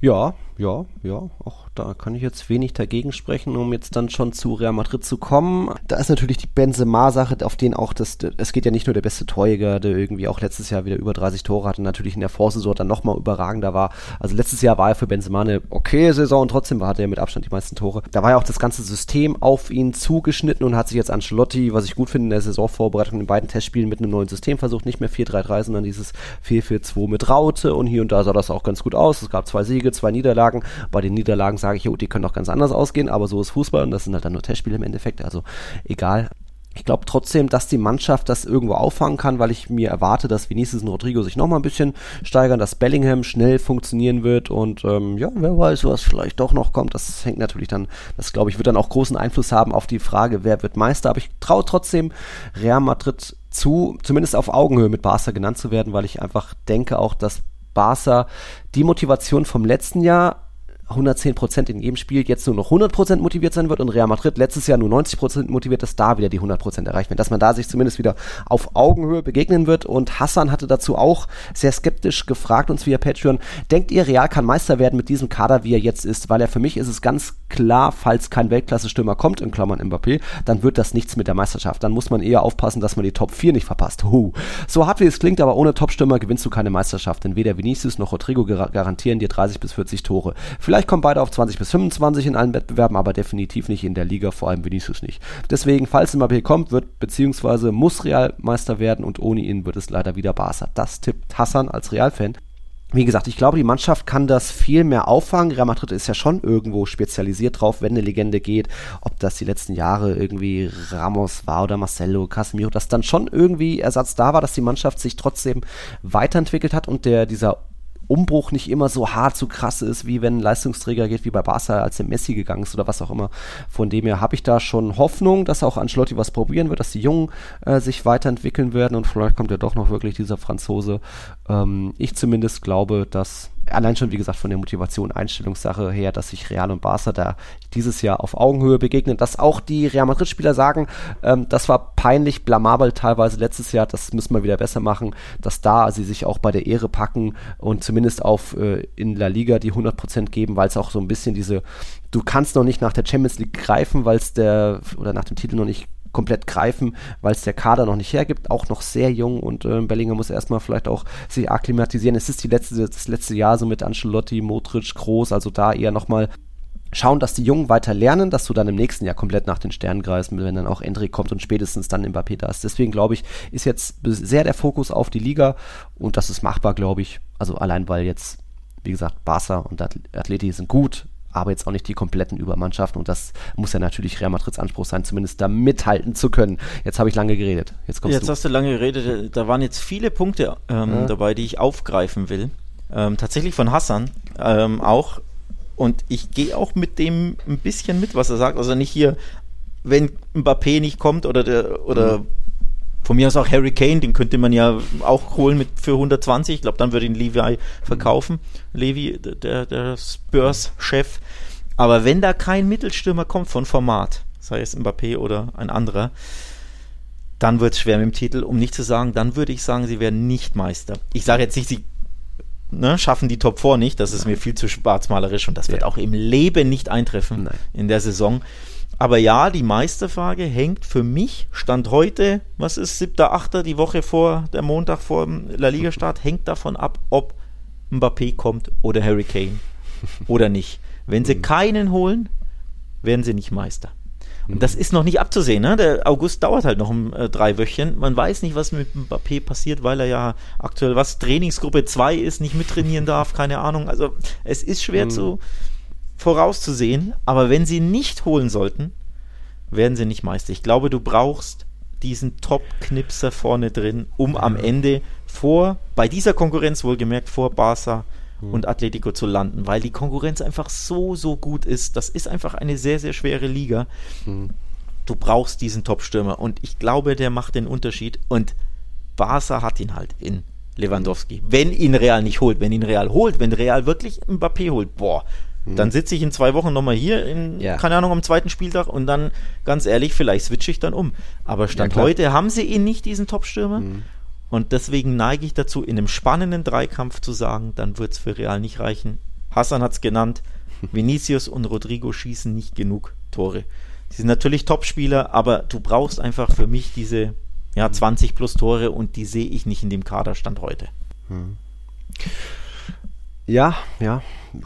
Ja, ja, ja, auch da kann ich jetzt wenig dagegen sprechen, um jetzt dann schon zu Real Madrid zu kommen. Da ist natürlich die Benzema-Sache, auf den auch das, es geht ja nicht nur der beste Torjäger, der irgendwie auch letztes Jahr wieder über 30 Tore hatte, natürlich in der Vorsaison dann nochmal überragender war. Also letztes Jahr war er für Benzema eine okay Saison und trotzdem hatte er mit Abstand die meisten Tore. Da war ja auch das ganze System auf ihn zugeschnitten und hat sich jetzt Ancelotti, was ich gut finde, in der Saisonvorbereitung in beiden Testspielen mit einem neuen System versucht, nicht mehr 4-3-3, sondern dieses 4-4-2 mit Raute und hier und da sah das auch ganz gut aus. Es gab zwei Siege, zwei Niederlagen. Bei den Niederlagen sage ich, oh, die können auch ganz anders ausgehen, aber so ist Fußball und das sind halt dann nur Testspiele im Endeffekt, also egal. Ich glaube trotzdem, dass die Mannschaft das irgendwo auffangen kann, weil ich mir erwarte, dass Vinicius und Rodrigo sich nochmal ein bisschen steigern, dass Bellingham schnell funktionieren wird und ähm, ja, wer weiß, was vielleicht doch noch kommt. Das hängt natürlich dann, das glaube ich, wird dann auch großen Einfluss haben auf die Frage, wer wird Meister. Aber ich traue trotzdem Real Madrid zu, zumindest auf Augenhöhe mit Barca genannt zu werden, weil ich einfach denke auch, dass Barca die Motivation vom letzten Jahr 110 Prozent in jedem Spiel jetzt nur noch 100 Prozent motiviert sein wird und Real Madrid letztes Jahr nur 90 Prozent motiviert, dass da wieder die 100 Prozent erreicht werden, dass man da sich zumindest wieder auf Augenhöhe begegnen wird und Hassan hatte dazu auch sehr skeptisch gefragt uns via Patreon, denkt ihr, Real kann Meister werden mit diesem Kader, wie er jetzt ist, weil er für mich ist es ganz klar, falls kein Weltklasse-Stürmer kommt, in Klammern Mbappé, dann wird das nichts mit der Meisterschaft, dann muss man eher aufpassen, dass man die Top 4 nicht verpasst. Huh. So hart wie es klingt, aber ohne Top-Stürmer gewinnst du keine Meisterschaft, denn weder Vinicius noch Rodrigo garantieren dir 30 bis 40 Tore. Vielleicht kommen beide auf 20 bis 25 in allen Wettbewerben, aber definitiv nicht in der Liga, vor allem Vinicius nicht. Deswegen, falls Mbappé kommt, wird beziehungsweise muss Real Meister werden und ohne ihn wird es leider wieder Barca. Das tippt Hassan als Real-Fan. Wie gesagt, ich glaube, die Mannschaft kann das viel mehr auffangen. Real Madrid ist ja schon irgendwo spezialisiert drauf, wenn eine Legende geht. Ob das die letzten Jahre irgendwie Ramos war oder Marcelo, Casemiro, dass dann schon irgendwie Ersatz da war, dass die Mannschaft sich trotzdem weiterentwickelt hat und der dieser Umbruch nicht immer so hart, so krass ist, wie wenn ein Leistungsträger geht, wie bei Barca, als der Messi gegangen ist oder was auch immer. Von dem her habe ich da schon Hoffnung, dass auch Ancelotti was probieren wird, dass die Jungen äh, sich weiterentwickeln werden und vielleicht kommt ja doch noch wirklich dieser Franzose. Ähm, ich zumindest glaube, dass allein schon, wie gesagt, von der Motivation, Einstellungssache her, dass sich Real und Barca da dieses Jahr auf Augenhöhe begegnen, dass auch die Real Madrid-Spieler sagen, ähm, das war peinlich, blamabel teilweise letztes Jahr, das müssen wir wieder besser machen, dass da sie sich auch bei der Ehre packen und zumindest auf äh, in La Liga die 100% geben, weil es auch so ein bisschen diese, du kannst noch nicht nach der Champions League greifen, weil es der, oder nach dem Titel noch nicht komplett greifen, weil es der Kader noch nicht hergibt, auch noch sehr jung und äh, Bellinger muss erstmal vielleicht auch sich akklimatisieren. Es ist die letzte, das letzte Jahr so mit Ancelotti, Modric, Groß, also da eher nochmal schauen, dass die Jungen weiter lernen, dass du dann im nächsten Jahr komplett nach den Sternen greifst, wenn dann auch Endrick kommt und spätestens dann Mbappé da ist. Deswegen glaube ich, ist jetzt sehr der Fokus auf die Liga und das ist machbar, glaube ich. Also allein weil jetzt, wie gesagt, Barca und Atleti sind gut, aber jetzt auch nicht die kompletten Übermannschaften. Und das muss ja natürlich Real Madrids Anspruch sein, zumindest da mithalten zu können. Jetzt habe ich lange geredet.
Jetzt, kommst jetzt du. hast du lange geredet. Da waren jetzt viele Punkte ähm, ja. dabei, die ich aufgreifen will. Ähm, tatsächlich von Hassan ähm, auch. Und ich gehe auch mit dem ein bisschen mit, was er sagt. Also nicht hier, wenn Mbappé nicht kommt oder, der, oder mhm. Von mir aus auch Harry Kane, den könnte man ja auch holen mit für 120. Ich glaube, dann würde ihn Levi verkaufen. Mhm. Levi, der, der Spurs-Chef. Aber wenn da kein Mittelstürmer kommt von Format, sei es Mbappé oder ein anderer, dann wird es schwer mit dem Titel. Um nicht zu sagen, dann würde ich sagen, sie werden nicht Meister. Ich sage jetzt nicht, sie ne, schaffen die Top 4 nicht. Das ist mir viel zu schwarzmalerisch und das wird auch im Leben nicht eintreffen Nein. in der Saison. Aber ja, die Meisterfrage hängt für mich, Stand heute, was ist, 7., 8., die Woche vor, der Montag vor dem La Liga-Start, hängt davon ab, ob Mbappé kommt oder Harry Kane oder nicht. Wenn sie mhm. keinen holen, werden sie nicht Meister. Und das ist noch nicht abzusehen. Ne? Der August dauert halt noch um äh, drei Wöchchen. Man weiß nicht, was mit Mbappé passiert, weil er ja aktuell was Trainingsgruppe 2 ist, nicht mittrainieren darf, keine Ahnung. Also es ist schwer mhm. zu vorauszusehen, aber wenn sie nicht holen sollten, werden sie nicht Meister. Ich glaube, du brauchst diesen Top-Knipser vorne drin, um am Ende vor, bei dieser Konkurrenz wohlgemerkt, vor Barca mhm. und Atletico zu landen, weil die Konkurrenz einfach so, so gut ist. Das ist einfach eine sehr, sehr schwere Liga. Mhm. Du brauchst diesen Top-Stürmer und ich glaube, der macht den Unterschied und Barca hat ihn halt in Lewandowski. Wenn ihn Real nicht holt, wenn ihn Real holt, wenn Real wirklich Mbappé holt, boah, dann sitze ich in zwei Wochen nochmal hier, in, ja. keine Ahnung, am zweiten Spieltag und dann, ganz ehrlich, vielleicht switche ich dann um. Aber Stand ja, heute haben sie ihn nicht, diesen Top-Stürmer. Mhm. Und deswegen neige ich dazu, in einem spannenden Dreikampf zu sagen, dann wird es für Real nicht reichen. Hassan hat es genannt, (laughs) Vinicius und Rodrigo schießen nicht genug Tore. Sie sind natürlich Topspieler, aber du brauchst einfach für mich diese ja, 20 plus Tore und die sehe ich nicht in dem Kaderstand heute. Mhm.
Ja, ja,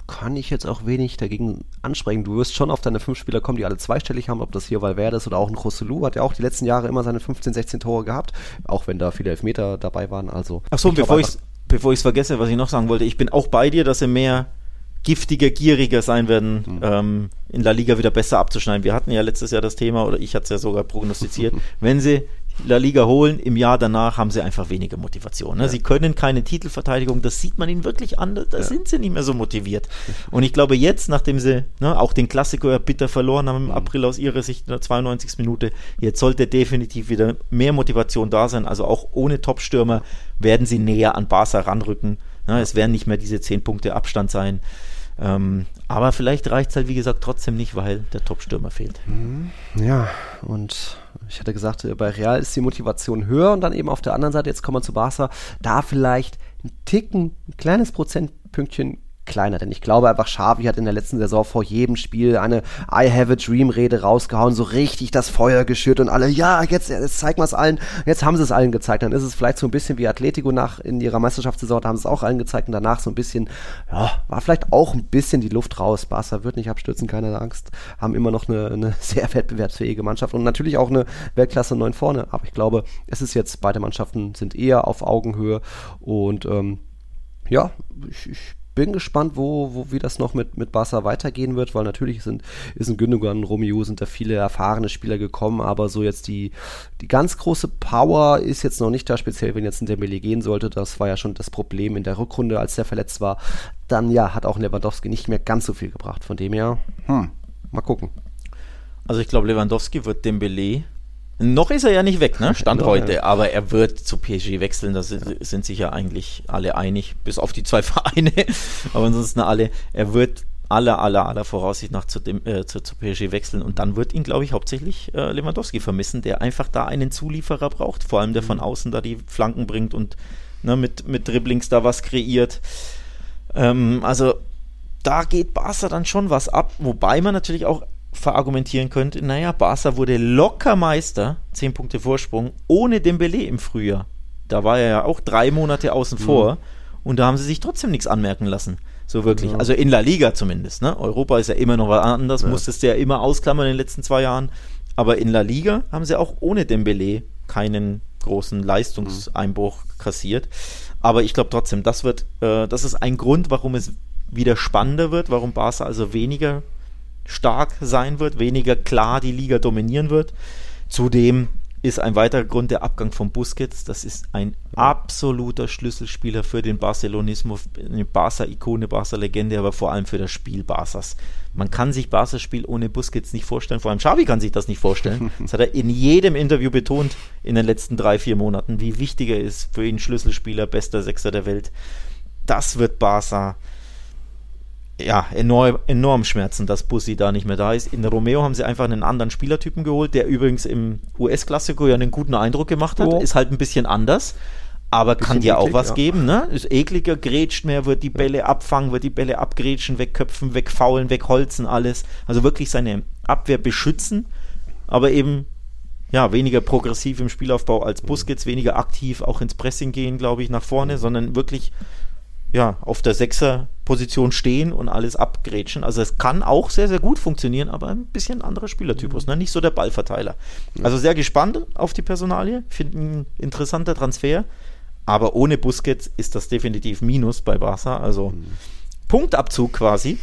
kann ich jetzt auch wenig dagegen ansprechen. Du wirst schon auf deine fünf Spieler kommen, die alle zweistellig haben, ob das hier Valverde ist oder auch ein Rosselu, hat ja auch die letzten Jahre immer seine 15, 16 Tore gehabt, auch wenn da viele Elfmeter dabei waren. Also,
Ach so, bevor ich bevor ich es vergesse, was ich noch sagen wollte, ich bin auch bei dir, dass sie mehr giftiger, gieriger sein werden mhm. ähm, in La Liga wieder besser abzuschneiden. Wir hatten ja letztes Jahr das Thema, oder ich hatte es ja sogar prognostiziert, (laughs) wenn sie La Liga holen, im Jahr danach haben sie einfach weniger Motivation. Ne? Ja. Sie können keine Titelverteidigung, das sieht man ihnen wirklich an, da ja. sind sie nicht mehr so motiviert. Und ich glaube jetzt, nachdem sie ne, auch den Klassiker bitter verloren haben im mhm. April aus ihrer Sicht in der 92. Minute, jetzt sollte definitiv wieder mehr Motivation da sein. Also auch ohne Top-Stürmer werden sie näher an Barca ranrücken. Ne? Es werden nicht mehr diese 10 Punkte Abstand sein. Ähm, aber vielleicht reicht es halt, wie gesagt, trotzdem nicht, weil der Top-Stürmer fehlt.
Mhm. Ja, und ich hatte gesagt, äh, bei Real ist die Motivation höher und dann eben auf der anderen Seite, jetzt kommen wir zu Barca, da vielleicht ein Ticken, ein kleines Prozentpünktchen kleiner. Denn ich glaube einfach, Xavi hat in der letzten Saison vor jedem Spiel eine I have a Dream Rede rausgehauen, so richtig das Feuer geschürt und alle, ja, jetzt, jetzt zeigen wir es allen. Jetzt haben sie es allen gezeigt. Dann ist es vielleicht so ein bisschen wie Atletico nach in ihrer Meisterschaftssaison, da haben sie es auch allen gezeigt und danach so ein bisschen, ja, war vielleicht auch ein bisschen die Luft raus. Barca wird nicht abstürzen, keine Angst. Haben immer noch eine, eine (laughs) sehr wettbewerbsfähige Mannschaft und natürlich auch eine Weltklasse 9 vorne. Aber ich glaube, es ist jetzt, beide Mannschaften sind eher auf Augenhöhe und ähm, ja, ich, ich bin gespannt, wo, wo, wie das noch mit, mit Barca weitergehen wird, weil natürlich sind, ist ein Gündogan, Romeo, sind da viele erfahrene Spieler gekommen, aber so jetzt die, die ganz große Power ist jetzt noch nicht da, speziell wenn jetzt ein Dembele gehen sollte, das war ja schon das Problem in der Rückrunde, als der verletzt war, dann ja, hat auch Lewandowski nicht mehr ganz so viel gebracht, von dem her, hm, mal gucken.
Also ich glaube, Lewandowski wird Dembele noch ist er ja nicht weg, ne? Stand heute. Aber er wird zu PSG wechseln. Da sind, sind sich ja eigentlich alle einig, bis auf die zwei (laughs) Vereine. aber ansonsten alle. Er wird aller, aller, aller Voraussicht nach zu, dem, äh, zu, zu PSG wechseln und dann wird ihn, glaube ich, hauptsächlich äh, Lewandowski vermissen, der einfach da einen Zulieferer braucht, vor allem der von mhm. außen da die Flanken bringt und ne, mit, mit Dribblings da was kreiert. Ähm, also da geht Barca dann schon was ab, wobei man natürlich auch verargumentieren könnte, naja, Barca wurde locker Meister, 10 Punkte Vorsprung, ohne Dembele im Frühjahr. Da war er ja auch drei Monate außen mhm. vor und da haben sie sich trotzdem nichts anmerken lassen. So wirklich. Ja. Also in La Liga zumindest. Ne? Europa ist ja immer noch was anderes, ja. musstest du ja immer ausklammern in den letzten zwei Jahren. Aber in La Liga haben sie auch ohne Dembele keinen großen Leistungseinbruch mhm. kassiert. Aber ich glaube trotzdem, das wird, äh, das ist ein Grund, warum es wieder spannender wird, warum Barca also weniger stark sein wird, weniger klar die Liga dominieren wird. Zudem ist ein weiterer Grund der Abgang von Busquets. Das ist ein absoluter Schlüsselspieler für den Barcelonismus, eine Barca-Ikone, Barca-Legende, aber vor allem für das Spiel Barças. Man kann sich Barca-Spiel ohne Busquets nicht vorstellen. Vor allem Xavi kann sich das nicht vorstellen. (laughs) Das hat er in jedem Interview betont in den letzten drei, vier Monaten, wie wichtig er ist für ihn Schlüsselspieler, bester Sechser der Welt. Das wird Barca ja, enorm, enorm schmerzen, dass Bussi da nicht mehr da ist. In Romeo haben sie einfach einen anderen Spielertypen geholt, der übrigens im US-Klassiko ja einen guten Eindruck gemacht hat. Oh. Ist halt ein bisschen anders, aber bisschen kann dir auch was ja. geben. Ne? Ist ekliger, grätscht mehr, wird die Bälle abfangen, wird die Bälle abgrätschen, wegköpfen, wegfaulen, wegholzen, alles. Also wirklich seine Abwehr beschützen, aber eben ja, weniger progressiv im Spielaufbau als Busquets, weniger aktiv auch ins Pressing gehen, glaube ich, nach vorne, sondern wirklich ja, auf der Sechser-Position stehen und alles abgrätschen. Also es kann auch sehr, sehr gut funktionieren, aber ein bisschen anderer Spielertypus, mhm. ne? nicht so der Ballverteiler. Also sehr gespannt auf die Personalie, finde ein interessanter Transfer, aber ohne Busquets ist das definitiv Minus bei Barca, also mhm. Punktabzug quasi.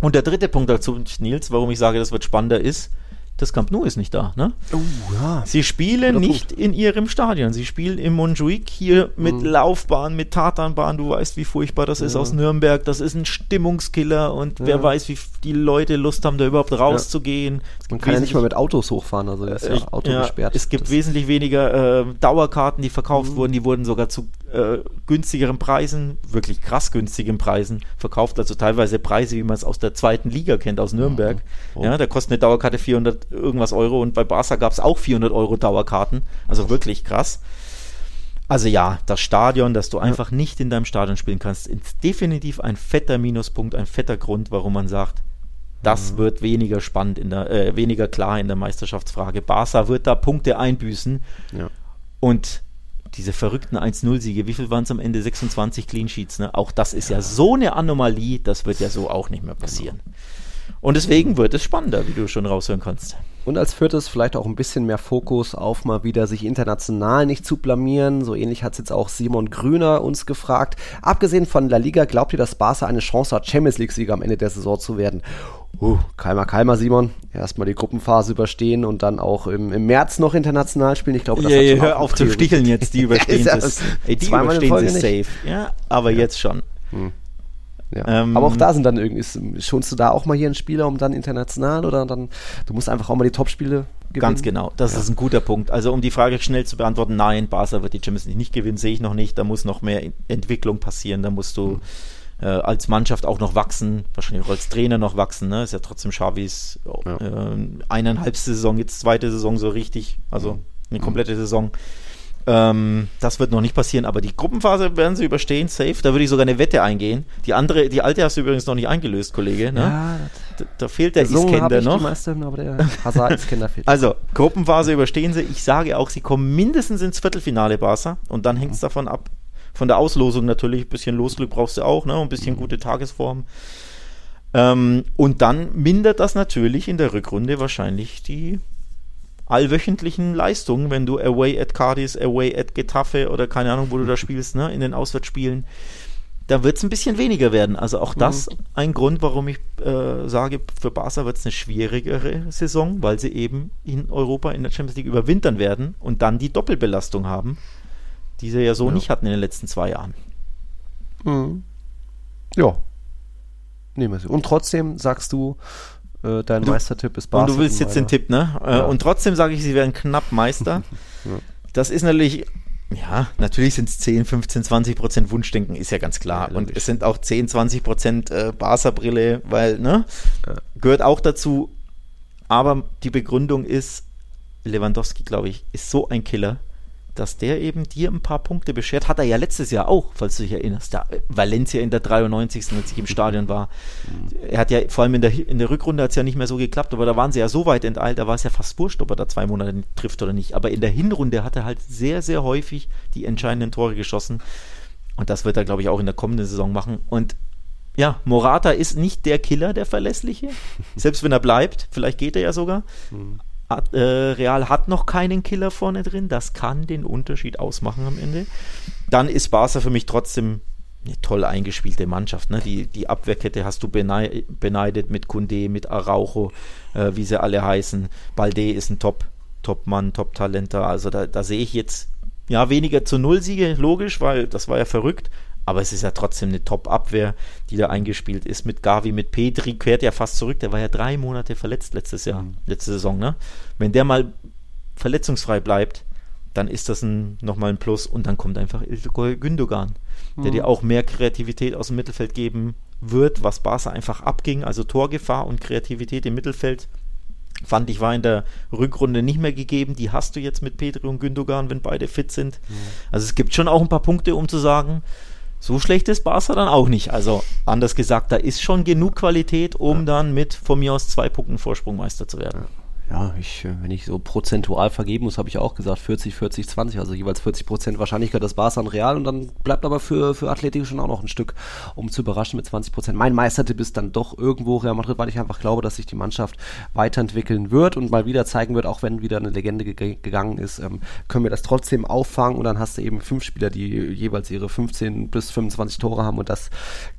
Und der dritte Punktabzug, Nils, warum ich sage, das wird spannender ist, das Camp Nou ist nicht da. Ne? Oh, ja. Sie spielen nicht in ihrem Stadion. Sie spielen im Montjuic hier mit mhm. Laufbahn, mit Tatanbahn. Du weißt, wie furchtbar das ja. ist aus Nürnberg. Das ist ein Stimmungskiller und ja. wer weiß, wie die Leute Lust haben, da überhaupt rauszugehen.
Man kann ja nicht mal mit Autos hochfahren, also ist ja Auto gesperrt.
Es gibt das wesentlich weniger äh, Dauerkarten, die verkauft mhm. wurden. Die wurden sogar zu äh, günstigeren Preisen, wirklich krass günstigen Preisen verkauft. Also teilweise Preise, wie man es aus der zweiten Liga kennt, aus Nürnberg. Oh. Ja, da kostet eine Dauerkarte 400 irgendwas Euro und bei Barca gab es auch 400 Euro Dauerkarten. Also wirklich krass. Also ja, das Stadion, dass du einfach nicht in deinem Stadion spielen kannst, ist definitiv ein fetter Minuspunkt, ein fetter Grund, warum man sagt, das mhm. wird weniger spannend in der, äh, weniger klar in der Meisterschaftsfrage. Barca wird da Punkte einbüßen. Ja. Und diese verrückten 1-0-Siege, wie viel waren es am Ende? 26 Clean Sheets, ne? Auch das ist ja. ja. so eine Anomalie, das wird ja so auch nicht mehr passieren. Genau. Und deswegen wird es spannender, wie du schon raushören kannst.
Und als viertes vielleicht auch ein bisschen mehr Fokus auf mal wieder sich international nicht zu blamieren. So ähnlich hat es jetzt auch Simon Grüner uns gefragt. Abgesehen von La Liga, glaubt ihr, dass Barca eine Chance hat, Champions League-Sieger am Ende der Saison zu werden? Uh, Keimer, Keimer, Simon. Erstmal die Gruppenphase überstehen und dann auch im, im März noch international spielen. Ich glaube,
das ja, ja, hör auf zu sticheln jetzt, die (laughs) überstehen es. Ey, die überstehen sie safe. Ja, aber ja. jetzt schon. Hm.
Ja. Ähm, aber auch da sind dann irgendwie, schonst du da auch mal hier einen Spieler, um dann international oder dann, du musst einfach auch mal die Top-Spiele
gewinnen? Ganz genau, das ja. ist ein guter Punkt. Also um die Frage schnell zu beantworten, nein, Barca wird die Champions League nicht gewinnen, sehe ich noch nicht. Da muss noch mehr Entwicklung passieren, da musst du mhm. äh, als Mannschaft auch noch wachsen, wahrscheinlich auch als Trainer noch wachsen. Ne? Ist ja trotzdem Xavis ja. äh, eineinhalb Saison, jetzt zweite Saison so richtig, also mhm. eine komplette Saison. Ähm, das wird noch nicht passieren, aber die Gruppenphase werden sie überstehen, safe. Da würde ich sogar eine Wette eingehen. Die andere, die alte hast du übrigens noch nicht eingelöst, Kollege. Ne? Ja, da, da, fehlt der Iskender noch. Meisten, aber der Hazard-Iskender fehlt. (laughs) Also, Gruppenphase überstehen sie. Ich sage auch, sie kommen mindestens ins Viertelfinale, Barca. Und dann hängt es davon ab, von der Auslosung natürlich. Ein bisschen Losglück brauchst du auch, ne? ein bisschen mhm. gute Tagesform. Ähm, und dann mindert das natürlich in der Rückrunde wahrscheinlich die allwöchentlichen Leistungen, wenn du away at Cardis, away at Getafe oder keine Ahnung, wo du da spielst, ne, in den Auswärtsspielen, da wird es ein bisschen weniger werden. Also auch das mhm. ein Grund, warum ich äh, sage, für Barca wird es eine schwierigere Saison, weil sie eben in Europa in der Champions League überwintern werden und dann die Doppelbelastung haben, die sie ja so ja. nicht hatten in den letzten zwei Jahren.
Mhm. Ja. Nehmen wir sie. Und trotzdem sagst du, äh, dein du, Meistertipp ist
Barca. Und du willst jetzt den Tipp, ne? Äh, ja. Und trotzdem sage ich, sie werden knapp Meister. (laughs) ja. Das ist natürlich, ja, natürlich sind es 10, 15, 20 Prozent Wunschdenken, ist ja ganz klar. Ja, und es sind auch 10, 20 Prozent äh, Barca-Brille, weil, ne? Gehört auch dazu. Aber die Begründung ist, Lewandowski, glaube ich, ist so ein Killer dass der eben dir ein paar Punkte beschert. Hat er ja letztes Jahr auch, falls du dich erinnerst. Da, Valencia in der 93. als ich im Stadion war. Er hat ja, vor allem in der, in der Rückrunde hat es ja nicht mehr so geklappt, aber da waren sie ja so weit enteilt, da war es ja fast wurscht, ob er da zwei Monate trifft oder nicht. Aber in der Hinrunde hat er halt sehr, sehr häufig die entscheidenden Tore geschossen. Und das wird er, glaube ich, auch in der kommenden Saison machen. Und ja, Morata ist nicht der Killer, der Verlässliche. (laughs) Selbst wenn er bleibt, vielleicht geht er ja sogar. Mhm. Hat, äh, Real hat noch keinen Killer vorne drin. Das kann den Unterschied ausmachen am Ende. Dann ist Barca für mich trotzdem eine toll eingespielte Mannschaft. Ne? Die, die Abwehrkette hast du beneidet mit Kunde, mit Araujo, äh, wie sie alle heißen. Balde ist ein Top, Top-Mann, Top-Talenter. Also da, da sehe ich jetzt ja weniger zu Null Siege, logisch, weil das war ja verrückt. Aber es ist ja trotzdem eine Top-Abwehr, die da eingespielt ist. Mit Gavi, mit Petri, kehrt ja fast zurück. Der war ja drei Monate verletzt letztes Jahr, mhm. letzte Saison. Ne? Wenn der mal verletzungsfrei bleibt, dann ist das ein, nochmal ein Plus. Und dann kommt einfach Ilkay Gündogan, mhm. der dir auch mehr Kreativität aus dem Mittelfeld geben wird, was Barca einfach abging. Also Torgefahr und Kreativität im Mittelfeld fand ich war in der Rückrunde nicht mehr gegeben. Die hast du jetzt mit Petri und Gündogan, wenn beide fit sind. Mhm. Also es gibt schon auch ein paar Punkte, um zu sagen, so schlecht ist Barca dann auch nicht. Also anders gesagt, da ist schon genug Qualität, um ja. dann mit von mir aus zwei Punkten Vorsprung Meister zu werden. Ja
ja, ich, äh, wenn ich so prozentual vergeben muss, habe ich auch gesagt 40, 40, 20, also jeweils 40 Prozent Wahrscheinlichkeit das Barca an Real. Und dann bleibt aber für, für Atletico schon auch noch ein Stück, um zu überraschen mit 20 Prozent. Mein Meistertipp ist dann doch irgendwo Real Madrid, weil ich einfach glaube, dass sich die Mannschaft weiterentwickeln wird und mal wieder zeigen wird, auch wenn wieder eine Legende ge gegangen ist, ähm, können wir das trotzdem auffangen. Und dann hast du eben fünf Spieler, die jeweils ihre 15 bis 25 Tore haben. Und das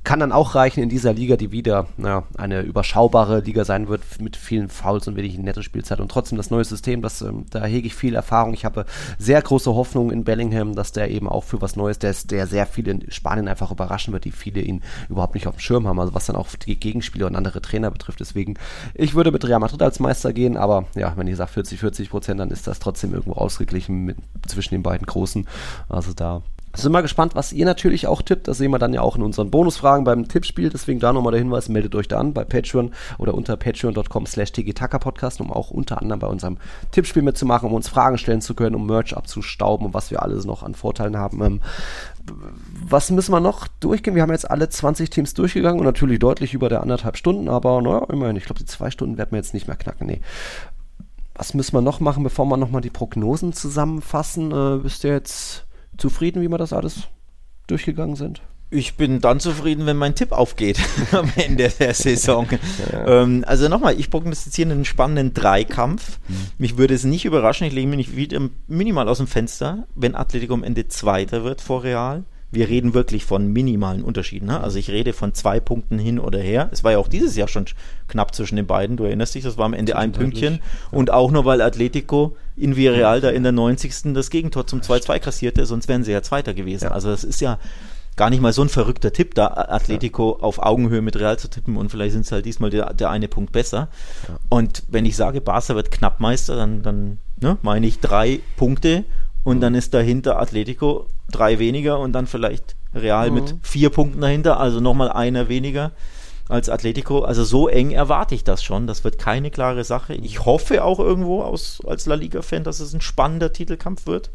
kann dann auch reichen in dieser Liga, die wieder naja, eine überschaubare Liga sein wird mit vielen Fouls und wenig netten Spielen Spielzeit und trotzdem das neue System, das, ähm, da hege ich viel Erfahrung. Ich habe sehr große Hoffnung in Bellingham, dass der eben auch für was Neues, der, der sehr viele in Spanien einfach überraschen wird, die viele ihn überhaupt nicht auf dem Schirm haben, also was dann auch die Gegenspieler und andere Trainer betrifft. Deswegen, ich würde mit Real Madrid als Meister gehen, aber ja, wenn ihr sagt 40, 40 Prozent, dann ist das trotzdem irgendwo ausgeglichen mit, zwischen den beiden Großen. Also da sind wir gespannt, was ihr natürlich auch tippt. Das sehen wir dann ja auch in unseren Bonusfragen beim Tippspiel. Deswegen da nochmal der Hinweis, meldet euch da an bei Patreon oder unter patreon.com slash podcast, um auch unter anderem bei unserem Tippspiel mitzumachen, um uns Fragen stellen zu können, um Merch abzustauben und was wir alles noch an Vorteilen haben. Ähm, was müssen wir noch durchgehen? Wir haben jetzt alle 20 Teams durchgegangen und natürlich deutlich über der anderthalb Stunden, aber naja, immerhin, ich glaube, die zwei Stunden werden wir jetzt nicht mehr knacken. Nee. Was müssen wir noch machen, bevor wir nochmal die Prognosen zusammenfassen? Äh, bist du jetzt zufrieden, wie wir das alles durchgegangen sind?
Ich bin dann zufrieden, wenn mein Tipp aufgeht (laughs) am Ende der Saison. (laughs) Ja. Ähm, also nochmal, ich prognostiziere einen spannenden Dreikampf. Mhm. Mich würde es nicht überraschen, ich lege mich nicht wieder minimal aus dem Fenster, wenn Atletico am Ende Zweiter wird vor Real. Wir reden wirklich von minimalen Unterschieden. Ne? Also ich rede von zwei Punkten hin oder her. Es war ja auch dieses Jahr schon knapp zwischen den beiden. Du erinnerst dich, das war am Ende ein Pünktchen. Ja. Und auch nur, weil Atletico in Villarreal da in der 90. das Gegentor zum 2-2 kassierte, sonst wären sie ja Zweiter gewesen. Ja. Also das ist ja gar nicht mal so ein verrückter Tipp, da Atletico ja. auf Augenhöhe mit Real zu tippen und vielleicht sind es halt diesmal der, der eine Punkt besser. Ja. Und wenn ich sage, Barca wird knapp Meister, dann, dann ne, meine ich drei Punkte und dann ist dahinter Atletico drei weniger und dann vielleicht Real mhm. mit vier Punkten dahinter, also nochmal einer weniger als Atletico. Also so eng erwarte ich das schon. Das wird keine klare Sache. Ich hoffe auch irgendwo aus, als La Liga-Fan, dass es ein spannender Titelkampf wird.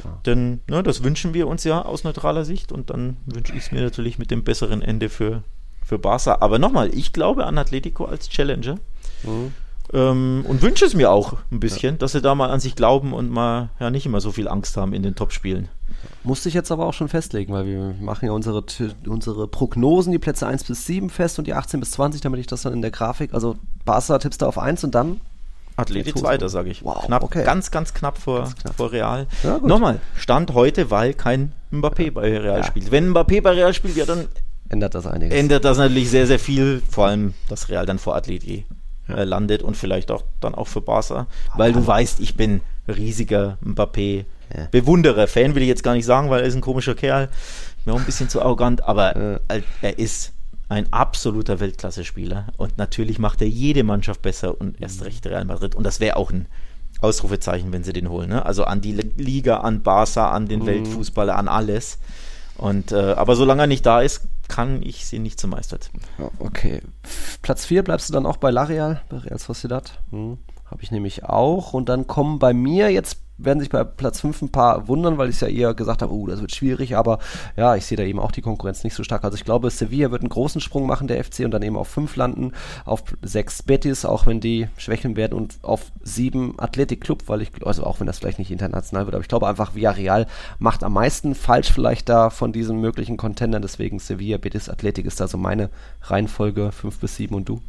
Klar. Denn ne, das wünschen wir uns ja aus neutraler Sicht und dann wünsche ich es mir natürlich mit dem besseren Ende für, für Barca. Aber nochmal, ich glaube an Atletico als Challenger. Mhm. Ähm, und wünsche es mir auch ein bisschen, ja. dass sie da mal an sich glauben und mal ja nicht immer so viel Angst haben in den Topspielen.
Musste ich jetzt aber auch schon festlegen, weil wir machen ja unsere, unsere Prognosen, die Plätze 1 bis 7 fest und die 18 bis 20, damit ich das dann in der Grafik, also Barca tippst du auf 1 und dann
Athletik zweiter, sage ich. Wow, knapp, okay. Ganz, ganz knapp vor, ganz knapp. vor Real. Ja, Nochmal, Stand heute, weil kein Mbappé ja. bei Real ja. spielt. Wenn Mbappé bei Real spielt, ja, dann
ändert das einiges.
Ändert das natürlich sehr, sehr viel, vor allem, dass Real dann vor Atleti äh, landet und vielleicht auch dann auch für Barca, weil du weißt, ich bin riesiger Mbappé ja. Bewunderer. Fan will ich jetzt gar nicht sagen, weil er ist ein komischer Kerl, mir auch ein bisschen zu arrogant, aber er ist ein absoluter Weltklasse-Spieler und natürlich macht er jede Mannschaft besser und erst mhm. recht Real Madrid und das wäre auch ein Ausrufezeichen, wenn sie den holen. Ne? Also an die Liga, an Barca, an den mhm. Weltfußballer, an alles. Und, äh, aber solange er nicht da ist, kann ich sie nicht zum Meister tippen.
Okay. Platz 4 bleibst du dann auch bei Lareal, bei Real Sociedad. Hm. Habe ich nämlich auch. Und dann kommen bei mir jetzt werden sich bei Platz 5 ein paar wundern, weil ich es ja eher gesagt habe, oh, das wird schwierig, aber ja, ich sehe da eben auch die Konkurrenz nicht so stark. Also ich glaube, Sevilla wird einen großen Sprung machen, der FC, und dann eben auf 5 landen, auf 6 Betis, auch wenn die schwächeln werden, und auf 7 Athletic Club, weil ich, also auch wenn das vielleicht nicht international wird, aber ich glaube einfach, Villarreal macht am meisten falsch vielleicht da von diesen möglichen Contendern, deswegen Sevilla, Betis, Athletic ist da so meine Reihenfolge, 5 bis 7 und du?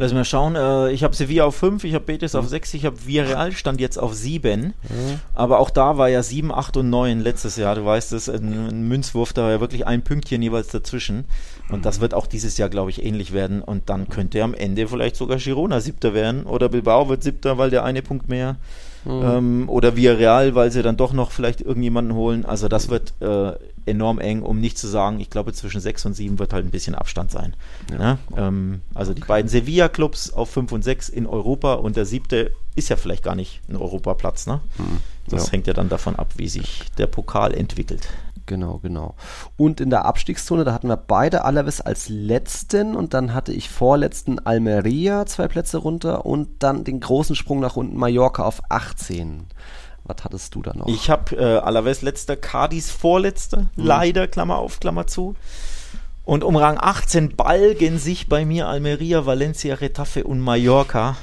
Lass mal schauen. Äh, ich habe Sevilla auf 5, ich habe Betis mhm. auf 6, ich habe Villarreal stand jetzt auf 7. Mhm. Aber auch da war ja 7, 8 und 9 letztes Jahr. Du weißt es, ein, ein, Münzwurf, da war ja wirklich ein Pünktchen jeweils dazwischen. Und das wird auch dieses Jahr, glaube ich, ähnlich werden. Und dann könnte am Ende vielleicht sogar Girona siebter werden. Oder Bilbao wird siebter, weil der eine Punkt mehr. Mhm. Ähm, oder Villarreal, weil sie dann doch noch vielleicht irgendjemanden holen. Also das wird äh, enorm eng, um nicht zu sagen, ich glaube zwischen 6 und 7 wird halt ein bisschen Abstand sein. Ja. Ne? Ähm, also okay. die beiden Sevilla-Clubs auf 5 und 6 in Europa und der siebte ist ja vielleicht gar nicht ein Europaplatz. Ne? Hm. Das ja. hängt ja dann davon ab, wie sich der Pokal entwickelt.
Genau, genau. Und in der Abstiegszone, da hatten wir beide Alaves als letzten und dann hatte ich vorletzten Almeria zwei Plätze runter und dann den großen Sprung nach unten Mallorca auf 18. Was hattest du da noch?
Ich habe äh, Alaves letzter, Cadiz vorletzter, mhm. leider, Klammer auf, Klammer zu. Und um Rang 18 balgen sich bei mir Almeria, Valencia, Retafe und Mallorca.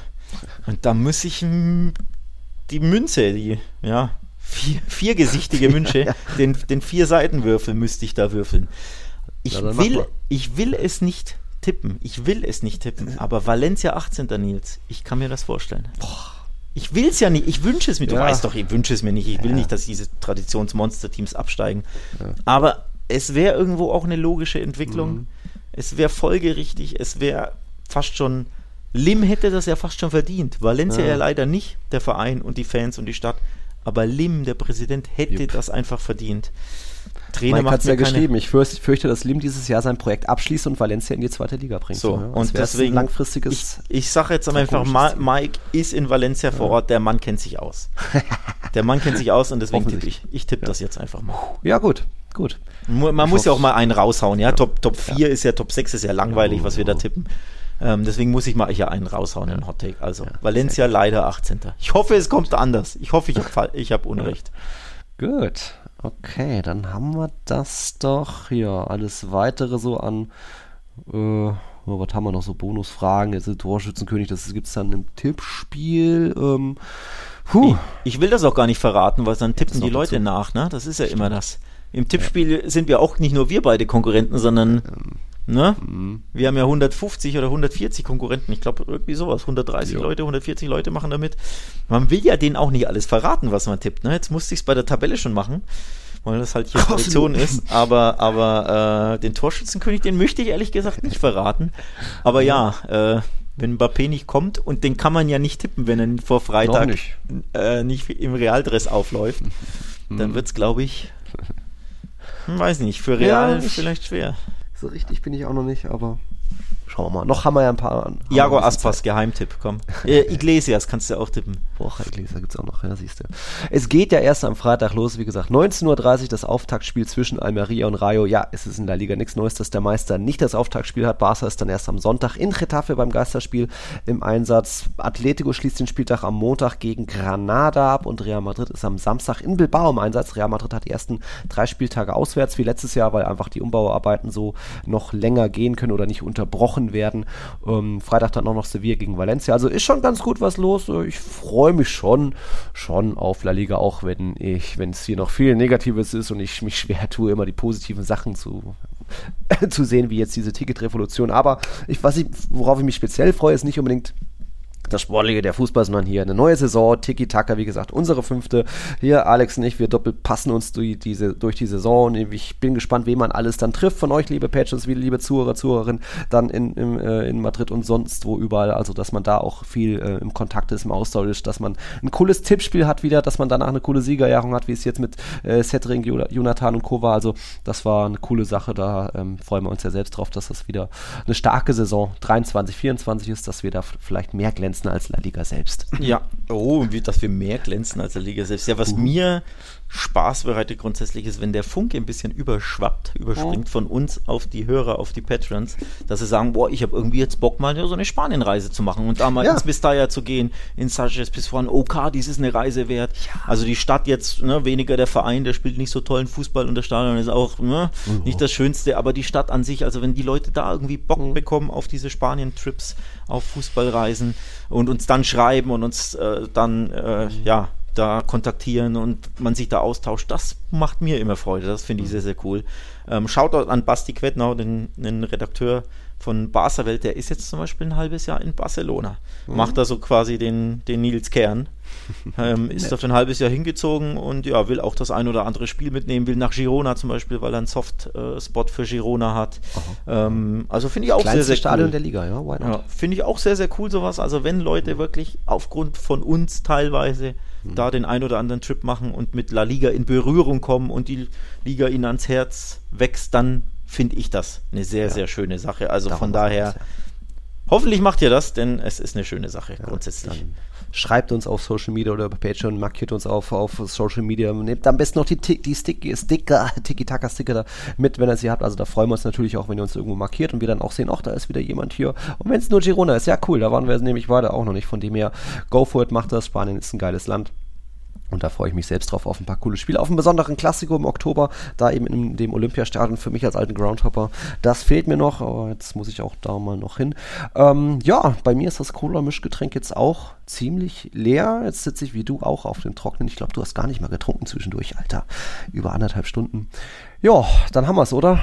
Und da muss ich die Münze, die, ja, vier, viergesichtige (laughs) Münze, ja. den, den vier Seitenwürfel müsste ich da würfeln. Ich, ja, will, ich will es nicht tippen. Ich will es nicht tippen. (laughs) Aber Valencia 18. Nils, ich kann mir das vorstellen. Boah. Ich will es ja nicht, ich wünsche es mir. Du ja. weißt doch, ich wünsche es mir nicht. Ich will ja. nicht, dass diese Traditionsmonster-Teams absteigen. Ja. Aber es wäre irgendwo auch eine logische Entwicklung. Mhm. Es wäre folgerichtig. Es wäre fast schon. Lim hätte das ja fast schon verdient. Valencia ja. leider nicht, der Verein und die Fans und die Stadt. Aber Lim, der Präsident, hätte Jupp. das einfach verdient.
Trainer Mike hat es ja geschrieben. Ich fürchte, dass Lim dieses Jahr sein Projekt abschließt und Valencia in die zweite Liga bringt.
So, ja, und deswegen langfristiges. Ich, ich sage jetzt einfach mal, Mike ist in Valencia vor Ort. Der Mann kennt sich aus. (laughs) der Mann kennt sich aus und deswegen tippe ich. Ich tippe ja. das jetzt einfach mal.
Ja, gut. Gut.
Man ich muss ja auch mal einen raushauen. Ja, Top, Top 4 ist ja, Top 6 ist ja langweilig, was wir da tippen. Ähm, deswegen muss ich mal hier einen raushauen, einen Hot Take. Also Valencia leider 18. Ich hoffe, es kommt anders. Ich hoffe, ich habe hab Unrecht.
Gut. Okay, dann haben wir das doch. Ja, alles weitere so an. Äh, was haben wir noch so? Bonusfragen. Jetzt ist Torschützenkönig, das gibt es dann im Tippspiel. Ähm,
puh. Ich, ich, will das auch gar nicht verraten, weil dann tippen die Leute dazu. nach, ne? Das ist ja Stimmt. immer das. Im Tippspiel ja. sind wir auch nicht nur wir beide Konkurrenten, sondern ähm, ne? Mhm. wir haben ja 150 oder 140 Konkurrenten. Ich glaube, irgendwie sowas. 130 jo. Leute, 140 Leute machen damit. Man will ja denen auch nicht alles verraten, was man tippt. Ne? Jetzt musste ich es bei der Tabelle schon machen weil das halt hier Tradition ist. Aber, aber äh, den Torschützenkönig, den möchte ich ehrlich gesagt nicht verraten. Aber ja, äh, wenn Mbappé nicht kommt und den kann man ja nicht tippen, wenn er vor Freitag nicht. Äh, nicht. im Realdress aufläuft, dann wird es, glaube ich, (laughs) hm, weiß nicht, für Real ja, vielleicht schwer.
So richtig bin ich auch noch nicht, aber Schauen wir mal. Noch haben wir ja ein paar.
Jago Aspas, Geheimtipp, komm. (laughs) Äh, Iglesias kannst du auch tippen.
Boah, Iglesias gibt es auch noch, ja, siehst du. Es geht ja erst am Freitag los, wie gesagt. 19.30 Uhr das Auftaktspiel zwischen Almeria und Rayo. Ja, es ist in der Liga nichts Neues, dass der Meister nicht das Auftaktspiel hat. Barca ist dann erst am Sonntag in Getafe beim Geisterspiel im Einsatz. Atletico schließt den Spieltag am Montag gegen Granada ab und Real Madrid ist am Samstag in Bilbao im Einsatz. Real Madrid hat die ersten drei Spieltage auswärts wie letztes Jahr, weil einfach die Umbauarbeiten so noch länger gehen können oder nicht unterbrochen werden. Ähm, Freitag dann auch noch Sevilla gegen Valencia. Also ist schon ganz gut was los. Ich freue mich schon, schon auf La Liga, auch wenn ich, wenn es hier noch viel Negatives ist und ich mich schwer tue, immer die positiven Sachen zu (laughs) zu sehen, wie jetzt diese Ticketrevolution. Aber ich, was ich, worauf ich mich speziell freue, ist nicht unbedingt das Sportliche der Fußball, sondern hier eine neue Saison, Tiki-Taka, wie gesagt, unsere fünfte. Hier, Alex und ich, wir doppelt passen uns durch, diese, durch die Saison. Ich bin gespannt, wen man alles dann trifft von euch, liebe Patches, liebe Zuhörer, Zuhörerinnen, dann in, in, äh, in Madrid und sonst wo überall. Also, dass man da auch viel äh, im Kontakt ist, im Austausch ist, dass man ein cooles Tippspiel hat wieder, dass man danach eine coole Siegerjährung hat, wie es jetzt mit äh, Cedric, Jonathan und Co. war. Also, das war eine coole Sache. Da ähm, freuen wir uns ja selbst drauf, dass das wieder eine starke Saison 23, 24 ist, dass wir da vielleicht mehr glänzen glänzen als La Liga selbst.
Ja, oh, wie, dass wir mehr glänzen als La Liga selbst. Ja, was uh. mir Spaß bereitet grundsätzlich ist, wenn der Funke ein bisschen überschwappt, überspringt oh. von uns auf die Hörer, auf die Patrons, dass sie sagen, boah, ich habe irgendwie jetzt Bock mal so eine Spanienreise zu machen und da mal ja. ins Mestalla zu gehen, in Sanchez bis voran, OK, dies ist eine Reise wert. Ja. Also die Stadt jetzt, ne, weniger der Verein, der spielt nicht so tollen Fußball und das Stadion ist auch ne, oh. nicht das Schönste, aber die Stadt an sich, also wenn die Leute da irgendwie Bock mhm. bekommen auf diese Spanien-Trips, auf Fußballreisen und uns dann schreiben und uns äh, dann, äh, mhm. ja, da kontaktieren und man sich da austauscht, das macht mir immer Freude. Das finde ich mhm. sehr, sehr cool. Ähm, Shoutout an Basti Quetnau, den, den Redakteur von Barca Welt, der ist jetzt zum Beispiel ein halbes Jahr in Barcelona. Mhm. Macht da so quasi den, den Nils Kern. (laughs) ähm, ist dafür ein halbes Jahr hingezogen und ja, will auch das ein oder andere Spiel mitnehmen, will nach Girona zum Beispiel, weil er einen Soft-Spot äh, für Girona hat. Ähm, also finde ich auch sehr, sehr
Stadion cool. der Liga, ja,
ja finde ich auch sehr, sehr cool sowas. Also wenn Leute mhm. wirklich aufgrund von uns teilweise mhm. da den ein oder anderen Trip machen und mit La Liga in Berührung kommen und die Liga ihnen ans Herz wächst, dann finde ich das eine sehr, ja. sehr schöne Sache. Also Darum von daher, hoffentlich macht ihr das, denn es ist eine schöne Sache ja, grundsätzlich.
Schreibt uns auf Social Media oder bei Patreon, markiert uns auf, auf Social Media. Nehmt am besten noch die, die Stick, Sticker, (laughs) Tiki-Taka-Sticker da mit, wenn ihr sie habt. Also da freuen wir uns natürlich auch, wenn ihr uns irgendwo markiert und wir dann auch sehen, ach, da ist wieder jemand hier. Und wenn es nur Girona ist, ja cool, da waren wir nämlich weiter auch noch nicht. Von dem her, go for it, macht das. Spanien ist ein geiles Land. Und da freue ich mich selbst drauf auf ein paar coole Spiele. Auf einen besonderen Klassiker im Oktober, da eben in dem Olympiastadion für mich als alten Groundhopper. Das fehlt mir noch, aber jetzt muss ich auch da mal noch hin. Ähm, ja, bei mir ist das Cola-Mischgetränk jetzt auch ziemlich leer. Jetzt sitze ich wie du auch auf dem Trocknen. Ich glaube, du hast gar nicht mal getrunken zwischendurch, Alter. Über anderthalb Stunden. Ja, dann haben wir es, oder?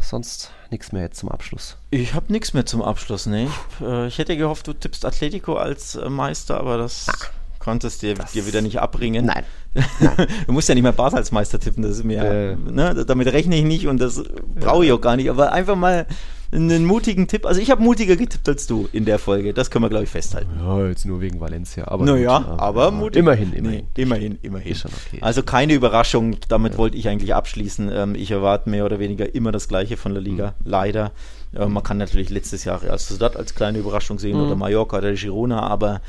Sonst nichts mehr jetzt zum Abschluss.
Ich habe nichts mehr zum Abschluss, ne? Ich, äh, ich, hätte gehofft, du tippst Atletico als äh, Meister, aber das. Ah konntest dir, dir wieder nicht abbringen.
Nein. (laughs)
Nein. du musst ja nicht mehr Barca als Meister tippen, das ist mir, äh. ne, damit rechne ich nicht und das brauche ich auch gar nicht, aber einfach mal einen mutigen Tipp. Also ich habe mutiger getippt als du in der Folge. Das können wir, glaube ich, festhalten.
Ja, jetzt nur wegen Valencia.
Aber naja, gut, aber ja, mutig.
Immerhin, immerhin.
Nee, immerhin, immerhin. Okay. Also keine Überraschung. Damit ja. wollte ich eigentlich abschließen. Ähm, ich erwarte mehr oder weniger immer das Gleiche von der Liga. Mhm. Leider. Äh, man kann natürlich letztes Jahr Real Sociedad als kleine Überraschung sehen mhm. oder Mallorca oder Girona, aber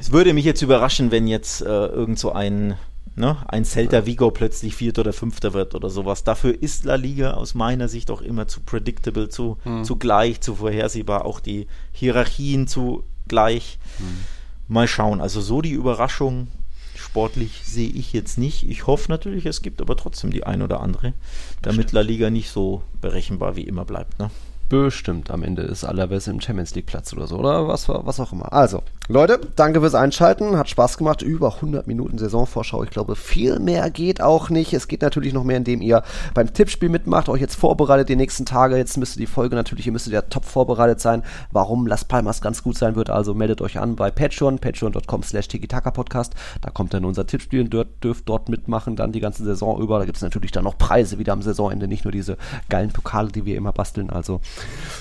es würde mich jetzt überraschen, wenn jetzt äh, irgend so ein, ne, ein Celta Vigo plötzlich Vierter oder Fünfter wird oder sowas. Dafür ist La Liga aus meiner Sicht auch immer zu predictable, zu, mhm. zu gleich, zu vorhersehbar, auch die Hierarchien zu gleich. Mhm. Mal schauen. Also so die Überraschung sportlich sehe ich jetzt nicht. Ich hoffe natürlich, es gibt aber trotzdem die ein oder andere, damit La Liga nicht so berechenbar wie immer bleibt. Ne?
Bestimmt. Am Ende ist Alaves im Champions League Platz oder so, oder was, was auch immer. Also, Leute, danke fürs Einschalten. Hat Spaß gemacht. Über 100 Minuten Saisonvorschau. Ich glaube, viel mehr geht auch nicht. Es geht natürlich noch mehr, indem ihr beim Tippspiel mitmacht, euch jetzt vorbereitet die nächsten Tage. Jetzt müsste die Folge natürlich, ihr müsstet ja top vorbereitet sein, warum Las Palmas ganz gut sein wird. Also meldet euch an bei Patreon, patreon.com slash Podcast. Da kommt dann unser Tippspiel und dürft, dürft dort mitmachen, dann die ganze Saison über. Da gibt es natürlich dann noch Preise wieder am Saisonende, nicht nur diese geilen Pokale, die wir immer basteln. Also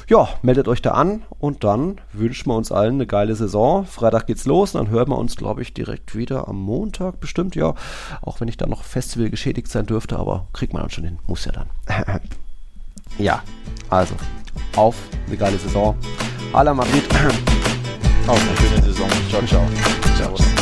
ja, meldet euch da an und dann wünschen wir uns allen eine geile Saison. Freitag geht's los und dann hören wir uns, glaube ich, direkt wieder am Montag bestimmt, ja. Auch wenn ich dann noch Festival geschädigt sein dürfte, aber kriegt man dann schon hin. Muss ja dann. (laughs) ja, also auf eine geile Saison. Hala Madrid. (clears throat)
Auf eine schöne Saison. Ciao, ciao. Servus.